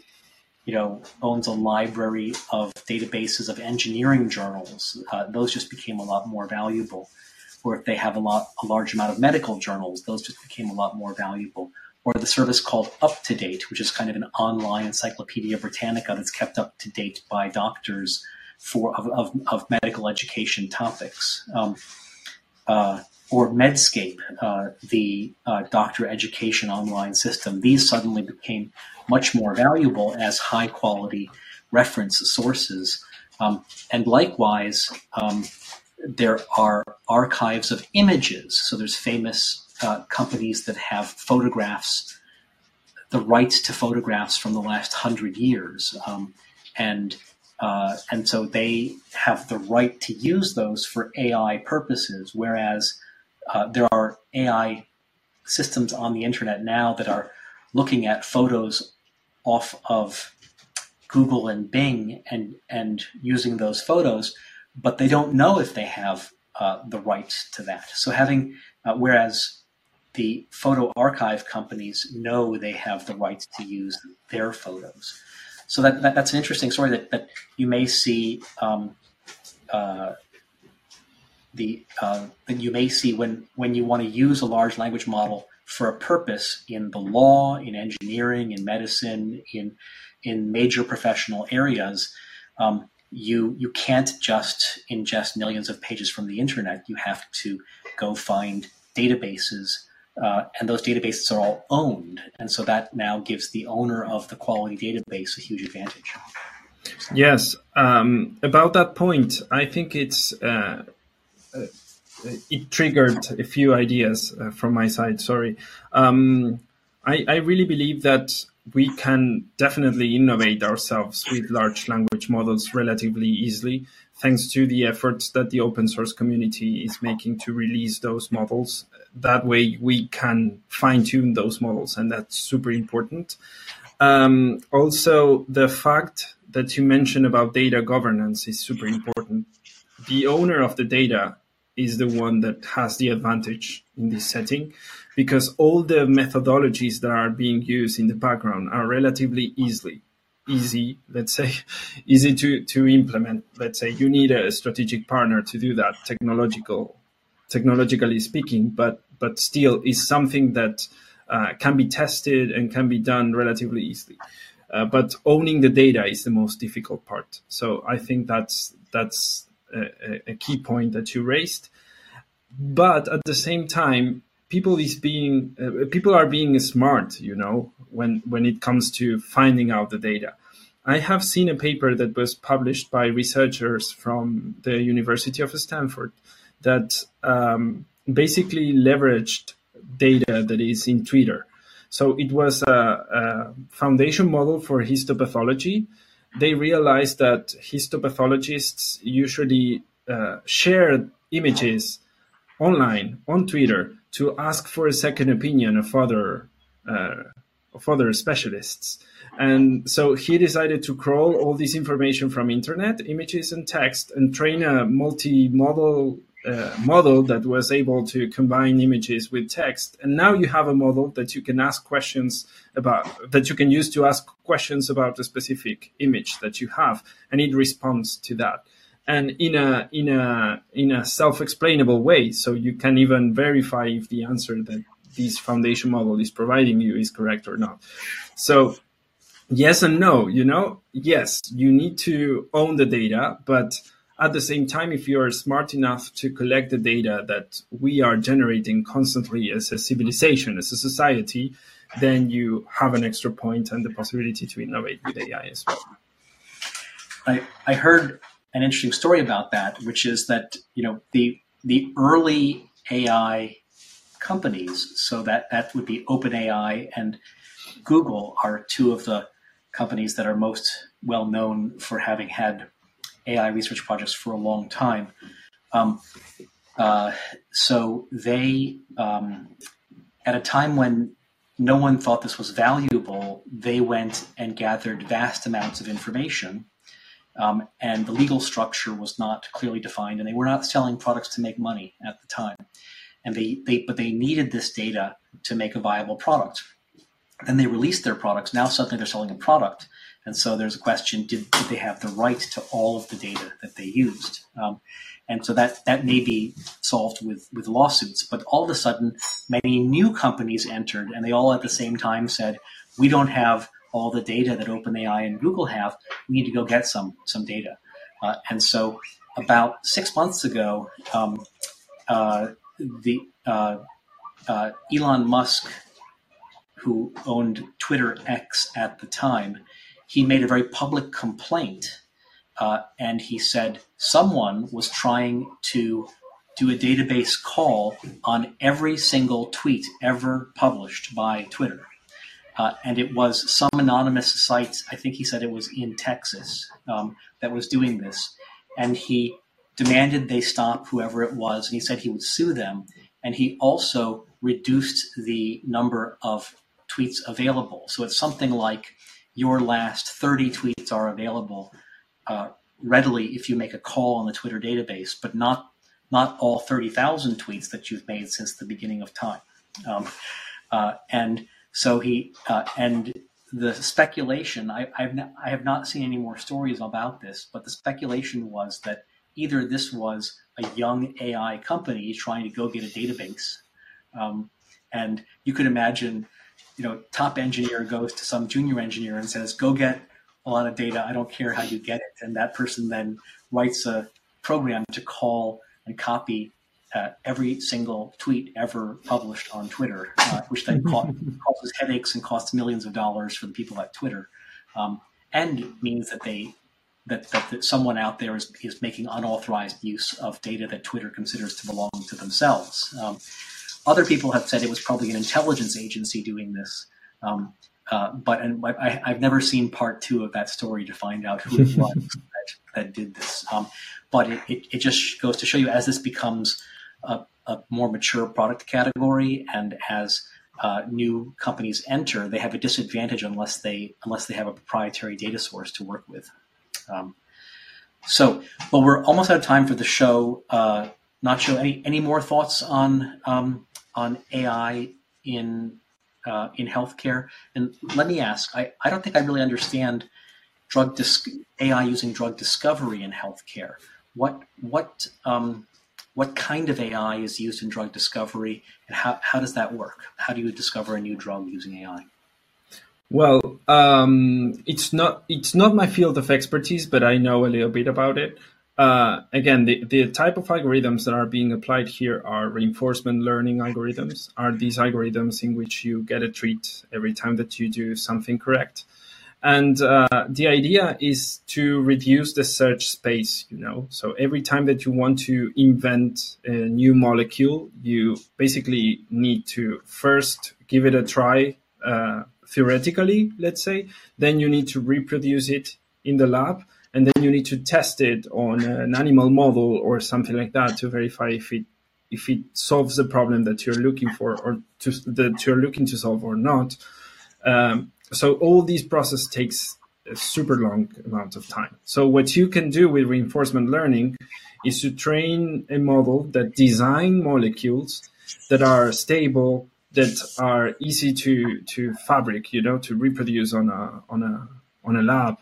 you know owns a library of databases of engineering journals, uh, those just became a lot more valuable. Or if they have a lot a large amount of medical journals, those just became a lot more valuable. or the service called UpToDate, which is kind of an online Encyclopedia Britannica that's kept up to date by doctors for of, of, of medical education topics. Um, uh, or Medscape, uh, the uh, doctor education online system, these suddenly became much more valuable as high quality reference sources. Um, and likewise, um, there are archives of images. So there's famous uh, companies that have photographs, the rights to photographs from the last hundred years, um, and uh, and so they have the right to use those for AI purposes. Whereas uh, there are AI systems on the internet now that are looking at photos off of Google and Bing and and using those photos, but they don't know if they have uh, the rights to that. So having uh, whereas the photo archive companies know they have the rights to use their photos. So that, that that's an interesting story that, that you may see um, uh, the uh, that you may see when when you want to use a large language model for a purpose in the law, in engineering, in medicine, in in major professional areas. Um, you you can't just ingest millions of pages from the internet. You have to go find databases, uh, and those databases are all owned, and so that now gives the owner of the quality database a huge advantage. Yes, um, about that point, I think it's uh, it triggered a few ideas uh, from my side. Sorry. Um, I, I, really believe that we can definitely innovate ourselves with large language models relatively easily, thanks to the efforts that the open source community is making to release those models. That way, we can fine tune those models, and that's super important. Um, also, the fact that you mentioned about data governance is super important. The owner of the data is the one that has the advantage in this setting because all the methodologies that are being used in the background are relatively easily easy let's say [LAUGHS] easy to to implement. Let's say you need a strategic partner to do that technological technologically speaking but but still is something that uh, can be tested and can be done relatively easily. Uh, but owning the data is the most difficult part. So i think that's that's a, key point that you raised. But at the same time, people is being uh, people are being smart, you know, when when it comes to finding out the data. I have seen a paper that was published by researchers from the University of Stanford that um, basically leveraged data that is in Twitter. So it was a, a foundation model for histopathology they realized that histopathologists usually uh, share images online on Twitter to ask for a second opinion of other uh, of other specialists. And so he decided to crawl all this information from internet, images and text, and train a multimodal uh, model that was able to combine images with text. And now you have a model that you can ask questions about, that you can use to ask questions about a specific image that you have, and it responds to that. And in a in a in a self-explainable way, so you can even verify if the answer that this foundation model is providing you is correct or not. So yes and no, you know, yes, you need to own the data, but at the same time, if you are smart enough to collect the data that we are generating constantly as a civilization, as a society, then you have an extra point and the possibility to innovate with AI as well. I, I heard an interesting story about that, which is that you know the the early AI companies, so that that would be OpenAI and Google, are two of the companies that are most well known for having had AI research projects for a long time. Um, uh, so they, um, at a time when no one thought this was valuable, they went and gathered vast amounts of information. Um, and the legal structure was not clearly defined, and they were not selling products to make money at the time. And they, they but they needed this data to make a viable product. Then they released their products. Now suddenly they're selling a product, And so there's a question: Did, did they have the right to all of the data that they used? Um, and so that that may be solved with with lawsuits. But all of a sudden, many new companies entered, and they all at the same time said, "We don't have all the data that OpenAI and Google have. We need to go get some some data." Uh, and so, about six months ago, um, uh, the uh, uh Elon Musk, who owned Twitter X at the time, he made a very public complaint uh, and he said someone was trying to do a database call on every single tweet ever published by Twitter. Uh, and it was some anonymous site, I think he said it was in Texas, um, that was doing this. And he demanded they stop whoever it was, and he said he would sue them. And he also reduced the number of tweets available. So it's something like your last 30 tweets are available uh, readily if you make a call on the Twitter database, but not not all 30,000 tweets that you've made since the beginning of time. Um, uh, and so he uh, and the speculation I, I've not, I have not seen any more stories about this, but the speculation was that either this was a young AI company trying to go get a database, um, and you could imagine, you know, top engineer goes to some junior engineer and says, "Go get a lot of data. I don't care how you get it. And that person then writes a program to call and copy uh, every single tweet ever published on Twitter, uh, which then [LAUGHS] causes headaches and costs millions of dollars for the people at Twitter, um, and means that they that, that, that, someone out there is, is making unauthorized use of data that Twitter considers to belong to themselves. Um, other people have said it was probably an intelligence agency doing this. Um, uh, but and I, have never seen part two of that story to find out who it [LAUGHS] was that, that, did this. Um, but it, it, it, just goes to show you as this becomes a, a more mature product category and as uh, new companies enter, they have a disadvantage unless they unless they have a proprietary data source to work with. Um, so, well, we're almost out of time for the show. Uh, Nacho, any any more thoughts on um, on AI in uh, in healthcare. And let me ask, I, I don't think I really understand drug dis- AI using drug discovery in healthcare. What what um, what kind of AI is used in drug discovery, and how, how does that work? How do you discover a new drug using AI? Well, um, it's not it's not my field of expertise, but I know a little bit about it. Uh, again, the, the type of algorithms that are being applied here are reinforcement learning algorithms, are these algorithms in which you get a treat every time that you do something correct. And uh, the idea is to reduce the search space, you know. So every time that you want to invent a new molecule, you basically need to first give it a try uh, theoretically, let's say. Then you need to reproduce it in the lab and then you need to test it on an animal model or something like that to verify if it if it solves the problem that you're looking for or to, that you're looking to solve or not. Um, so all these process takes a super long amount of time. So what you can do with reinforcement learning is to train a model that design molecules that are stable, that are easy to to fabric, you know, to reproduce on a on a on a lab,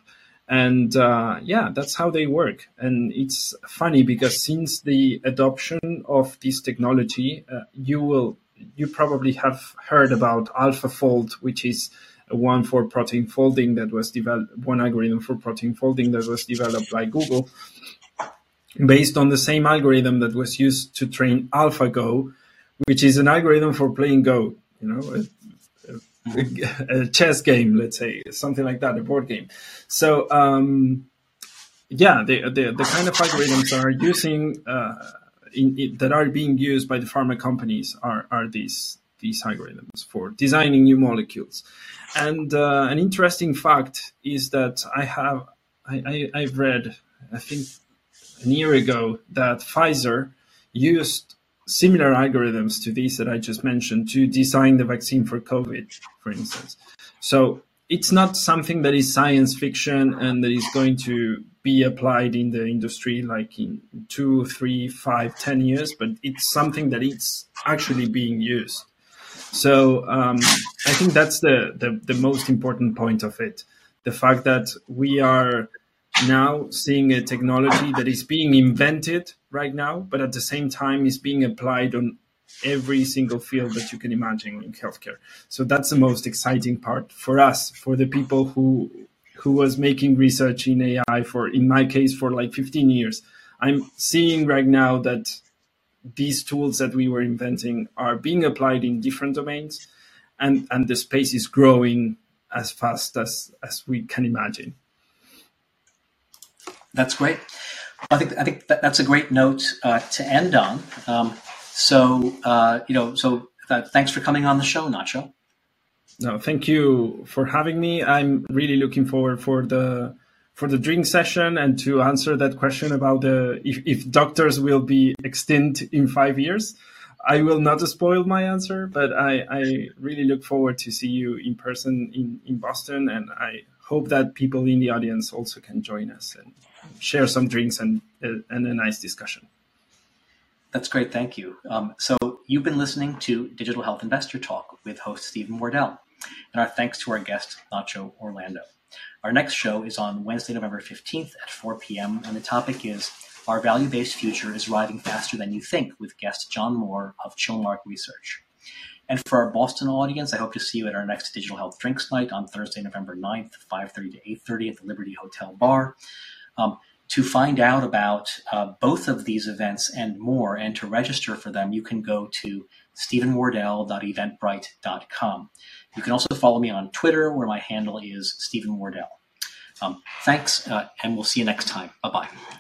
and uh, yeah, that's how they work. And it's funny because since the adoption of this technology, uh, you will you probably have heard about AlphaFold, which is one for protein folding that was developed, one algorithm for protein folding that was developed by Google, based on the same algorithm that was used to train AlphaGo, which is an algorithm for playing Go. You know, a chess game, let's say, something like that, a board game. So, um, yeah, the, the, the kind of algorithms that are using uh, in, in, that are being used by the pharma companies are are these these algorithms for designing new molecules. And uh, an interesting fact is that I have I, I, I've read I think a year ago that Pfizer used similar algorithms to these that I just mentioned to design the vaccine for COVID, for instance. So it's not something that is science fiction and that is going to be applied in the industry like in two, three, five, ten years, but it's something that it's actually being used. So um, I think that's the, the, the most important point of it. the fact that we are now seeing a technology that is being invented right now, but at the same time is being applied on every single field that you can imagine in healthcare. So that's the most exciting part for us, for the people who who was making research in AI for, in my case, for like 15 years. I'm seeing right now that these tools that we were inventing are being applied in different domains, and and the space is growing as fast as as we can imagine. That's great. I think I think that, that's a great note uh, to end on. Um, so uh, you know, so uh, thanks for coming on the show, Nacho. No, thank you for having me. I'm really looking forward for the for the drink session and to answer that question about the if, if doctors will be extinct in five years. I will not spoil my answer, but I, I really look forward to see you in person in, in Boston, and I hope that people in the audience also can join us and share some drinks and, and a nice discussion. That's great. Thank you. Um, so you've been listening to Digital Health Investor Talk with host Steven Wardell, and our thanks to our guest, Nacho Orlando. Our next show is on Wednesday, November 15th at 4 p.m., and the topic is Our Value Based Future is Arriving Faster Than You Think with guest John Moore of Chilmark Research. And for our Boston audience, I hope to see you at our next Digital Health Drinks Night on Thursday, November 9th, 5.30 to 8.30 at the Liberty Hotel Bar. Um, to find out about uh, both of these events and more, and to register for them, you can go to stevenwardell.eventbrite.com. You can also follow me on Twitter, where my handle is Steven Wardell. Um, thanks, uh, and we'll see you next time. Bye bye.